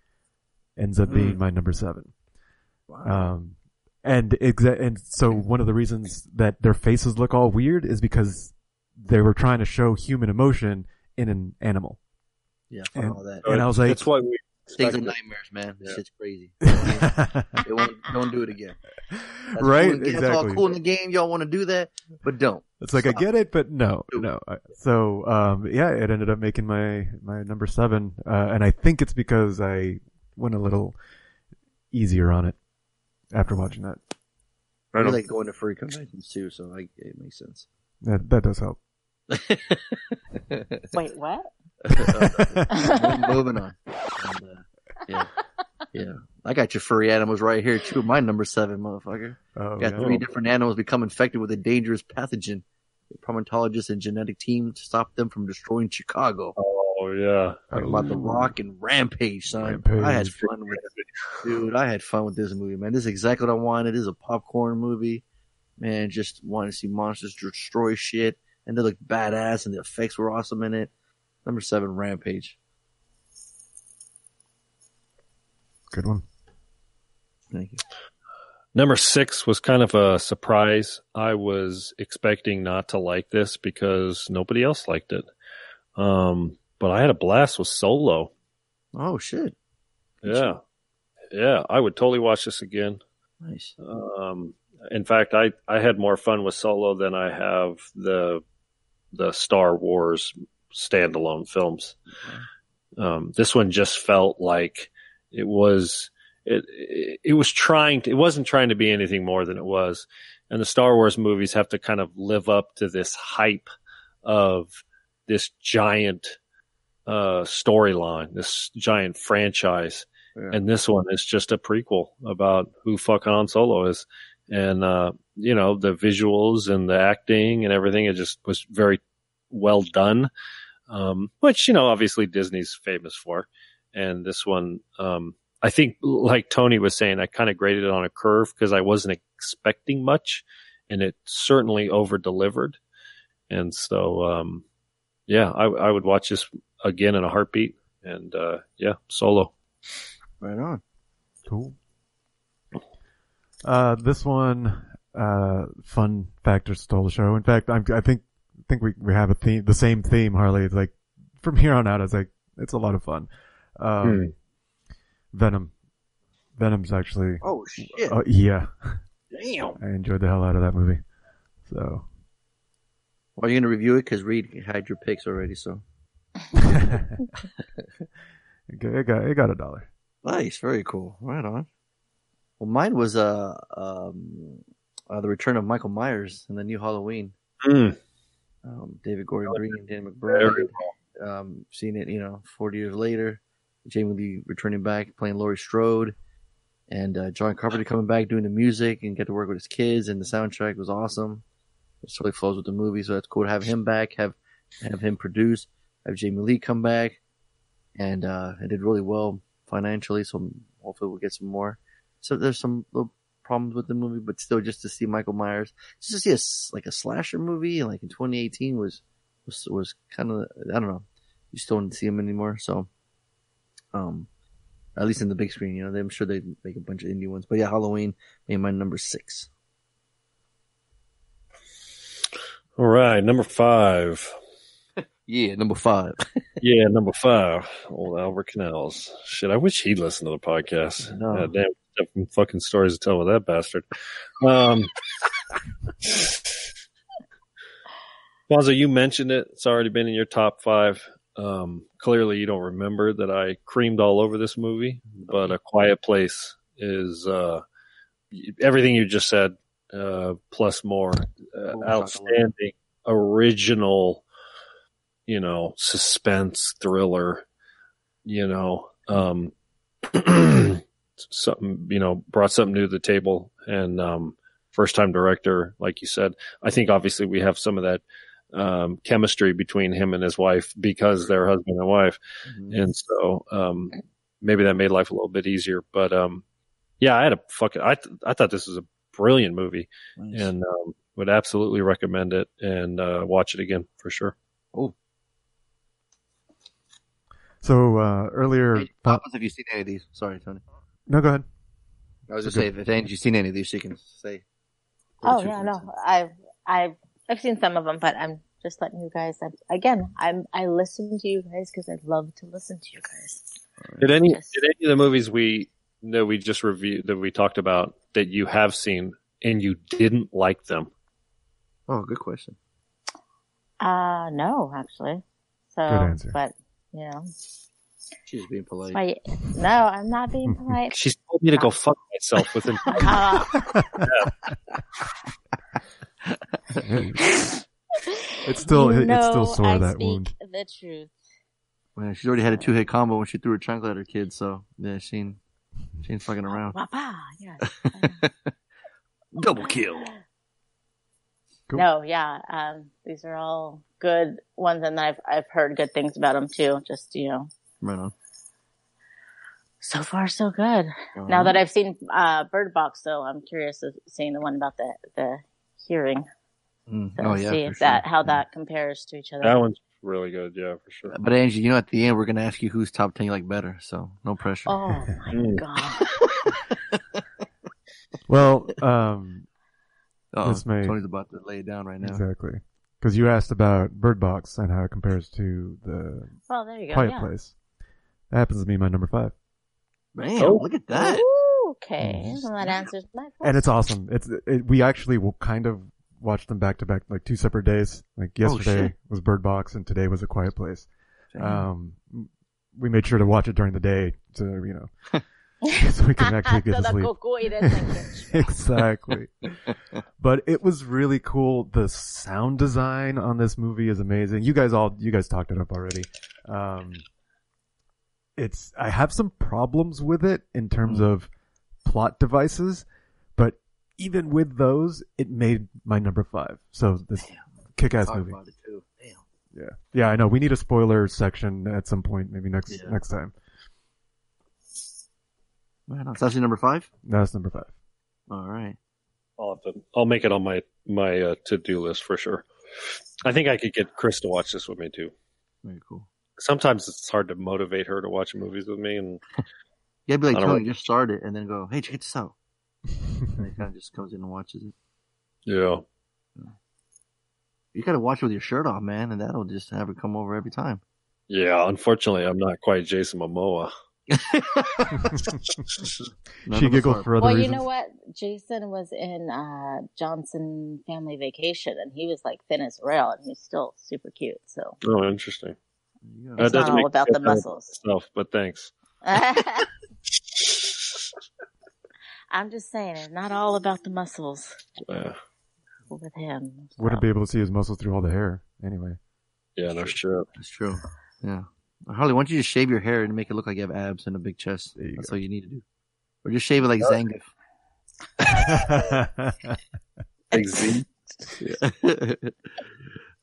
Ends up being Mm. my number seven. Wow. Um, and exa- and so one of the reasons that their faces look all weird is because they were trying to show human emotion in an animal. yeah, And, all that. and I was like, that's why we. Things are nightmares, man. This Yeah. shit's crazy. It won't, don't do it again. That's right? Cool in the game. It's all cool in the game. Y'all want to do that, but don't. It's like I get it, but no, no. So um, yeah, it ended up making my my number seven, uh, and I think it's because I went a little easier on it after watching that. I like going to free conventions too, so I, it makes sense. That that does help. Wait, what? Mo- Moving on. And, uh, yeah, yeah. I got your furry animals right here too. My number seven, motherfucker. Oh, got yeah. three different animals become infected with a dangerous pathogen. The primatologist and genetic team to stop them from destroying Chicago. Oh yeah, Talking about the Rock and Rampage, son. Rampage. I had fun with it, dude. I had fun with this movie, man. This is exactly what I wanted. This is a popcorn movie, man. Just wanted to see monsters destroy shit, and they looked badass, and the effects were awesome in it. Number seven, Rampage. Good one. Thank you. Number six was kind of a surprise. I was expecting not to like this because nobody else liked it. Um, but I had a blast with Solo. Oh shit, Yeah. Yeah. I would totally watch this again. nice. Um, in fact, I, I had more fun with Solo than I have the, the Star Wars standalone films. Um, this one just felt like it was, it, it, it was trying to, it wasn't trying to be anything more than it was. And the Star Wars movies have to kind of live up to this hype of this giant, uh, storyline, this giant franchise. Yeah. And this one is just a prequel about who fuck Han Solo is. And, uh, you know, the visuals and the acting and everything, it just was very well done. Um, which, you know, obviously Disney's famous for. And this one, um, I think like Tony was saying, I kind of graded it on a curve because I wasn't expecting much and it certainly over delivered. And so, um, yeah, I, I would watch this again in a heartbeat And uh, yeah, Solo. Right on. Cool. Uh, this one, uh, fun factor stole the show. In fact, I'm, I think, think we, we have a theme, the same theme, Harley. It's like, from here on out, it's like, it's a lot of fun. Um, Venom. Venom's actually, Oh shit! uh, yeah. Damn. I enjoyed the hell out of that movie. So, Well, you're gonna review it because Reed had your picks already. So it got, it got, it got a dollar. nice, very cool. Right on. Well, mine was uh um uh, the return of Michael Myers in the new Halloween. Mm. Um, David Gordon Green, and Dan McBride. Um, seeing it, you know, 40 years later. Jamie Lee returning back, playing Laurie Strode, and uh, John Carpenter coming back doing the music and get to work with his kids. And the soundtrack was awesome. It totally flows with the movie, so that's cool to have him back, have have him produce, have Jamie Lee come back, and uh, it did really well financially. So hopefully we'll get some more. So there's some little problems with the movie, but still, just to see Michael Myers, just to see a s- like a slasher movie, like in 2018 was was was kind of I don't know. You still don't see him anymore, so um, at least in the big screen, you know, I'm sure they make a bunch of indie ones. But yeah, Halloween made my number six. All right, number five. Yeah, number five. Yeah, number five. Old Albert Canals. Shit, I wish he'd listen to the podcast. know. God damn, different fucking stories to tell with that bastard. Um, Bonzo, you mentioned it. It's already been in your top five. Um, clearly you don't remember that I creamed all over this movie, but A Quiet Place is, uh, everything you just said, uh, plus more, uh, outstanding, original, you know, suspense thriller, you know, um, something, you know, brought something new to the table and, um, first time director, like you said, I think obviously we have some of that, um, chemistry between him and his wife because they're husband and wife. And so, um, maybe that made life a little bit easier, but, um, yeah, I had a fucking, I, th- I thought this was a brilliant movie Nice. and, um, would absolutely recommend it and, uh, watch it again for sure. Oh, So, uh, earlier, Pop, have you seen any of these? Sorry, Tony. No, go ahead. I was just Okay. saying, if Angie's seen any of these, she can say. Oh yeah, no, I've I've I've seen some of them, but I'm just letting you guys. i again, I'm I listen to you guys because I love to listen to you guys. Did any, did any of the movies we, that we just reviewed, that we talked about that you have seen and you didn't like them? Oh, good question. Uh no, actually. So, Good answer. but you know, She's being polite. my, no, I'm not being polite. She's told me to go fuck myself within. Uh, It's still, you it- it's still know sore, I that speak wound. The truth. Man, she's already had a two hit combo when she threw her chancla at her kids, so yeah, she ain't, she ain't fucking around. Papa, yeah. Double kill. No, yeah. Um, these are all good ones, and I've I've heard good things about them too. Just you know, Right on. so far so good. Now that I've seen uh, Bird Box, though, I'm curious of seeing the one about the the hearing. Mm. So Oh yeah, see for if that sure. how that compares to each other. That one's really good. Yeah, for sure. But Angie, you know, at the end, we're gonna ask you who's top ten you like better, so no pressure. Oh my god! Well, um, Uh-oh, this may Tony's about to lay it down right now. exactly because you asked about Bird Box and how it compares to the Well, there you go. Quiet yeah. Place. That happens to be my number five, Man, Oh. look at that. Ooh, okay, well, that answers my question. and it's awesome. It's it, we actually will kind of watch them back to back, like two separate days. Like Oh, yesterday shit. was Bird Box, and today was A Quiet Place. Damn. Um, we made sure to watch it during the day to you know so we can actually get to the sleep. cuckoo exactly. but it was really cool. The sound design on this movie is amazing. You guys all, you guys talked it up already. Um, it's, I have some problems with it in terms of plot devices, but even with those, it made my number five. So this kick-ass movie. about it too. Damn. Yeah. Yeah, I know. We need a spoiler section at some point, maybe next, Yeah. next time. Right on. So that's your number five. That's number five. All right. I'll have to, I'll make it on my, my, uh, to-do list for sure. I think I could get Chris to watch this with me too. Very cool. Sometimes it's hard to motivate her to watch movies with me, and Yeah, be like, Tony, know. just start it and then go, hey, check this out. and he kind of just comes in and watches it. yeah, You gotta watch it with your shirt off, man, and that'll just have her come over every time. yeah. Unfortunately, I'm not quite Jason Momoa. She giggled for other Well, you know what? Jason was in uh, Johnson Family Vacation, and he was like thin as rail, and he's still super cute. So Oh, interesting. Yeah. It's not all about the muscles. Stuff, but thanks. I'm just saying, it's not all about the muscles Yeah, with him. Wouldn't be able to see his muscles through all the hair. Anyway. yeah, no true. That's true. Yeah. Harley, why don't you just shave your hair and make it look like you have abs and a big chest? That's all you need to do. Or just shave it like Zangief. Like Z.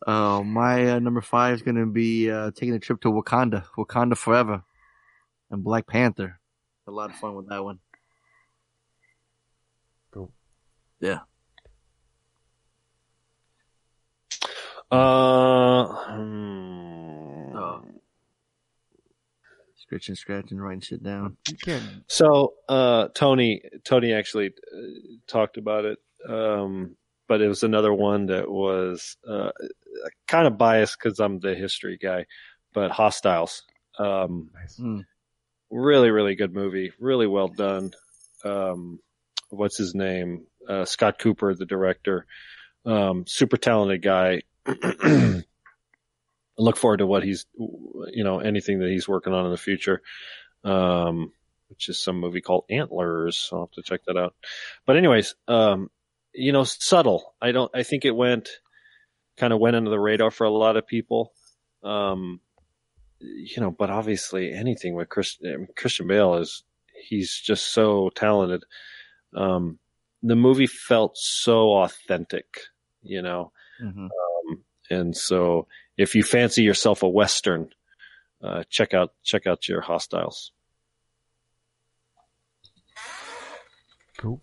uh, my uh, number five is going to be uh, taking a trip to Wakanda, Wakanda Forever, and Black Panther. A lot of fun with that one. Cool. Yeah. Uh, hmm. Oh. Scratching, scratching, writing shit down. You can't. So, uh, Tony, Tony actually uh, talked about it, um, but it was another one that was uh, kind of biased because I'm the history guy. But Hostiles, um, Nice. Mm. really, really good movie, really well done. Um, what's his name? Uh, Scott Cooper, the director, um, super talented guy. I look forward to what he's, you know, anything that he's working on in the future. Um, which is some movie called Antlers. I'll have to check that out. But anyways, um, you know, subtle. I don't, I think it went, kind of went under the radar for a lot of people. Um, you know, but obviously anything with Chris, I mean, Christian Bale is, he's just so talented. Um, the movie felt so authentic, you know, Mm-hmm. um, and so if you fancy yourself a Western, uh, check out, check out your hostiles. Cool.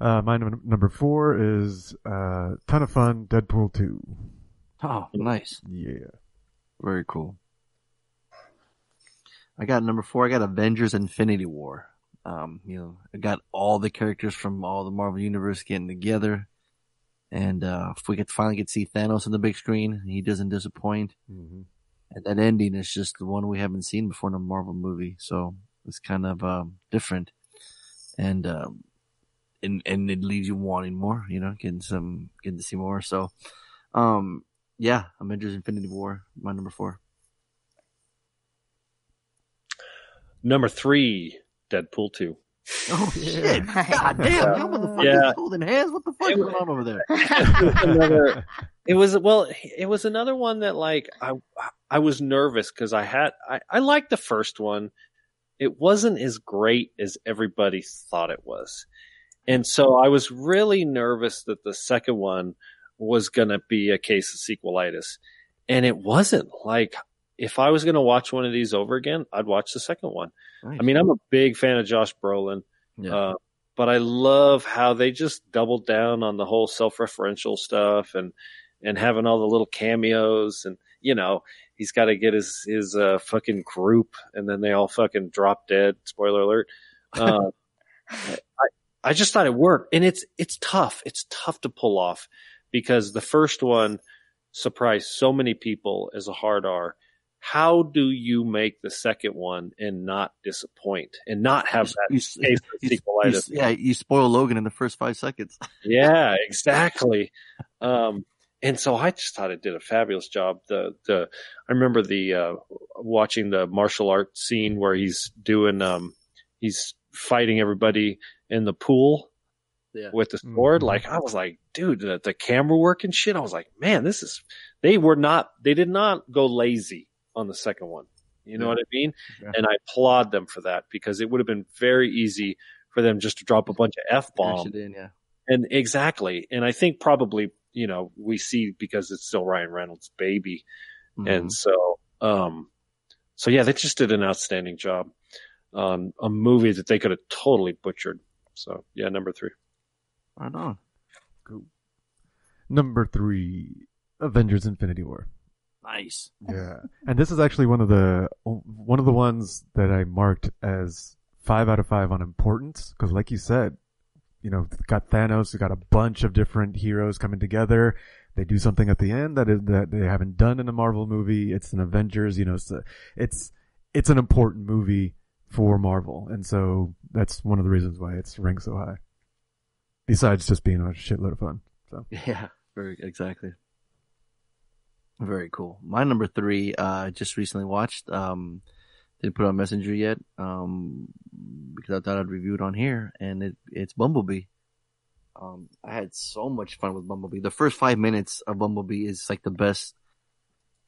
Uh, my num- number four is uh, ton of fun. Deadpool two. Oh, nice. Yeah. Very cool. I got number four. I got Avengers: Infinity War. Um, you know, I got all the characters from all the Marvel universe getting together, and uh, if we could finally get to see Thanos on the big screen, he doesn't disappoint. Mm-hmm. And that ending is just the one we haven't seen before in a Marvel movie, so it's kind of um, different, and um, and and it leaves you wanting more. You know, getting some, getting to see more. So, um, yeah, Avengers: Infinity War, my number four. Number three, Deadpool 2. Oh shit! God damn, y'all motherfuckers Yeah. holding hands. What the fuck is going on over there? another, it was well, it was another one that like I I was nervous because I had I I liked the first one. It wasn't as great as everybody thought it was, and so I was really nervous that the second one was gonna be a case of sequelitis, and it wasn't. Like if I was gonna watch one of these over again, I'd watch the second one. Nice. I mean, I'm a big fan of Josh Brolin. Yeah. Uh, but I love how they just doubled down on the whole self-referential stuff and and having all the little cameos and you know he's got to get his his uh, fucking group and then they all fucking drop dead. Spoiler alert. Uh, I I just thought it worked and it's it's tough. It's tough to pull off because the first one surprised so many people as a hard R. How do you make the second one and not disappoint and not have that You- you- you- sequelitis? yeah, you spoil Logan in the first five seconds. Yeah, exactly. Um, and so I just thought it did a fabulous job. The the I remember the uh, watching the martial art scene where he's doing um, he's fighting everybody in the pool Yeah. with the sword. Mhm. Like I was like, dude, the, the camera work and shit. I was like, man, this is. They were not. They did not go lazy on the second one. You know Yeah. what I mean? Yeah. And I applaud them for that because it would have been very easy for them just to drop a bunch of f bombs Cash it in, yeah. and exactly. And I think probably, you know, we see because it's still Ryan Reynolds' baby. Mhm. And so, um, so yeah, they just did an outstanding job on a movie that they could have totally butchered. So yeah, number three. right on. Cool. Number three, Avengers: Infinity War. Nice. Yeah, and this is actually one of the one of the ones that I marked as five out of five on importance because, like you said, you know, got Thanos, we got a bunch of different heroes coming together. They do something at the end that is that they haven't done in a Marvel movie. It's an Avengers, you know, it's a, it's it's an important movie for Marvel, and so that's one of the reasons why it's ranked so high. Besides just being a shitload of fun. So Yeah, very exactly. Very cool. My number three, uh, just recently watched. Um, didn't put on Messenger yet, um, because I thought I'd review it on here, and it it's Bumblebee. Um, I had so much fun with Bumblebee. The first five minutes of Bumblebee is like the best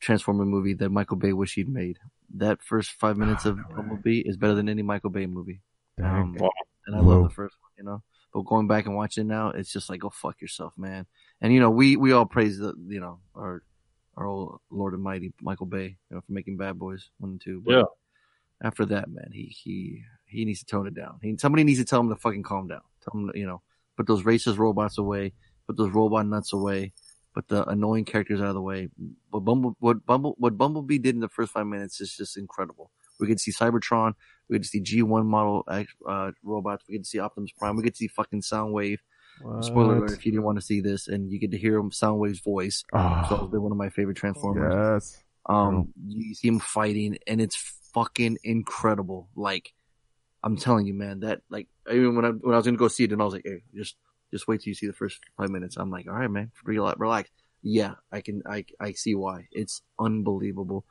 Transformer movie that Michael Bay wish he'd made. That first five minutes of Bumblebee is better than any Michael Bay movie. Um, Dang. and I Whoa. love the first one, you know. But going back and watching it now, it's just like, go fuck yourself, man. And you know, we we all praise the you know our our old Lord and Mighty Michael Bay, you know, for making Bad Boys one and two. But Yeah. After that, man, he he he needs to tone it down. He, somebody needs to tell him to fucking calm down. Tell him, to, you know, put those racist robots away, put those robot nuts away, put the annoying characters out of the way. What Bumble what Bumble what Bumblebee did in the first five minutes is just incredible. We could see Cybertron, we could see G1 model uh, robots, we could see Optimus Prime, we could see fucking Soundwave. Spoiler alert if you didn't want to see this, and you get to hear him Soundwave's voice. Ah. so it's been one of my favorite Transformers. yes, Um, you see him fighting, and it's fucking incredible. Like, I'm telling you, man, that like even when I when I was gonna go see it, and I was like, hey, just just wait till you see the first five minutes. I'm like, all right, man, relax, relax. Yeah, I can, I I see why. It's unbelievable.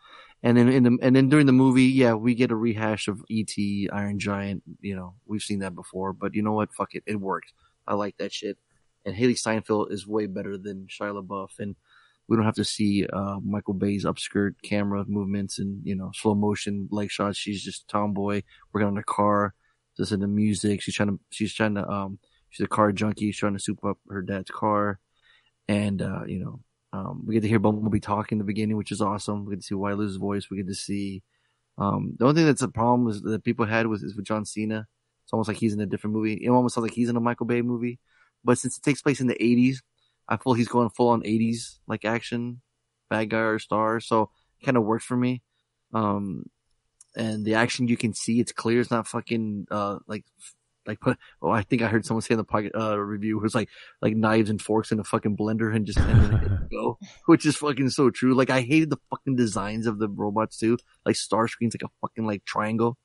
And then in the and then during the movie, yeah, we get a rehash of E.T., Iron Giant. You know, we've seen that before, but you know what? Fuck it, it works. I like that shit. And Hailee Steinfeld is way better than Shia LaBeouf, and we don't have to see uh, Michael Bay's upskirt camera movements and you know slow motion leg shots. She's just a tomboy working on her car, listening to music. She's trying to she's trying to um she's a car junkie. She's trying to soup up her dad's car, and uh, you know um, we get to hear Bumblebee talk in the beginning, which is awesome. We get to see Wilu's voice. We get to see um, the only thing that's a problem is that people had was is with John Cena. It's almost like he's in a different movie. It almost sounds like he's in a Michael Bay movie, but since it takes place in the '80s, I feel he's going full on '80s like action, bad guy or star. So it kind of works for me. Um, and the action you can see, it's clear. It's not fucking uh like like oh I think I heard someone say in the pocket uh review was like like knives and forks in a fucking blender and just and then hit and go, which is fucking so true. Like I hated the fucking designs of the robots too. Like Starscream's like a fucking like triangle.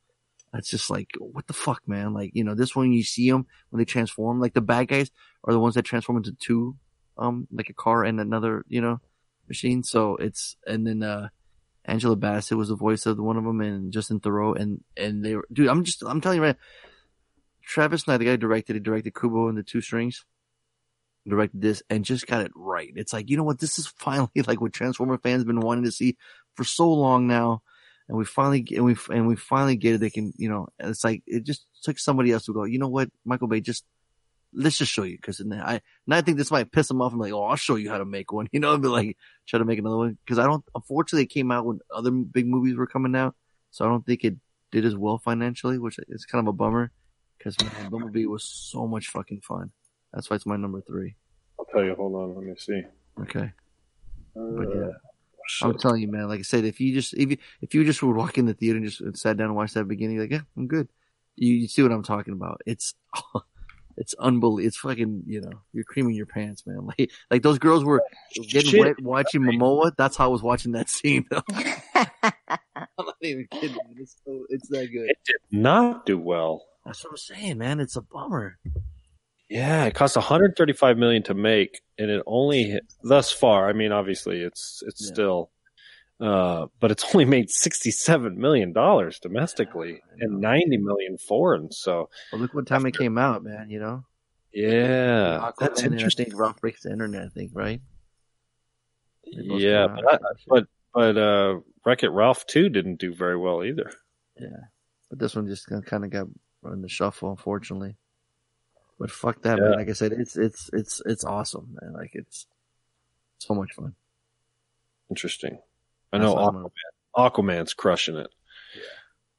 That's just like what the fuck, man. Like you know this one you see them when they transform. Like the bad guys are the ones that transform into two, um, like a car and another you know machine. So it's and then uh Angela Bassett was the voice of one of them, and Justin Theroux, and and they were, dude. I'm just, I'm telling you, right. Travis Knight, the guy who directed it, directed Kubo and the Two Strings, directed this, and just got it right. It's like, you know what? This is finally like what Transformer fans been wanting to see for so long now, and we finally, and we and we finally get it. They can, you know, it's like it just took somebody else to go. You know what, Michael Bay, just let's just show you because I and I think this might piss him off. I'm like, oh, I'll show you how to make one. You know, and be like, try to make another one because I don't. Unfortunately, it came out when other big movies were coming out, so I don't think it did as well financially, which is kind of a bummer. Because man, Bumblebee was so much fucking fun. That's why it's my number three. I'll tell you. Hold on. Let me see. Okay, but Uh, yeah. I'm telling you, man. Like I said, if you just if you if you just would walk in the theater and just sat down and watched that beginning, like yeah, I'm good. You, you see what I'm talking about? It's it's unbelievable. It's fucking you know you're creaming your pants, man. Like like those girls were getting Shit. wet watching Momoa. That's how I was watching that scene. I'm not even kidding. It's so, it's that good. It did not do well. That's what I'm saying, man. It's a bummer. Yeah, it cost 135 million to make, and it only hit, thus far. I mean, obviously, it's it's Yeah. still, uh, but it's only made 67 million dollars domestically and 90 million foreign. So, But look what time it came out, man. You know, yeah, Aquaman that's I interesting. think Ralph breaks the internet. I think right. Yeah, but. I, but but uh, Wreck It Ralph 2 didn't do very well either. Yeah, but this one just kind of got in the shuffle, unfortunately. But fuck that, Yeah. man. Like I said, it's it's it's it's awesome, man. Like it's so much fun. Interesting. I know Aquaman. Aquaman's crushing it. Yeah.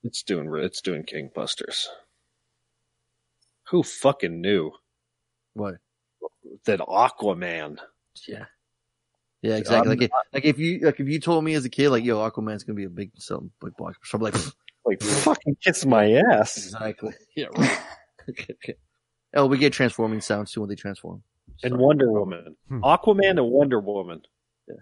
It's doing it's doing gangbusters. Who fucking knew What? that Aquaman? Yeah. Yeah, exactly. I'm Like, if, like if you like if you told me as a kid, like, yo, Aquaman's gonna be a big some big block, so I'm like, like fucking kiss my ass. Exactly. Yeah, right. oh, we get transforming sounds too when they transform. And Wonder Woman, Aquaman and Wonder Woman. Yeah.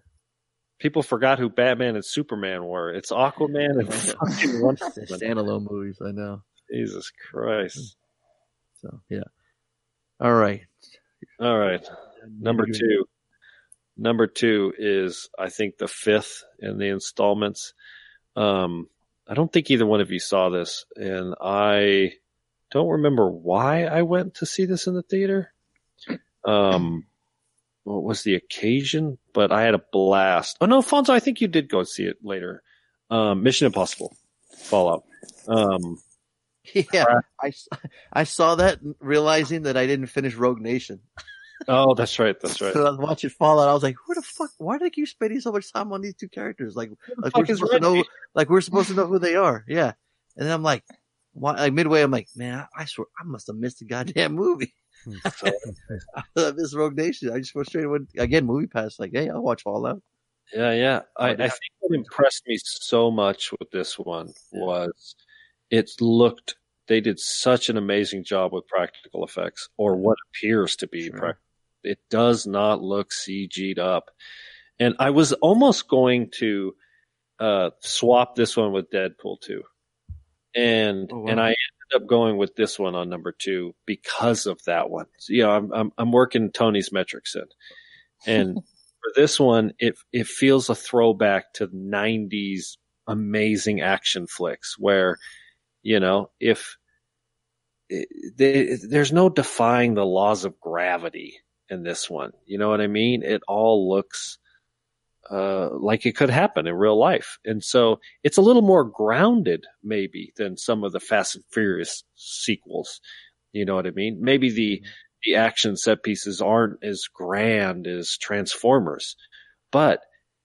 People forgot who Batman and Superman were. It's Aquaman and fucking Wonder They're Woman. standalone movies. I know. Jesus Christ. So yeah. All right. All right. Number two. Number two is, I think, the fifth in the installments. Um, I don't think either one of you saw this, and I don't remember why I went to see this in the theater. Um, what was the occasion? But I had a blast. Oh no, Fonzo, I think you did go see it later. Um, Mission Impossible, Fallout. Um, Yeah, I saw that realizing that I didn't finish Rogue Nation. Oh, that's right, that's right. So I was watching Fallout. I was like, "Who the fuck? Why do they keep spending so much time on these two characters? Like, like we're is supposed to know, like we're supposed to know who they are." Yeah, and then I'm like, "Why?" Like midway, I'm like, "Man, I, I swear I must have missed the goddamn movie." Hmm. I missed Rogue Nation. I just frustrated when went again. MoviePass. Like, hey, I'll watch Fallout. Yeah, yeah. I, I think what impressed me so much with this one was it looked they did such an amazing job with practical effects, or what appears to be prac It does not look CG'd up, and I was almost going to uh, swap this one with Deadpool two, and Oh, wow. and I ended up going with this one on number two because of that one. So, you know, I'm I'm, I'm working Tony's metrics in, and for this one, it it feels a throwback to '90s amazing action flicks where, you know, if they, there's no defying the laws of gravity in this one, you know what I mean? It all looks uh, like it could happen in real life, and so it's a little more grounded, maybe, than some of the Fast and Furious sequels. You know what I mean? Maybe the the action set pieces aren't as grand as Transformers, but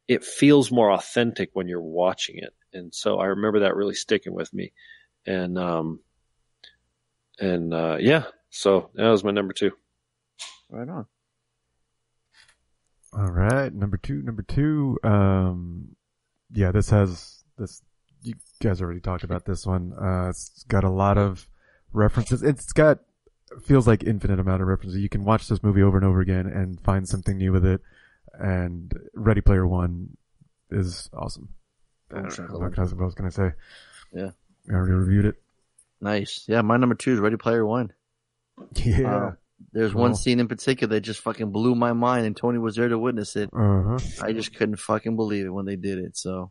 it feels more authentic when you're watching it. And so I remember that really sticking with me. And, um, and, uh, yeah, so that was my number two. Right on. All right, number two, number two. Um, yeah, this has this. You guys already talked about this one. Uh, it's got a lot of references. It's got feels like infinite amount of references. You can watch this movie over and over again and find something new with it. And Ready Player One is awesome. I don't know what I was going to say. Yeah. I already reviewed it. Nice. Yeah, my number two is Ready Player One. Yeah. There's Cool. one scene in particular that just fucking blew my mind, and Tony was there to witness it. Uh-huh. I just couldn't fucking believe it when they did it. So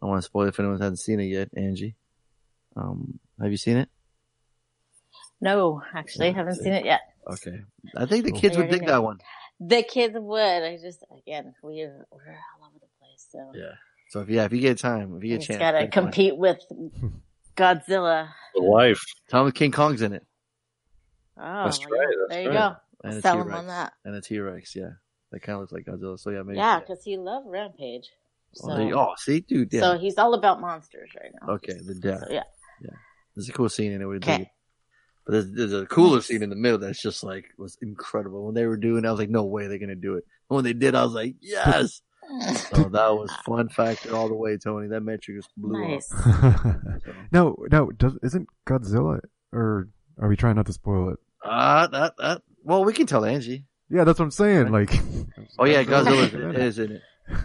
I want to spoil it if anyone hasn't seen it yet. Angie, um, have you seen it? No, actually, I haven't seen it yet. Okay, I think the kids would dig that one. The kids would. I just again, we're we're all over the place. So Yeah. So if yeah, if you get time, if you get a it's chance, got to take one. compete with Godzilla. The wife. Tell them King Kong's in it. Oh, That's right, that's there you right. go. And a Sell him on that. And a T Rex, yeah. That kind of looks like Godzilla. So yeah, maybe. Yeah, because he loved Rampage. So, Oh, there you- oh, see, dude. Yeah. so he's all about monsters right now. okay, the death. So, yeah. Yeah. There's a cool scene in it. Okay. But there's, there's a cooler scene in the middle that's just like was incredible. When they were doing, it, I was like, no way they're gonna do it. And when they did, I was like, yes. so that was fun factor all the way, Tony. That metric just blew Nice. up. no, no, does, isn't Godzilla, or are we trying not to spoil it? Ah, that that. Well, we can tell Angie. Yeah, that's what I'm saying. Like, Oh yeah, Godzilla Godzilla. is in it.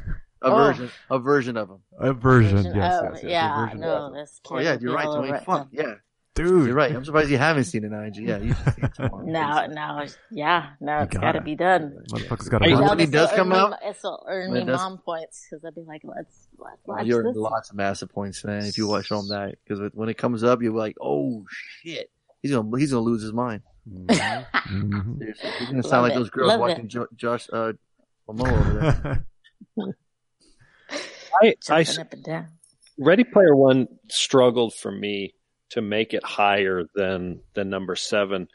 A Oh. version, a version of him. A version, Version- yes, oh, yes, yes, yeah, version no, of this kid Oh yeah, you're right, all Tony. over it, Fuck yeah, dude. You're right. I'm surprised you haven't seen it, Angie. Yeah, you should it tomorrow. Now, now, yeah, now it's got gotta. be done. Motherfucker's got Hey, a when it does come out, it'll earn me mom points because I'd be like, let's let's Well, watch you're this. lots of massive points, man. If you watch on that, because when it comes up, you're like, "Oh shit, he's gonna he's gonna lose his mind." Mhm. He's gonna sound Love like it. those girls Love watching it. jo- Josh uh, Momoa over there. I, I, Jumping up and down. Ready Player One struggled for me to make it higher than than number seven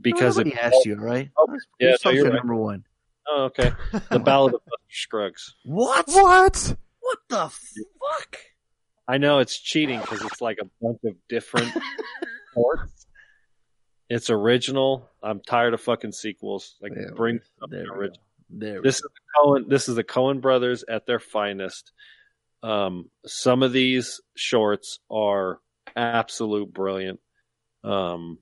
because Nobody it asked you, right? Oh, yeah, Let's no, talk you're right. number one. Oh, okay. The Ballad of Buster Scruggs. What? What? What the fuck? I know it's cheating because it's like a bunch of different ports. It's original. I'm tired of fucking sequels. Like Yeah, bring there something we original. There This is the Coen. This is the Coen brothers at their finest. Um, some of these shorts are absolute brilliant. Um,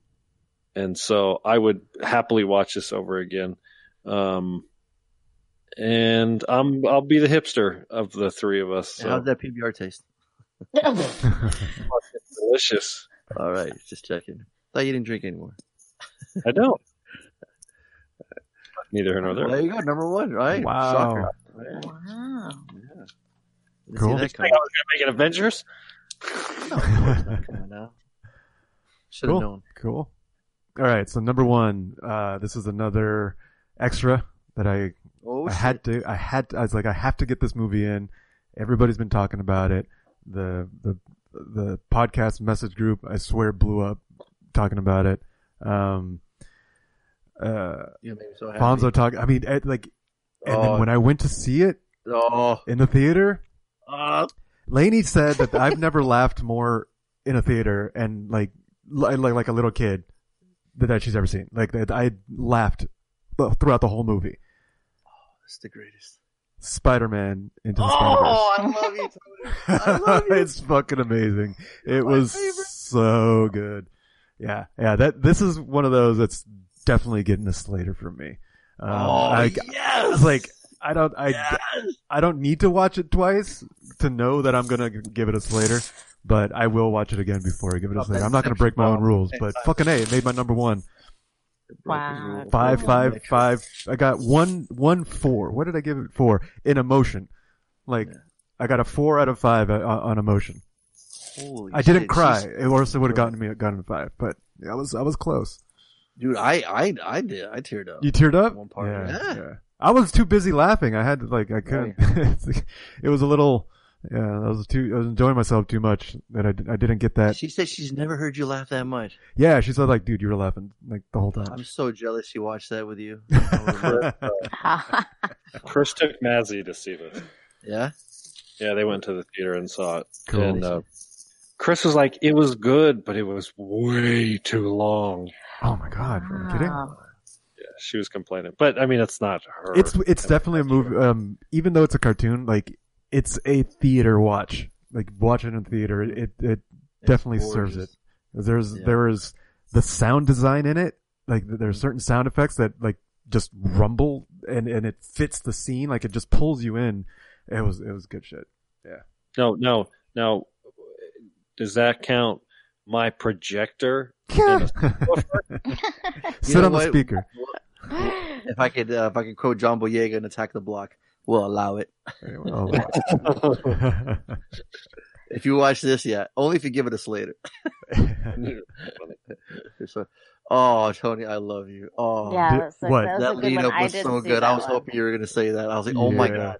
and so I would happily watch this over again. Um, and I'm I'll be the hipster of the three of us. So How's that PBR taste? delicious. All right, just checking. Thought you didn't drink anymore. I don't. Neither here nor there. there you go, number one, right? Wow. Shocker. Wow. Didn't Cool. See that Think I was gonna make an Avengers. coming. Come. Should have cool. known. Cool. All right. So number one, uh, this is another extra that I, Oh, I had to, I had to, I was like, I have to get this movie in. Everybody's been talking about it. The, the, the podcast message group, I swear blew up talking about it. Um, uh, You made me so happy. Fonzo talk, I mean, it, like, and Oh. then when I went to see it Oh, in the theater, uh, Lainey said that I've never laughed more in a theater and like like like a little kid that that she's ever seen. Like that I laughed throughout the whole movie. Oh, it's the greatest. Spider-Man into the Spider Oh, I love you, Tony. I love you. it's fucking amazing. It my was favorite. so good. Yeah, yeah. That this is one of those that's definitely getting a Slater from me. Um, Oh, I, yes. Like, I don't, I, Yes. I don't need to watch it twice to know that I'm gonna give it a Slater, but I will watch it again before I give it a Slater. I'm not gonna break my own rules, but fucking a, it made my number one. Wow. Five, five, five. I got one, one, four. What did I give it for? In emotion, like I got a four out of five uh, on emotion. Holy I didn't shit, cry, she's- or else it would have gotten me gotten a five. But I was, I was close. Dude, I, I, I did. I teared up. You teared up? One part. Yeah, Yeah. I was too busy laughing. I had to, like I couldn't. it was a little. Yeah, I was too. I was enjoying myself too much that I, I didn't get that. She said she's never heard you laugh that much. Yeah, she said like, dude, you were laughing like the whole time. I'm so jealous she watched that with you. Chris took Mazzy to see this. yeah? Yeah, they went to the theater and saw it. Cool. And uh, Chris was like, "It was good, but it was way too long." oh my god, are you kidding? Yeah, she was complaining, but I mean, it's not her. It's it's definitely a movie. Um, even though it's a cartoon, like it's a theater watch. Like watch it in theater, it it, it definitely serves it. There's Yeah. there is the sound design in it. Like there are certain sound effects that like just rumble and and it fits the scene. Like it just pulls you in. It was it was good shit. Yeah. no, no, no. Does that count? My projector. Sit know on the speaker. If I could, uh, if I could quote John Boyega and attack the block, we'll allow it. Oh. If you watch this, yeah, only if you give it a Slater. So- oh, Tony, I love you. Oh, Yeah, Did- that's like, what? that that lead one. up was so good. I was one. hoping you were going to say that. I was like, oh my god.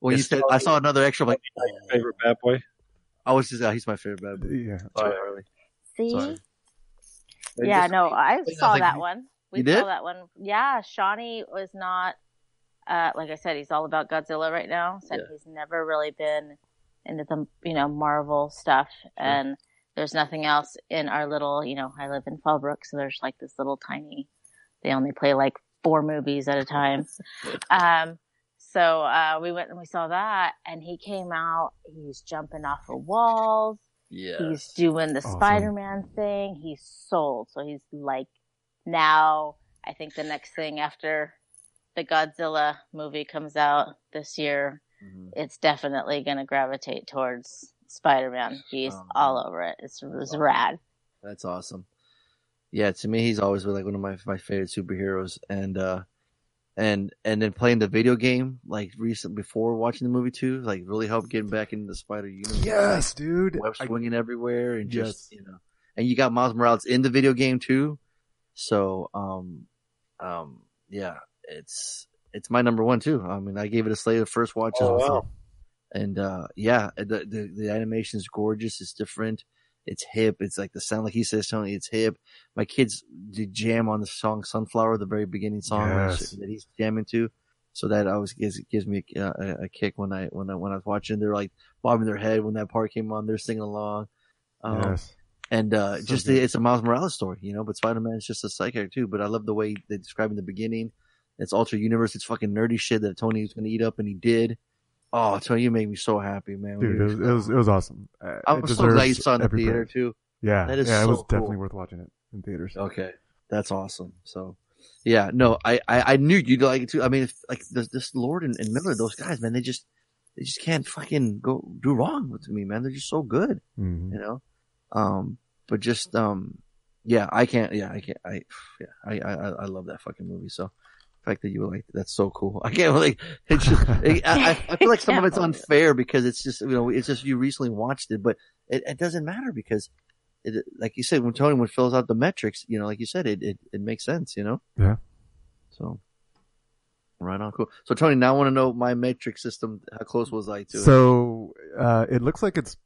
When you It's said, I saw another extra. I'm like, oh, favorite bad boy. I was just, uh, he's my favorite bad boy. yeah. Sorry, Harley. See? Sorry. Yeah, no, I saw like, that one. We you did? saw that one. Yeah, Shawnee was not, uh, like I said, he's all about Godzilla right now. Said Yeah. he's never really been into the, you know, Marvel stuff. And there's nothing else in our little, you know, I live in Fallbrook, so there's like this little tiny, they only play like four movies at a time. um, so, uh, we went and we saw that and he came out, he's jumping off of walls. Yeah. He's doing the Awesome. Spider-Man thing. He's sold. So he's like, now I think the next thing after the Godzilla movie comes out this year, Mhm. it's definitely going to gravitate towards Spider-Man. He's Oh, all over it. It's, it's rad. That's awesome. Yeah, to me, he's always been like one of my my favorite superheroes, and uh, and and then playing the video game like recent before watching the movie too, like really helped getting back into the Spider Universe. Yes, dude. web I- swinging everywhere, and just Yes. you know, and you got Miles Morales in the video game too. So, um, um, yeah, it's it's my number one too. I mean, I gave it a slate of first watch as Oh, well. wow. And uh, yeah, the, the the animation is gorgeous. It's different. It's hip. It's like the sound, like he says, Tony. It's hip. My kids did jam on the song "Sunflower," the very beginning song Yes. that he's jamming to. So that always gives gives me a, a, a kick when I when I when I was watching. They're like bobbing their head when that part came on. They're singing along. Um, yes. and uh, So just the, it's a Miles Morales story, you know. But Spider Man is just a psychic too. But I love the way they describe in the beginning It's Ultra Universe. It's fucking nerdy shit that Tony was gonna eat up, and he did. Oh, so you made me so happy, man. Dude, it was, it was, it was awesome. Uh, I'm it so glad you saw it in the theater too. Yeah, That is yeah, it so was definitely worth watching it in theaters. Okay, that's awesome. So, yeah, no, I I, I knew you'd like it too. I mean, if, like this, this Lord and, and Miller, those guys, man, they just they just can't fucking go do wrong with me, man. They're just so good, Mhm. you know. Um, but just um, yeah, I can't. Yeah, I can't. I yeah, I I I love that fucking movie. So. The fact that you were like that's so cool. I can't like it's just I, I, I feel like some of it's unfair because it's just you know it's just you recently watched it, but it, it doesn't matter because it, like you said when Tony when fills out the metrics, you know, like you said, it it, it makes sense, you know. Yeah. So right on, cool. So Tony, now I want to know my metric system. How close was I to it? So uh, it looks like it's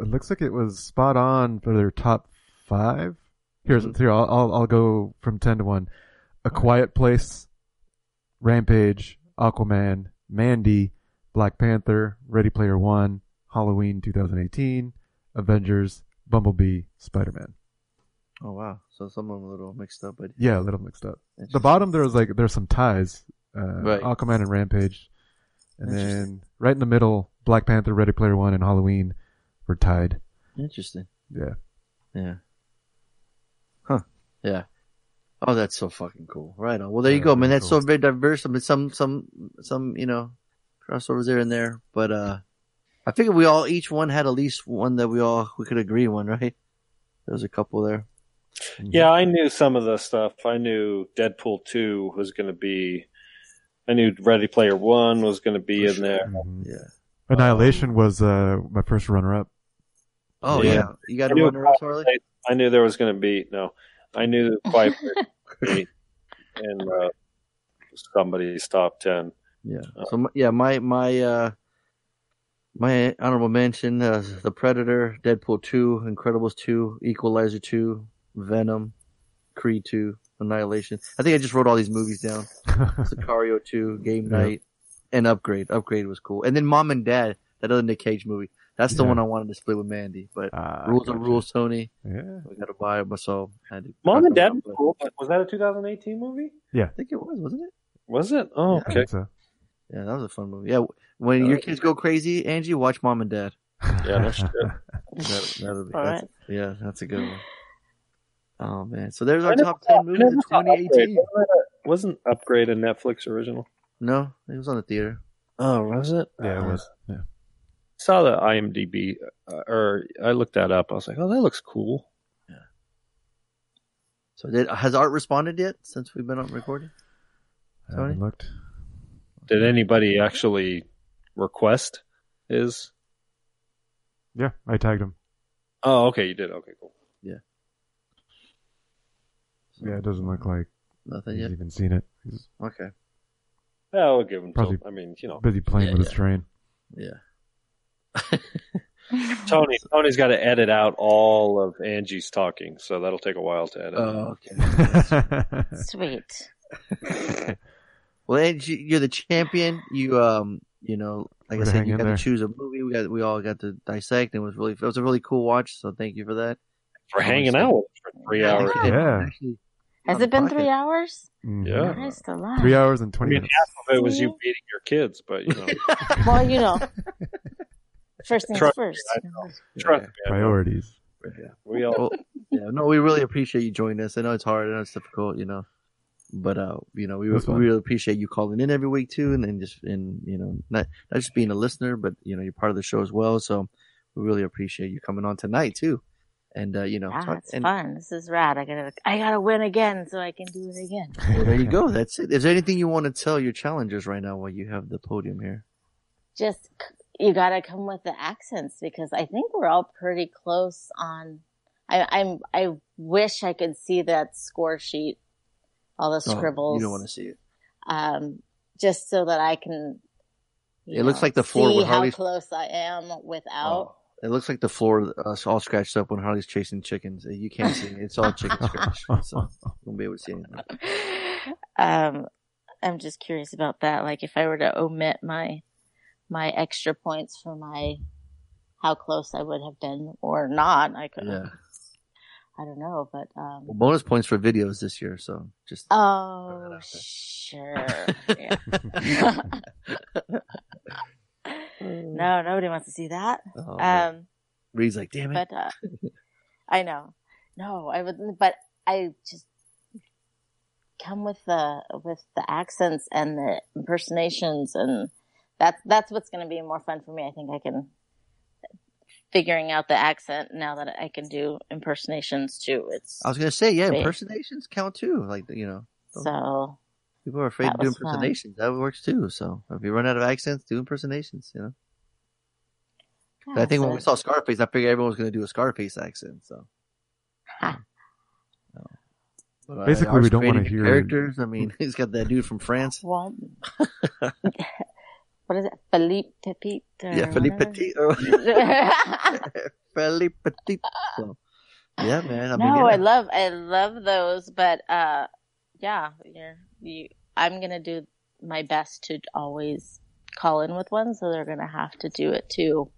it looks like it was spot on for their top five. Here's Mm-hmm. here I'll, I'll I'll go from ten to one. A Quiet Place, Rampage, Aquaman, Mandy, Black Panther, Ready Player One, Halloween 2018, Avengers, Bumblebee, Spider Man. Oh wow, so some of them a little mixed up, but Yeah, a little mixed up. The bottom there was like there's some ties. Uh, Right. Aquaman and Rampage, and then right in the middle, Black Panther, Ready Player One, and Halloween were tied. interesting. Yeah. Yeah. Huh. Yeah. Oh, that's so fucking cool. Right on. Well, there you go, man. That's so very diverse. I mean, some, some, some, you know, crossovers there and there. But, uh, I figured we all, each one had at least one that we all, we could agree on, right? There was a couple there. Yeah, I knew some of the stuff. I knew Deadpool 2 was going to be, I knew Ready Player 1 was going to be in there. Yeah. Annihilation was uh, my first runner up. Oh, yeah. You got I a runner up, Harley? I knew there was going to be, no, I knew Quiet Place was gonna in uh, somebody's top 10. Yeah. So my- yeah, my my uh my honorable mention: uh, The Predator, Deadpool two, Incredibles two, Equalizer two, Venom, Creed two, Annihilation. I think I just wrote all these movies down. Sicario two, Game Yeah. Night, and Upgrade. Upgrade was cool, and then Mom and Dad, that other Nick Cage movie. That's the Yeah. one I wanted to split with Mandy, but Ah, rules are rules, Tony. Yeah. We got to buy it, so I had to. Mom and Dad was cool, but was that a 2018 movie? Yeah. I think it was, wasn't it? Was it? Oh, Yeah. Okay. so. Yeah, that was a fun movie. Yeah, when your kids go crazy, Angie, watch Mom and Dad. Yeah, no shit. That, that'll be, All that's, right. Yeah, that's a good one. Oh man, so there's our top ten movies never of saw Upgrade. 2018. Wasn't that- Wasn't Upgrade a Netflix original? No, it was on the theater. Oh, was it? Yeah, it Uh, was. Yeah. Saw the IMDb, uh, or I looked that up. I was like, oh, that looks cool. Yeah. So did has Art responded yet since we've been on recording? I haven't Tony? looked. Did anybody actually request his? Yeah, I tagged him. Oh, okay, you did. Okay, cool. Yeah, Yeah, it doesn't look like Nothing he's yet. even seen it. He's Okay. Yeah, I'll give him. Probably Till, I mean, you know, busy playing Yeah, with his train. Yeah. Tony. Tony's got to edit out all of Angie's talking, so that'll take a while to edit. Oh, okay. Sweet. well, Angie, you're the champion. You um, you know, like Way I said, you got there. to choose a movie. We got we all got to dissect. And it was really it was a really cool watch. So thank you for that. for hanging out with for three Yeah, hours. thank you. Yeah. Actually, Has it been the three hours? Mhm. Yeah. Christ alive. Three hours and I twenty mean, minutes. half of it was you beating your kids, but you know, Well, you know, first things Trust first. I know. trust me, I know. Priorities. we all. Yeah, no, we really appreciate you joining us. I know it's hard. I know it's difficult, you know, but uh, you know, we, we really appreciate you calling in every week too, and then just and you know, not not just being a listener, but you know, you're part of the show as well. So we really appreciate you coming on tonight too, and uh, you know, Ah, talk- it's and fun. This is rad. I gotta, I gotta win again so I can do it again. well, there you go. That's it. Is there anything you want to tell your challengers right now while you have the podium here? Just you gotta come with the accents because I think we're all pretty close on. I, I'm. I wish I could see that score sheet, all the Oh, scribbles. you don't want to see it. um, just so that I can. It looks like the floor see with how close I am without. It looks like the floor uh, all scratched up when Harley's chasing chickens. You can't see it. It's all chicken scratch. So you won't be able to see anything. Um, I'm just curious about that. Like, if I were to omit my my extra points for my how close I would have been or not, I could. Yeah. I don't know, but um, Well, bonus points for videos this year, so just oh sure, no, nobody wants to see that. Oh, um, Reed's like, damn it. but uh, I know, no, I wouldn't. But I just come with the with the accents and the impersonations, and that's that's what's going to be more fun for me. I think I can figuring out the accent now that I can do impersonations too. It's I was gonna say, yeah, Big. impersonations count too. Like you know, so people are afraid that to do was fun. impersonations. That works too. So if you run out of accents, do impersonations. You know. But I think when we saw Scarface, I figured everyone was gonna do a Scarface accent. So. No. But, Basically, ours we don't wanna hear- characters. I mean, he's got that dude from France. Well, what is it? Philippe Petit? Yeah, Philippe? Petit. Philippe Petit. So, yeah, man. I mean, no, yeah. I love I love those, but uh, yeah, you're, you. I'm gonna do my best to always call in with one, so they're gonna have to do it too.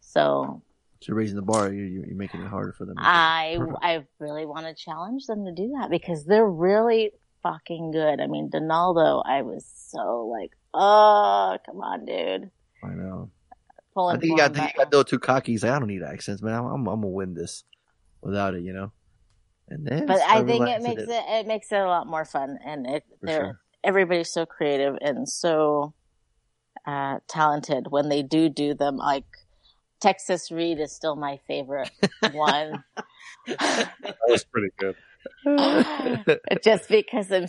So So you're raising the bar. You, you- you're making it harder for them. I I really want to challenge them to do that because they're really fucking good. I mean, Donaldo, I was so like, oh, come on, dude. I know. Pulling I think you got, I think you got those two cocky. He's like, I don't need accents, man. I'm, I'm, I'm gonna win this without it, you know. And then, but I start think it makes it it makes it a lot more fun, and it For they're sure. everybody's so creative and so uh, talented when they do do them. Like Texas Reed is still my favorite one, That was pretty good. just because I'm,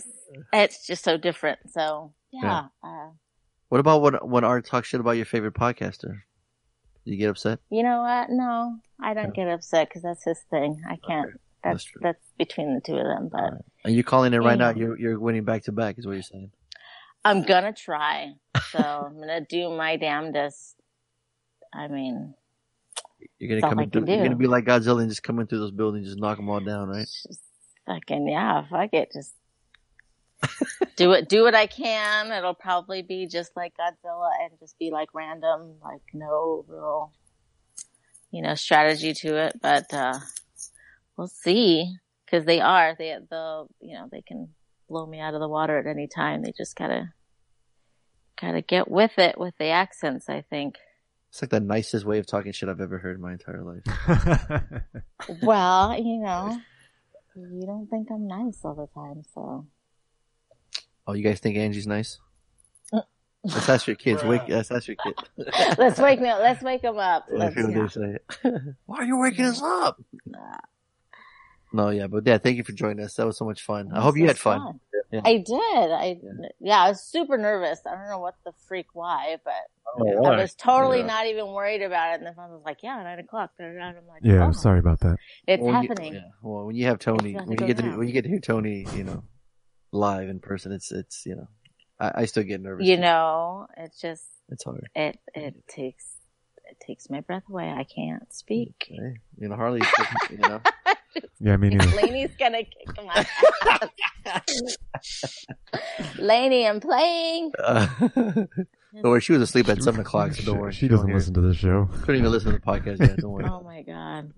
it's just so different. So yeah, Uh, What about when when Art talks shit about your favorite podcaster? Do you get upset? you know what? No, I don't get upset because that's his thing. I can't. That's that's, between the two of them, but. And you calling it right now? You're you're winning back to back, is what you're saying. I'm gonna try. So I'm gonna do my damnedest. I mean, You're gonna come I in. can Through, you're gonna be like Godzilla and just come in through those buildings, just knock them all down, right? Just fucking yeah, fuck it, just do it, do what I can. It'll probably be just like Godzilla and just be like random, like no real, you know, strategy to it. But uh we'll see, because they are they the you know they can blow me out of the water at any time. They just gotta gotta get with it with the accents. I think. It's like the nicest way of talking shit I've ever heard in my entire life. Well, you know, you don't think I'm nice all the time, so. Oh, you guys think Angie's nice? Let's ask your kids. Wake. Let's ask your kids. let's wake me up. Let's wake them up. Let's Let's, hear yeah. they say. Why are you waking us up? No, yeah, but yeah, thank you for joining us. That was so much fun. I hope you had was fun. Yeah. I did. I yeah. I was super nervous. I don't know what the freak why, but Oh, I was totally Yeah. not even worried about it. And the phone was like, "Yeah, nine o'clock." And I'm like, Yeah, "Oh, sorry about that. it's Well, when you- happening." yeah. Well, when you have Tony, It's about to when you go get to when you get to hear Tony, you know, live in person, it's it's you know, I, I still get nervous. You know, it's just it's hard. it it takes it takes my breath away. I can't speak. Hey, you know, Harley, you know, Yeah, me neither. Laney's gonna kick my ass. Laney, I'm playing. uh, don't worry, she was asleep at seven o'clock. So don't worry, She you don't doesn't listen to this show. Couldn't even listen to the podcast yet. Don't worry. Oh my god.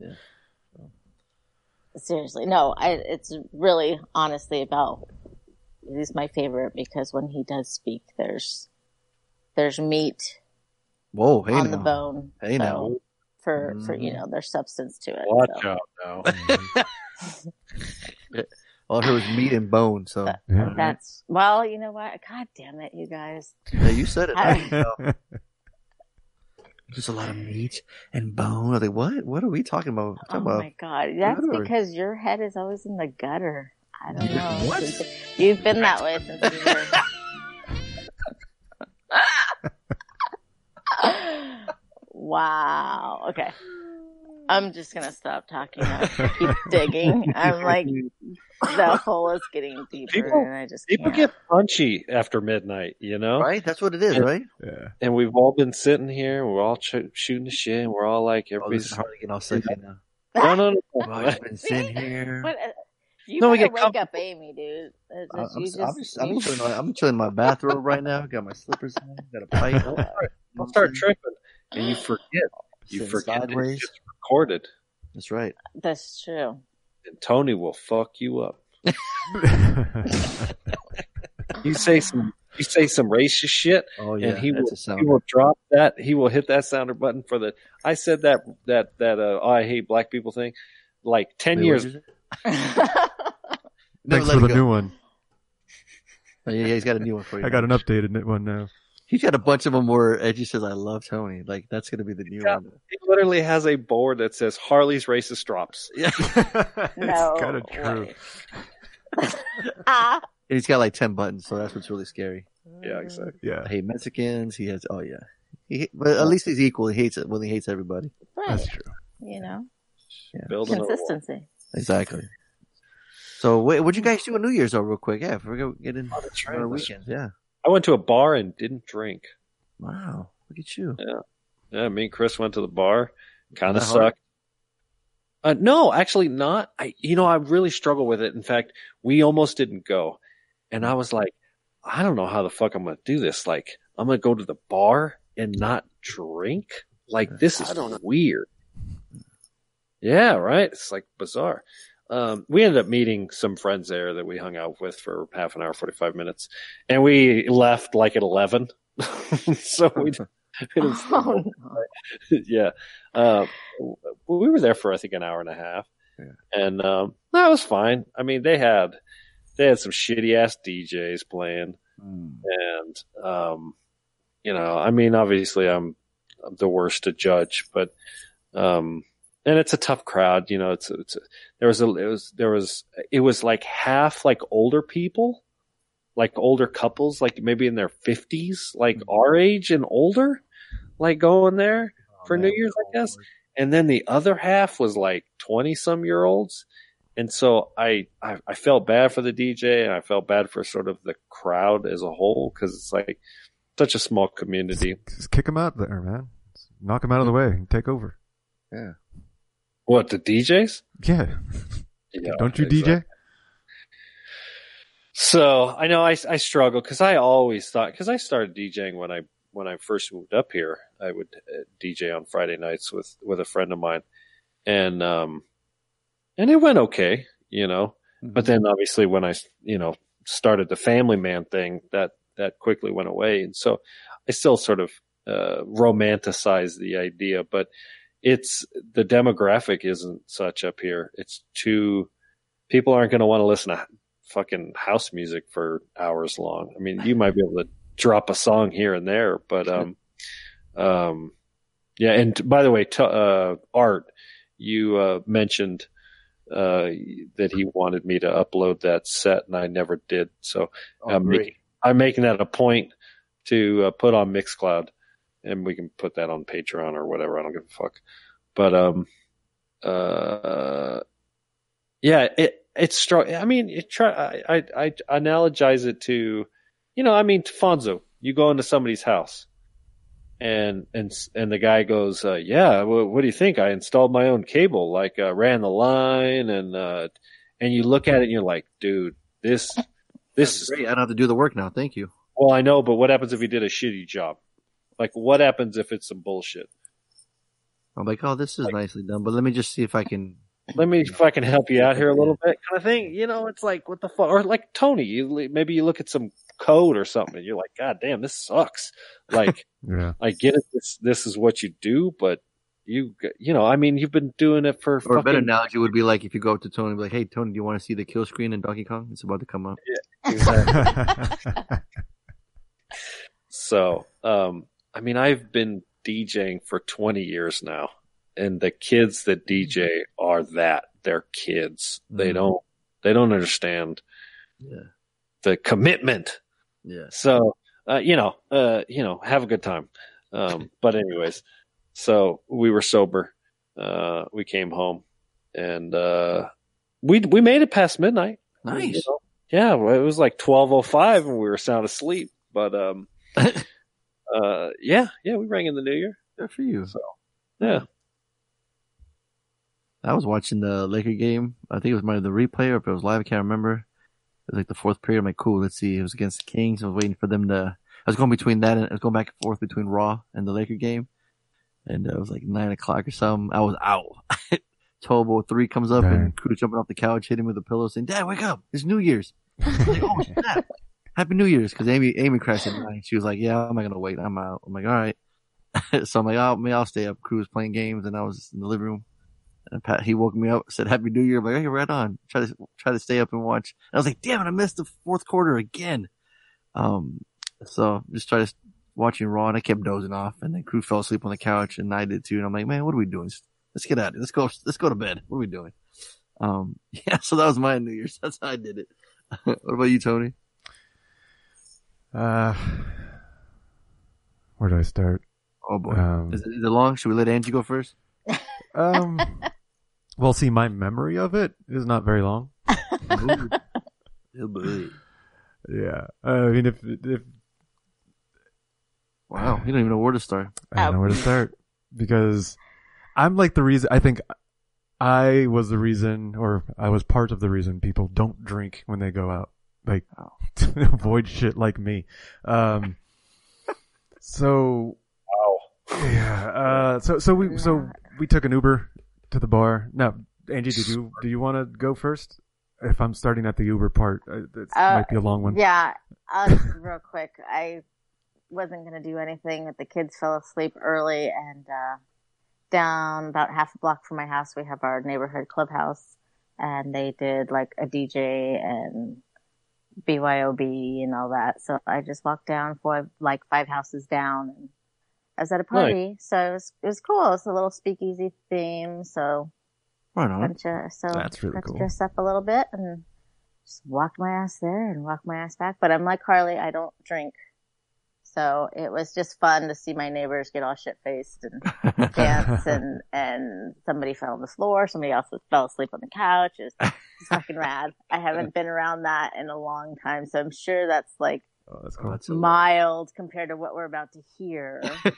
Seriously, no. I. It's really honestly about. He's my favorite because when he does speak, there's there's meat Whoa, hey on now. the bone. Hey so now. For mm-hmm. for you know, there's substance to it. Watch so. out now. Mm-hmm. All I heard was meat and bone. So Yeah. That's well, you know what? God damn it, you guys. Yeah, you said it. I- I know. There's a lot of meat and bone. I was like, what? What are we talking about? We're Oh talking about my god, that's Good. because your head is always in the gutter. I don't Yeah, know. what? You've been that way since you were. wow. Okay. I'm just gonna stop talking. I keep digging. I'm like, the hole is getting deeper, People- and I just People can't. get punchy after midnight, you know? right. That's what it is, And- right? Yeah. And we've all been sitting here, we're all ch- shooting the shit, and we're all like, Oh, this is everybody's. Harley getting all sexy now. No, no, no. Well, I've been sitting here. What, uh, you No, we get wake comfortable. up Amy, dude. It's I'm, just- you I'm, just, I'm, just, I'm, you- chilling, I'm chilling in my bathrobe right now. Got my slippers on. Got a pipe. I'll start tripping, and you forget. You Sitting forget sideways. it's just recorded. That's right. That's true. and Tony will fuck you up. you say some you say some racist shit, Oh yeah, and he will he will drop that. He will hit that sounder button for the. I said that that that uh, oh, I hate black people thing, like ten Wait, years. what'd you say? Never Thanks for the go. new one. Oh, yeah, yeah, he's got a new one for you. I got an updated one now. He's got a bunch of them where Angie says, "I love Tony." Like that's gonna be the new Yeah. one. He literally has a board that says Harley's racist drops. Yeah, No kind of true. way. ah, he's got like ten buttons, so that's what's really scary. Yeah, exactly. Yeah, I hate Mexicans. He has. Oh yeah, he, but at least he's equal. He hates it when he hates everybody. that's true. You know, Building a consistency. Exactly. So what what'd you guys do on New Year's though, real quick? Yeah, if we're gonna get in Oh, that's right. our That's weekends. Yeah. I went to a bar and didn't drink. Wow. Look at you. Yeah, yeah. me and Chris went to the bar. Kind of That hard? sucked. Uh, no, actually not. I, you know, I really struggle with it. In fact, we almost didn't go. And I was like, I don't know how the fuck I'm going to do this. Like, I'm going to go to the bar and not drink. Like, this is weird. Yeah, right. It's like bizarre. Um, we ended up meeting some friends there that we hung out with for half an hour, 45 minutes. And we left like at 11. so we, Oh, no. yeah. Uh, we were there for I think an hour and a half, and um, that was fine. I mean, they had they had some shitty ass DJs playing, and um, you know, I mean, obviously, I'm, I'm the worst to judge, but um, and it's a tough crowd. You know, it's it's there was a it was there was it was like half like older people. Like older couples, like maybe in their fifties, like mm-hmm. our age and older, like going there oh, for New Year's, I guess. And then the other half was like 20 some year olds. And so I, I, I felt bad for the DJ and I felt bad for sort of the crowd as a whole because it's like such a small community. Just kick them out there, man. Knock them out of the way and take over. Yeah. What, the DJs? Yeah. Yeah, Don't you exactly. DJ? So I know I, I struggle because I always thought because I started DJing when I when I first moved up here. I would uh, DJ on Friday nights with with a friend of mine, and um, and it went okay, you know. But then obviously when I you know started the family man thing, that that quickly went away, and so I still sort of uh, romanticize the idea, but it's the demographic isn't such up here. It's too people aren't going to want to listen to fucking house music for hours long. I mean, you might be able to drop a song here and there, but um, um, yeah. And by the way, t- uh, Art, you uh, mentioned uh, that he wanted me to upload that set, and I never did. So Oh, I'm, making, I'm making that a point to uh, put on Mixcloud, and we can put that on Patreon or whatever. I don't give a fuck. But um, uh, yeah, it it's strong. I mean, it try. I, I I analogize it to, you know, I mean, Fonzo. You go into somebody's house, and and and the guy goes, uh, "Yeah, well, what do you think? I installed my own cable, like uh, ran the line, and uh, and you look at it and you're like, dude, this this is Great. I don't have to do the work now. Thank you. well, I know, but what happens if you did a shitty job? Like, what happens if it's some bullshit? I'm like, oh, this is nicely done, but let me just see if I can. Let me if I can help you out here a little bit, kind of thing. You know, it's like what the fuck, or like Tony. You maybe you look at some code or something, and you're like, God damn, this sucks. Like, Yeah. I get it. This this is what you do, but you you know, I mean, you've been doing it for Or a better analogy would be like if you go up to Tony and be like, hey, Tony, do you want to see the kill screen in Donkey Kong? It's about to come up. So, um, I mean, I've been DJing for 20 years now, and the kids that DJ are that. They're kids. They Mhm. don't, they don't understand Yeah. the commitment. Yeah. So, uh, you know, uh, you know, have a good time. Um, but anyways, so we were sober. Uh, we came home and, uh, we, we made it past midnight. Nice. You know? Yeah. It was like 1205 and we were sound asleep, but, um, uh, yeah, yeah, we rang in the new year. Good for you. So, yeah. I was watching the Laker game. I think it was my the replay or if it was live. I can't remember. It was like the fourth period. I'm like, cool. Let's see. It was against the Kings. I was waiting for them to. I was going between that and I was going back and forth between Raw and the Laker game. And uh, it was like nine o'clock or something. I was out. Tobo three comes up Dang. and crew jumping off the couch, hitting him with a pillow, saying, "Dad, wake up! It's New Year's." I was like, "Oh snap! Happy New Year's!" Because Amy Amy crashed at. She was like, "Yeah, I'm not gonna wait. I'm out." I'm like, "All right." so I'm like, "Oh, me, I'll stay up." Crew was playing games, and I was in the living room. And Pat, he woke me up, said Happy New Year. I'm like, "Hey, right on." Try to try to stay up and watch. And I was like, "Damn it! I missed the fourth quarter again." Um, so just try to watching Raw, and I kept dozing off, and then crew fell asleep on the couch, and I did too. And I'm like, "Man, what are we doing? Let's get out of here. Let's go. Let's go to bed. What are we doing?" Um, yeah. So that was my New Year's. That's how I did it. what about you, Tony? Uh, where do I start? Oh boy, Um, is, it, is it long? Should we let Angie go first? Um, well, see, my memory of it is not very long. Oh boy. Yeah, uh, I mean, if if Wow, you don't even know where to start. I don't know where to start because I'm like the reason. I think I was the reason, or I was part of the reason people don't drink when they go out, like to avoid shit like me. Um, so yeah, uh, so so we so we took an Uber to the bar. Now, Angie, did you do you want to go first? If I'm starting at the Uber part, uh, it Uh, might be a long one. Yeah, I'll real quick. I wasn't gonna do anything. But the kids fell asleep early, and uh, down about half a block from my house, we have our neighborhood clubhouse, and they did like a DJ and BYOB and all that. So I just walked down for like five houses down, and I was at a party. So it was it was cool. It's a little speakeasy theme. So Right on. bunch of so That's really cool. dress up a little bit and just walked my ass there and walked my ass back. But I'm like Carly. I don't drink. So it was just fun to see my neighbors get all shit faced and dance and, and somebody fell on the floor, somebody else fell asleep on the couch. It was, it's fucking rad. I haven't been around that in a long time, so I'm sure that's like Oh, that's cool. mild compared to what we're about to hear.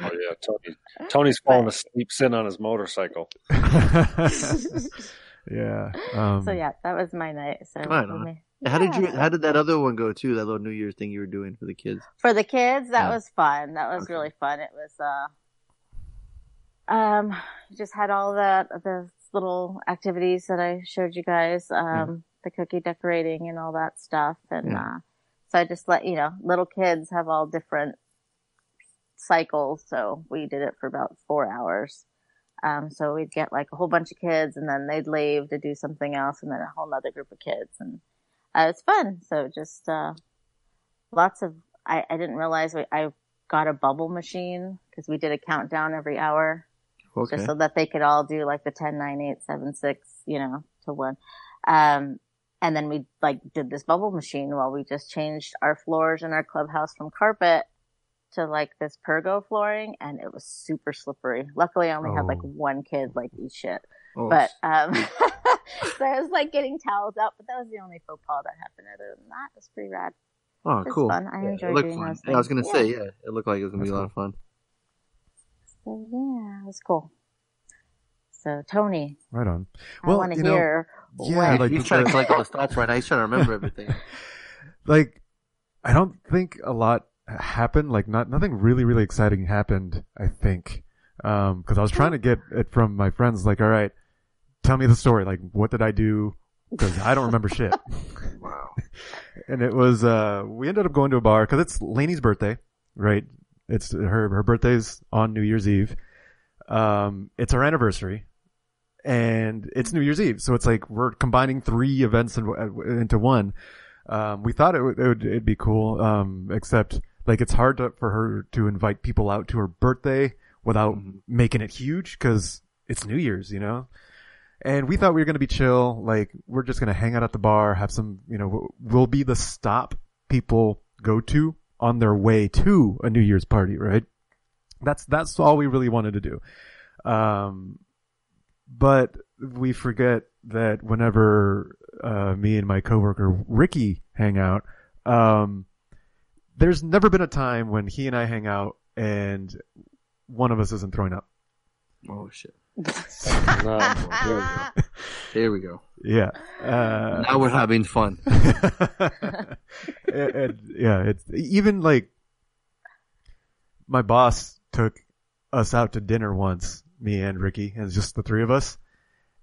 Oh yeah, Tony. Tony's falling asleep sitting on his motorcycle. yeah. Um, so yeah, that was my night. So How did you? How did that other one go too? That little New Year's thing you were doing for the kids. For the kids, that Yeah. was fun. That was really fun. It was, uh, um, just had all the, the little activities that I showed you guys, um, the cookie decorating and all that stuff. And, Yeah. uh, so I just let, you know, little kids have all different cycles. So we did it for about four hours. Um, so we'd get like a whole bunch of kids and then they'd leave to do something else and then a whole other group of kids. And, uh, it's fun. So just, uh, lots of I, I didn't realize we, I got a bubble machine because we did a countdown every hour Okay. just so that they could all do like the 10 9 8 7 6 you know to one um and then we like did this bubble machine while we just changed our floors in our clubhouse from carpet to like this pergo flooring and it was super slippery luckily i only had like Oh. one kid like eat shit Oh. but um so i was like getting towels out but that was the only faux pas that happened other than that it was pretty rad Oh, It cool. fun. I Yeah, enjoyed it looked doing fun. those Yeah, I was gonna say, Yeah. yeah, it looked like it was gonna be a lot of fun. So yeah, it was cool. So Tony, Right on. I Well, want to you know, hear. yeah, when- like He's trying to collect all the thoughts right now. He's trying to remember everything. like I don't think a lot happened. Like not nothing really really exciting happened. I think because I was trying to get it from my friends. Like, all right, tell me the story. Like, what did I do? Because I don't remember shit. wow. And it was uh we ended up going to a bar because it's Lainey's birthday, right? It's her her birthday's on New Year's Eve. Um, it's our anniversary, and it's New Year's Eve, so it's like we're combining three events in, into one. Um, we thought it would, it would it'd be cool, um, except like it's hard to, for her to invite people out to her birthday without making it huge because it's New Year's, you know. And we thought we were going to be chill, like we're just going to hang out at the bar, have some, you know, we'll be the stop people go to on their way to a New Year's party, right? That's that's all we really wanted to do. Um, but we forget that whenever uh, me and my coworker Ricky hang out, um, there's never been a time when he and I hang out and one of us isn't throwing up. Oh shit! No, Here we go. Yeah. Uh, Now we're having fun. it- it- yeah, it's even like my boss took us out to dinner once me and Ricky, and just the three of us.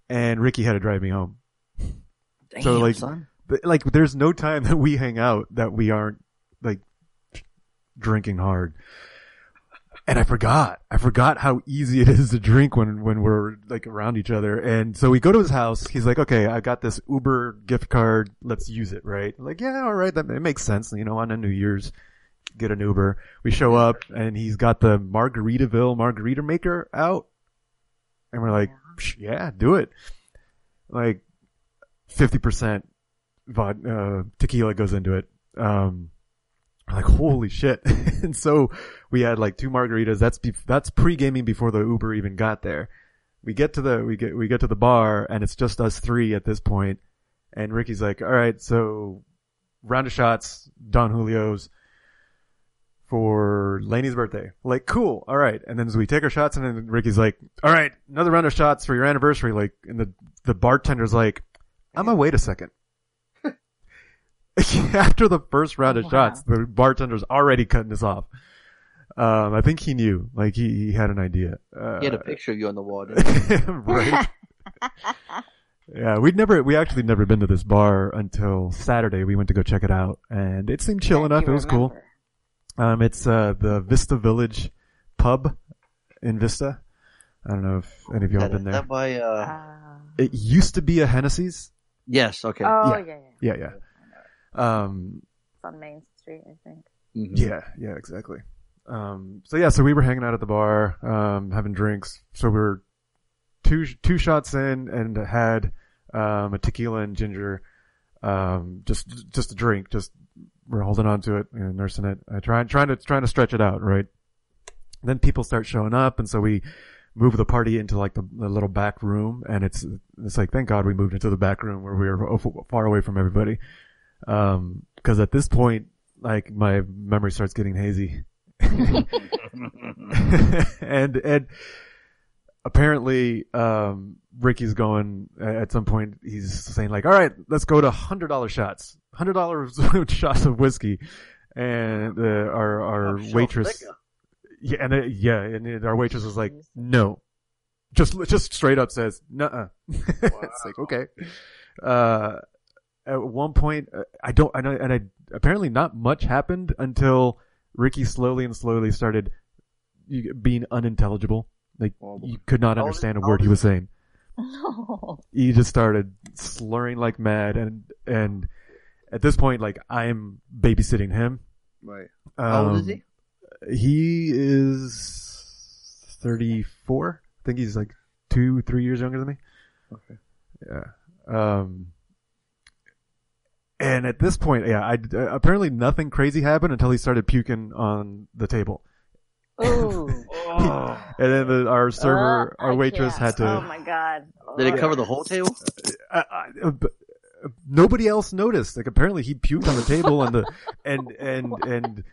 And Ricky had to drive me home. so like, son. th- like there's no time that we hang out that we aren't like drinking hard. And I forgot. I forgot how easy it is to drink when, when we're like around each other. And so we go to his house. He's like, okay, I got this Uber gift card. Let's use it, right? I'm like, yeah, all right. That it makes sense. You know, on a New Year's, get an Uber. We show up and he's got the Margaritaville margarita maker out. And we're like, "Psh, yeah, do it. Like 50% vod- uh, tequila goes into it. Um, like, holy shit. and so we had like two margaritas. That's, be- that's pre-gaming before the Uber even got there. We get to the, we get, we get to the bar and it's just us three at this point. And Ricky's like, all right, so round of shots, Don Julio's for Lainey's birthday. Like, cool. All right. And then so we take our shots and then Ricky's like, all right, another round of shots for your anniversary. Like, and the, the bartender's like, I'm gonna wait a second. After the first round of oh, shots, the bartender's already cutting us off. Um, I think he knew, like he, he had an idea. Uh, He had a picture of you on the wall. right. Yeah, we'd never, we actually never been to this bar until Saturday. We went to go check it out and it seemed chill enough. It was cool. Um, it's, uh, the Vista Village pub in Vista. I don't know if any of y'all That- been there. that by, uh, It used to be a Hennessy's. yes, okay. Oh, Yeah. yeah, yeah. Yeah, yeah. Um, It's on Main Street, I think. yeah, yeah, exactly. Um, so yeah, so we were hanging out at the bar, um, having drinks. So we are two, two shots in and had, um, a tequila and ginger, um, just, just a drink, just, we're holding on to it nursing it. I try, trying to, trying to stretch it out, right? Then people start showing up and so we move the party into like the, the little back room and it's, it's like, thank God we moved into the back room where we were far away from everybody. Um, cause at this point, like my memory starts getting hazy. and and apparently um Ricky's going at some point he's saying like all right let's go to hundred dollar shots hundred dollar shots of whiskey. And uh, our our waitress yeah and uh, yeah and our waitress was like no. Just just straight up says no it's like okay. Uh at one point uh, I don't I know and I apparently not much happened until Ricky slowly and slowly started being unintelligible. Like you could not How old is- understand a word he was saying. No. He just started slurring like mad, and and at this point, like I'm babysitting him. Right. How old is Um, He is thirty four. I think he's like two, three years younger than me. Okay. Yeah. Um. And at this point, yeah, I uh, apparently nothing crazy happened until he started puking on the table. Ooh. and then the, our server, Uh, our waitress had to. Oh my god. Did it cover the whole table? I, I, uh, uh, nobody else noticed. Like apparently he puked on the table and the and and and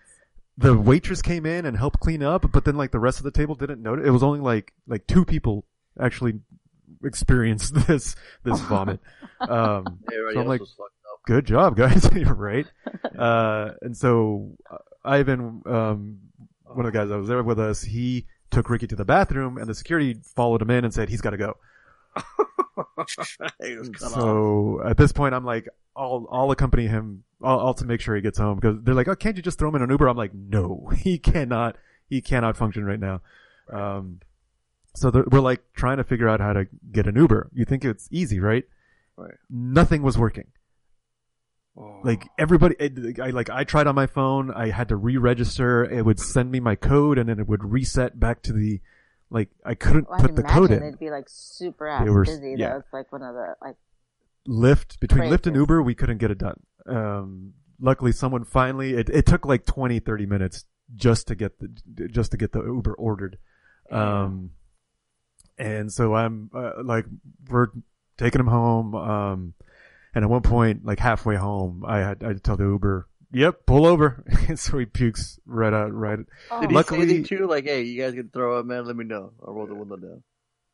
the waitress came in and helped clean up, but then like the rest of the table didn't notice. It was only like like two people actually experienced this this vomit. Um, Everybody so I'm like, was fucked up. Good job, guys. You're right. Uh, and so uh, Ivan, um, one of the guys that was there with us, he took Ricky to the bathroom, and the security followed him in and said he's got to go. He was cut off. So at this point, I'm like, I'll I'll accompany him. I'll, I'll to make sure he gets home because they're like, oh, can't you just throw him in an Uber? I'm like, no, he cannot. He cannot function right now. Um, so we're like trying to figure out how to get an Uber. You think it's easy, right? Right. Nothing was working. Oh. Like everybody, it, I like I tried on my phone. I had to re-register. It would send me my code, and then it would reset back to the like I couldn't Well, I put the code in. it'd be like super ass were- busy yeah. though. It's like one of the like Lyft between Lyft and Uber, we couldn't get it done. Um, luckily, someone finally. It, it took like 20, 30 minutes just to get the just to get the Uber ordered. Um, and so I'm uh, like, we're taking him home. Um, and at one point, like halfway home, I had I tell the Uber, "Yep, pull over." and so he pukes right out, right. Did he Luckily, say too? Like, hey, you guys can throw up, man. Let me know. I'll roll the window down.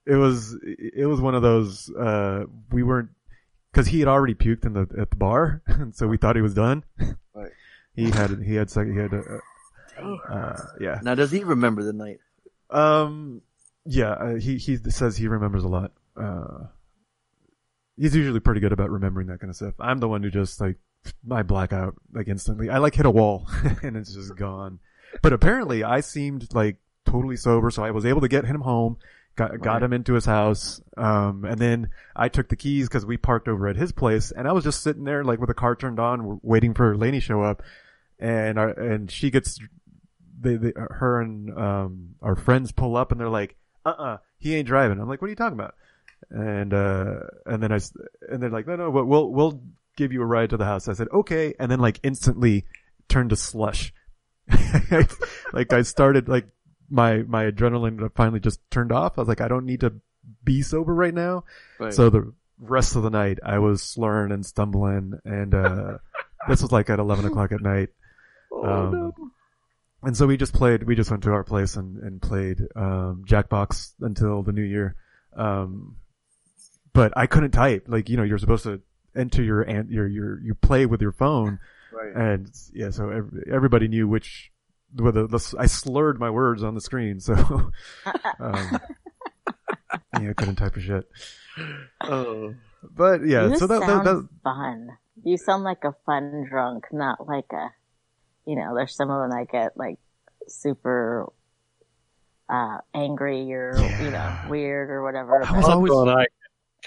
it was it was one of those uh we weren't because he had already puked in the at the bar and so we thought he was done Right. he had he had second he had uh, uh yeah Now, does he remember the night? um Yeah, uh, he he says he remembers a lot. Uh, he's usually pretty good about remembering that kind of stuff. I'm the one who just like I black out like instantly. I like hit a wall and it's just gone. But apparently, I seemed like totally sober, so I was able to get him home. Got got Right. him into his house, um, and then I took the keys because we parked over at his place, and I was just sitting there like with the car turned on, waiting for Lainey show up, and our, and she gets they, they her and um our friends pull up and they're like, uh uh he ain't driving. I'm like, what are you talking about? And uh and then I and they're like, no no, but we'll we'll give you a ride to the house. I said okay, and then like instantly turned to slush. like I started like my my adrenaline finally just turned off. I was like, I don't need to be sober right now. Right. So the rest of the night I was slurring and stumbling and uh this was like at eleven o'clock at night. Um, and so we just played, we just went to our place and, and played, um, Jackbox until the new year. Um, but I couldn't type. Like, you know, you're supposed to enter your, an- your, your, you play with your phone. Right. And yeah, so every, everybody knew which, whether the, I slurred my words on the screen. So, um, yeah, I couldn't type a shit. Oh. But yeah, you so that, that, sound that, fun. You sound like a fun drunk, not like a, you know, there's some of them that get like super, uh, angry or, you know, weird or whatever. I was always- I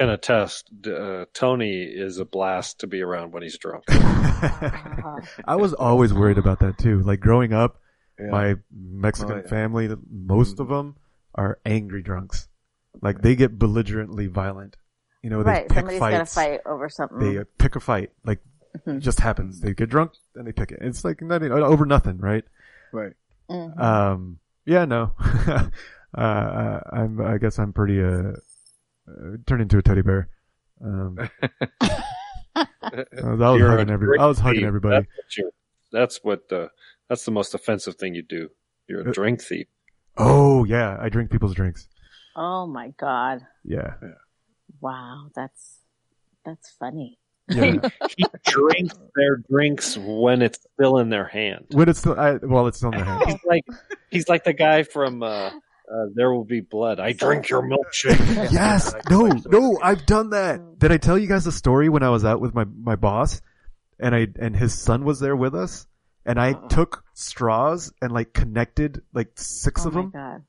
can attest. Uh, Tony is a blast to be around when he's drunk. I was always worried about that too. Like growing up, Yeah. my Mexican Oh, yeah. Mm-hmm. family, most of them are angry drunks. Like they get belligerently violent. You know, they right. pick Somebody's got to fight over something. They uh, pick a fight. Like Mhm. it just happens. They get drunk and they pick it. It's like not, over nothing, right? Right. Mhm. Um. Yeah. No. uh, I'm. I guess I'm pretty. Uh, uh turned into a teddy bear. Um. I was, I was You're hugging a every. I was hugging thief. everybody. That's what, that's what. Uh, that's the most offensive thing you do. You're Uh, a drink thief. Oh yeah, I drink people's drinks. oh my God. Yeah. yeah. Wow. That's, that's funny. Yeah. He drinks their drinks when it's still in their hand. when it's still, I, well, it's still in the hand. He's like he's like the guy from uh, uh, There Will Be Blood. I drink your milkshake. Yes. No, no, I've done that. Did I tell you guys a story when I was out with my, my boss and I, and his son was there with us and I took straws and like connected like six oh of them God.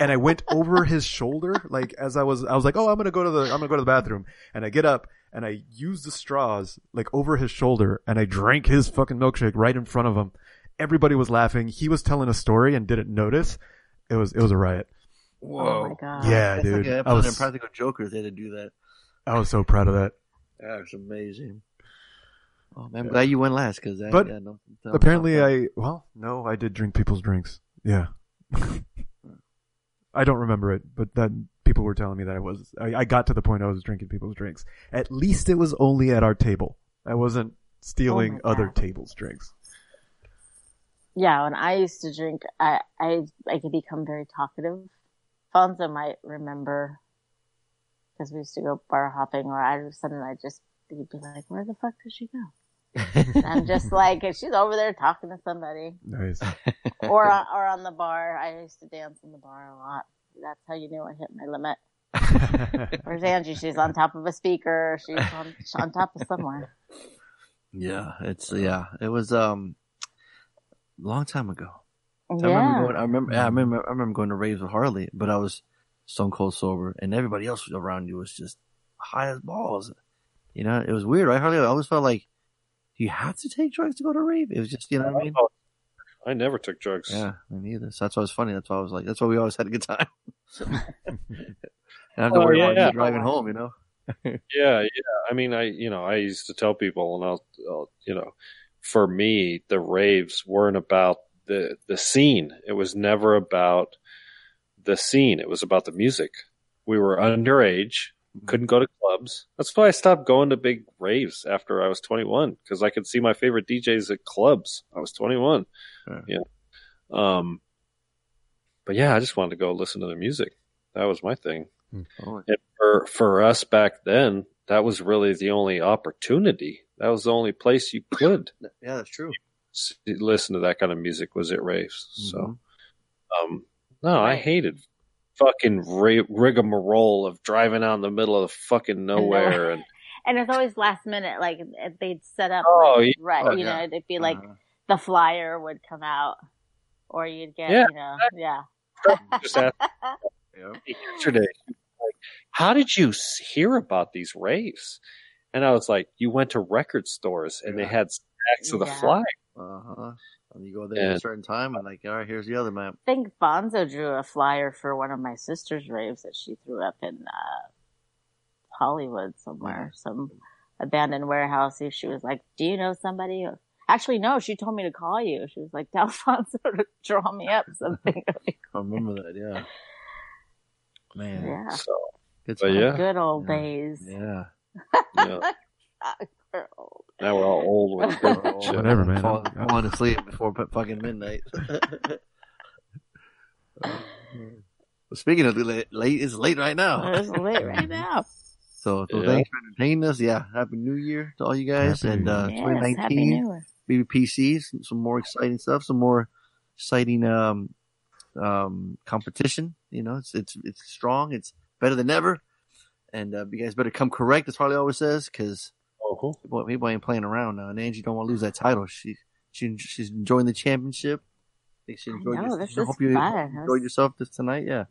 and I went over his shoulder like as I was, I was like, oh, I'm going to go to the, I'm going to go to the bathroom and I get up and I use the straws like over his shoulder and I drank his fucking milkshake right in front of him. Everybody was laughing. He was telling a story and didn't notice. It was, it was a riot. Oh my God. Yeah, That's dude. like I was, Impractical Jokers. They had to do that. I was so proud of that. That was amazing. Oh man, I'm glad you went last because But yeah, no, no, Apparently, I well, no, I did drink people's drinks. Yeah, I don't remember it, but then people were telling me that I was. I, I got to the point I was drinking people's drinks. At least it was only at our table. I wasn't stealing Oh other God. tables' drinks. Yeah, when I used to drink, I I I could become very talkative. Fonzo might remember because we used to go bar hopping, or I suddenly I just he'd be like, "Where the fuck did she go?" I'm just like, she's over there talking to somebody, Nice. or on, or on the bar. I used to dance in the bar a lot. That's how you knew I hit my limit. Where's Angie? She's on top of a speaker. She's on on top of somewhere. Yeah, it's yeah. It was um, a long time ago. I remember going. I remember. Yeah, I mm-hmm. remember. I remember going to raves with Harley, but I was stone cold sober, and everybody else around you was just high as balls. You know, it was weird, right, Harley? I always felt like, do you have to take drugs to go to a rave? It was just, you know what I mean? I never took drugs. Yeah, me neither. So that's why it was funny. That's why I was like, that's why we always had a good time. I have oh, to Oh, worry about you driving home, you know. Yeah, yeah. I mean, I you know, I used to tell people, and I'll, I'll you know, for me, the raves weren't about the the scene. It was never about the scene. It was about the music. We were underage, couldn't go to clubs. That's why I stopped going to big raves after I was 21 because I could see my favorite DJs at clubs. I was 21. Yeah. Um. But yeah, I just wanted to go listen to the music. That was my thing. Oh, And for for us back then, that was really the only opportunity. That was the only place you could yeah, that's true. listen to that kind of music was at raves. So, Mhm. um, no, I hated fucking ri- rigmarole of driving out in the middle of the fucking nowhere and And it's always last minute. Like they'd set up, Oh, like, yeah. right? Oh, you yeah. know, it'd be like Uh-huh. the flyer would come out, or you'd get, Yeah. you know, yeah. just asked yesterday, like, how did you hear about these raves? And I was like, you went to record stores and they had stacks of the Yeah. fly. Uh huh. And you go there at a certain time, and like, all right, here's the other map. I think Bonzo drew a flyer for one of my sister's raves that she threw up in uh, Hollywood somewhere, some abandoned warehouse. She was like, "Do you know somebody?" Actually, no. She told me to call you. She was like, "Tell Bonzo to draw me up something." I remember that. Yeah. Man. Yeah. So, Good but yeah, Good old days. Yeah. Yeah. Now we're all old with good shit. Whatever, man. Fall, I'm- falling asleep before fucking midnight. Speaking of the late, late, it's late right now. It's late right now. So, so Yeah. thanks for entertaining us. Yeah, happy New Year to all you guys, Happy and uh, Yes, 2019. happy New BBPC, some, some more exciting stuff, some more exciting um, um, competition. You know, it's it's it's strong. It's better than ever, and uh, you guys better come correct. As Harley always says, because Oh, people, people ain't playing around now. And Angie don't want to lose that title. She she she's enjoying the championship. I think she enjoyed. know, your- this I hope you fun. enjoyed yourself this tonight. Yeah,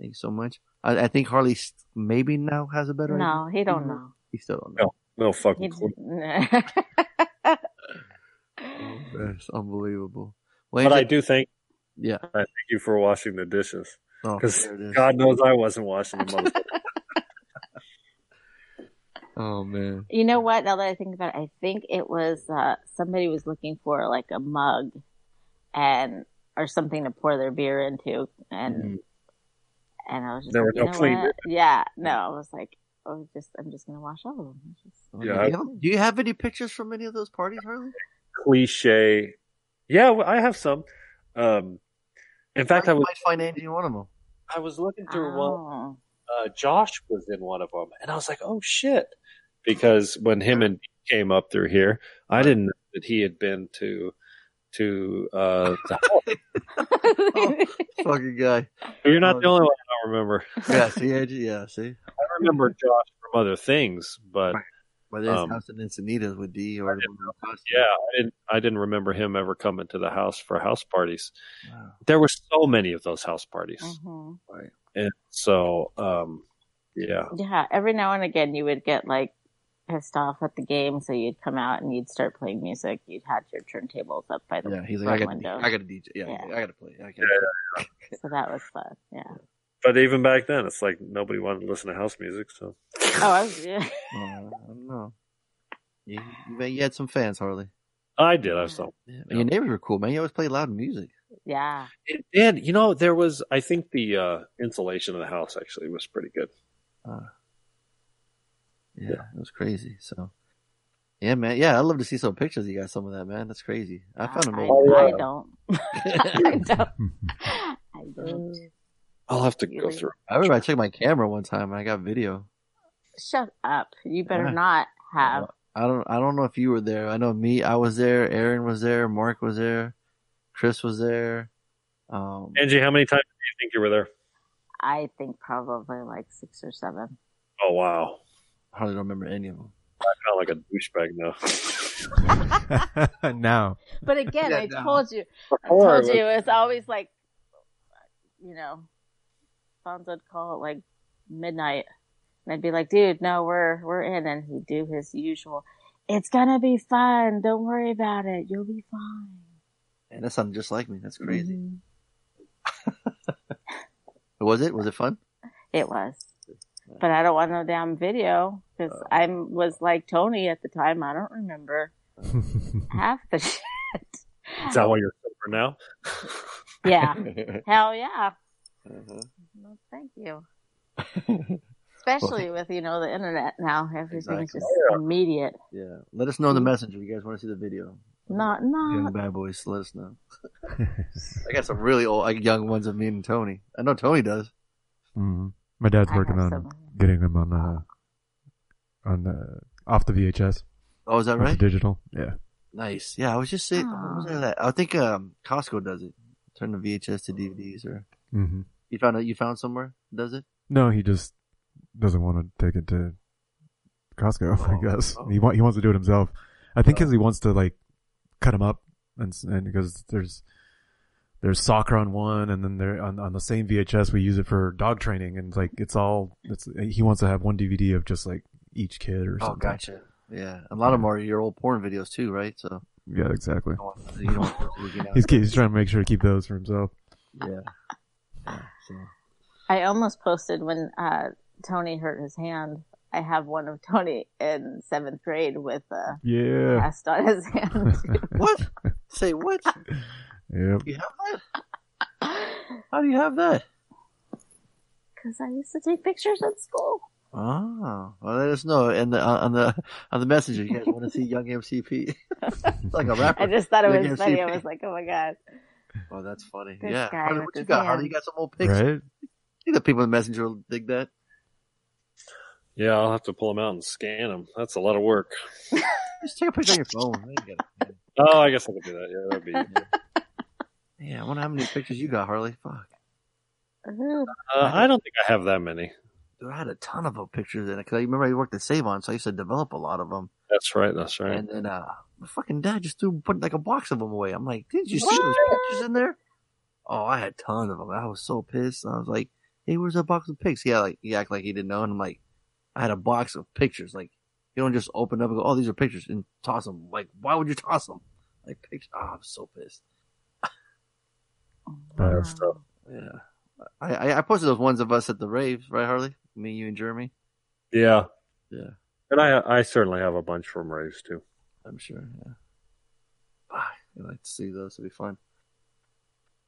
thank you so much. I, I think Harley maybe now has a better. idea. No, he don't know. He still don't know. no, no fucking He, clue. That's unbelievable. Well, But I do think yeah. I thank you for washing the dishes Oh, because there it is. God knows I wasn't washing the motherfucker. Oh man. You know what? Now that I think about it, I think it was uh, somebody was looking for like a mug and or something to pour their beer into, and and I was just There like, were no clean what? Yeah, no, I was like, I was just I'm just gonna wash all of them. Just- Yeah, do, you have, do you have any pictures from any of those parties, Harley? Cliche. Yeah, well, I have some. Um, in fact, I you was might find Angie in one of them. I was looking through one. Oh. Uh, Josh was in one of them, and I was like, "Oh shit!" Because when him and Dean came up through here, I didn't know that he had been to to uh, the house. Fucking guy. You're not the only one I don't remember. Yeah, see, Yeah, see. I remember Josh from other things, but But there's Um, house in Encinitas with D or yeah, I didn't. I didn't remember him ever coming to the house for house parties. Wow. There were so many of those house parties, Mhm. Right. and so um, yeah, Yeah, every now and again you would get like pissed off at the game, so you'd come out and you'd start playing music. You'd had your turntables up by the Yeah, he's like, I front got, window, I got a DJ. Yeah, Yeah. I got to play. I got so that was fun. Yeah. but even back then, it's like nobody wanted to listen to house music. So Oh, I was, yeah. Uh, I don't know. You, you, you had some fans, Harley. I did. I saw. Yeah, and Your neighbors were cool, man. You always played loud music. yeah. It did. You know, there was. I think the uh, insulation of the house actually was pretty good. Uh, yeah, it was crazy. So, yeah, man. Yeah, I'd love to see some pictures. You got some of that, man. That's crazy. I found them. I, old- I don't. I don't. I don't. I'll have to go through. I remember I checked my camera one time and I got video. Shut up. You better Yeah. not have. I don't. I don't know if you were there. I know me. I was there. Aaron was there. Mark was there. Chris was there. Um, Angie, how many times do you think you were there? I think probably like six or seven. Oh wow, I hardly don't remember any of them. I felt like a douchebag now. now. But again, Yeah, I no. told you, I Before, told you, it's always like, you know, Fonz would call it like midnight, and I'd be like, "Dude, no, we're we're in," and he'd do his usual. It's gonna be fun. Don't worry about it. You'll be fine. And that sounded just like me. That's crazy. Mhm. Was it? Was it fun? It was, but I don't want no damn video because Oh. I was like Tony at the time. I don't remember half the shit. Is that why you're sober now? Yeah, hell yeah. Uh-huh. No, thank you. Especially with you know the internet now, everything's Exactly. just immediate. Yeah. Let us know in the messenger. If you guys want to see the video? Not not Young bad boys. Let us know. I got some really old, like young ones of me and Tony. I know Tony does. hmm My dad's I working on some. getting them on the on the off the VHS, Oh, is that right? digital. Yeah. Nice. Yeah, I was just saying. what was that? I think um, Costco does it. Turn the VHS to DVDs or hmm You found it. You found somewhere. Does it? No, he just doesn't want to take it to Costco. I Oh, guess oh. he wa- he wants to do it himself. I think Oh. because he wants to like cut him up, and and because there's there's soccer on one, and then there on on the same VHS we use it for dog training, and it's like it's all it's he wants to have one DVD of just like each kid or something. Oh, gotcha. Yeah, a lot of them are your old porn videos too, right? So Yeah, exactly. you don't you don't want to looking out. He's he's trying to make sure to keep those for himself. yeah. yeah so. I almost posted when uh, Tony hurt his hand. I have one of Tony in seventh grade with a Yeah. cast on his hand. What? Say what? Yep. You have that? How do you have that? Because I used to take pictures at school. Oh, well, let us know. And the, uh, on the on the messenger, you guys want to see Young MCP? it's like a rapper. I just thought it Young was funny. I was like, oh my god. Oh, that's funny. This yeah. guy Harley, what you got? Harley, hand. you got some old pics? Right? You the people in the messenger will dig that. Yeah, I'll have to pull them out and scan them. That's a lot of work. Just take a picture on your phone. You get it. Oh, I guess I could do that. Yeah, that'd be. Yeah, I wonder how many pictures you got, Harley. Fuck. Uh, I don't think I have that many. Dude, I had a ton of pictures in it because I remember I worked at Sav-on, so I used to develop a lot of them. That's right. That's right. And then uh, my fucking dad just threw put like a box of them away. I'm like, didn't you see those pictures in there? Oh, I had tons of them. I was so pissed. I was like, hey, where's that box of pics? Yeah, like he act like he didn't know, and I'm like, I had a box of pictures. Like you don't just open up and go, oh, these are pictures, and toss them. Like, why would you toss them? Like pictures. Oh, I'm so pissed. Bad stuff. Yeah. I, I I posted those ones of us at the rave, right, Harley? Me, you, and Jeremy. Yeah. Yeah. And I I certainly have a bunch from raves too. I'm sure. Yeah. Ah, I'd like to see those. It'll be fun.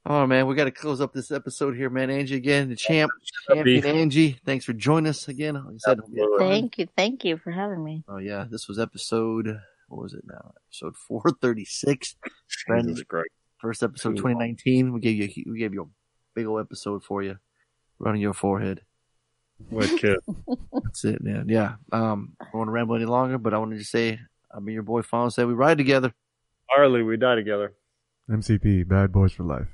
Oh man, we got to close up this episode here, man. Angie again, the champ, champion Angie. Thanks for joining us again. Like I said, Thank you. Thank you for having me. Oh yeah, this was episode. What was it now? Episode four thirty six. Jesus Christ. First episode 2019. We gave you a- we gave you a big old episode for you, running your forehead. What kid? That's it, man. Yeah. Um, I don't want to ramble any longer, but I wanted to say, I'll be your boy. Fallon said we ride together. Harley, we die together. MCP, Bad Boys for Life.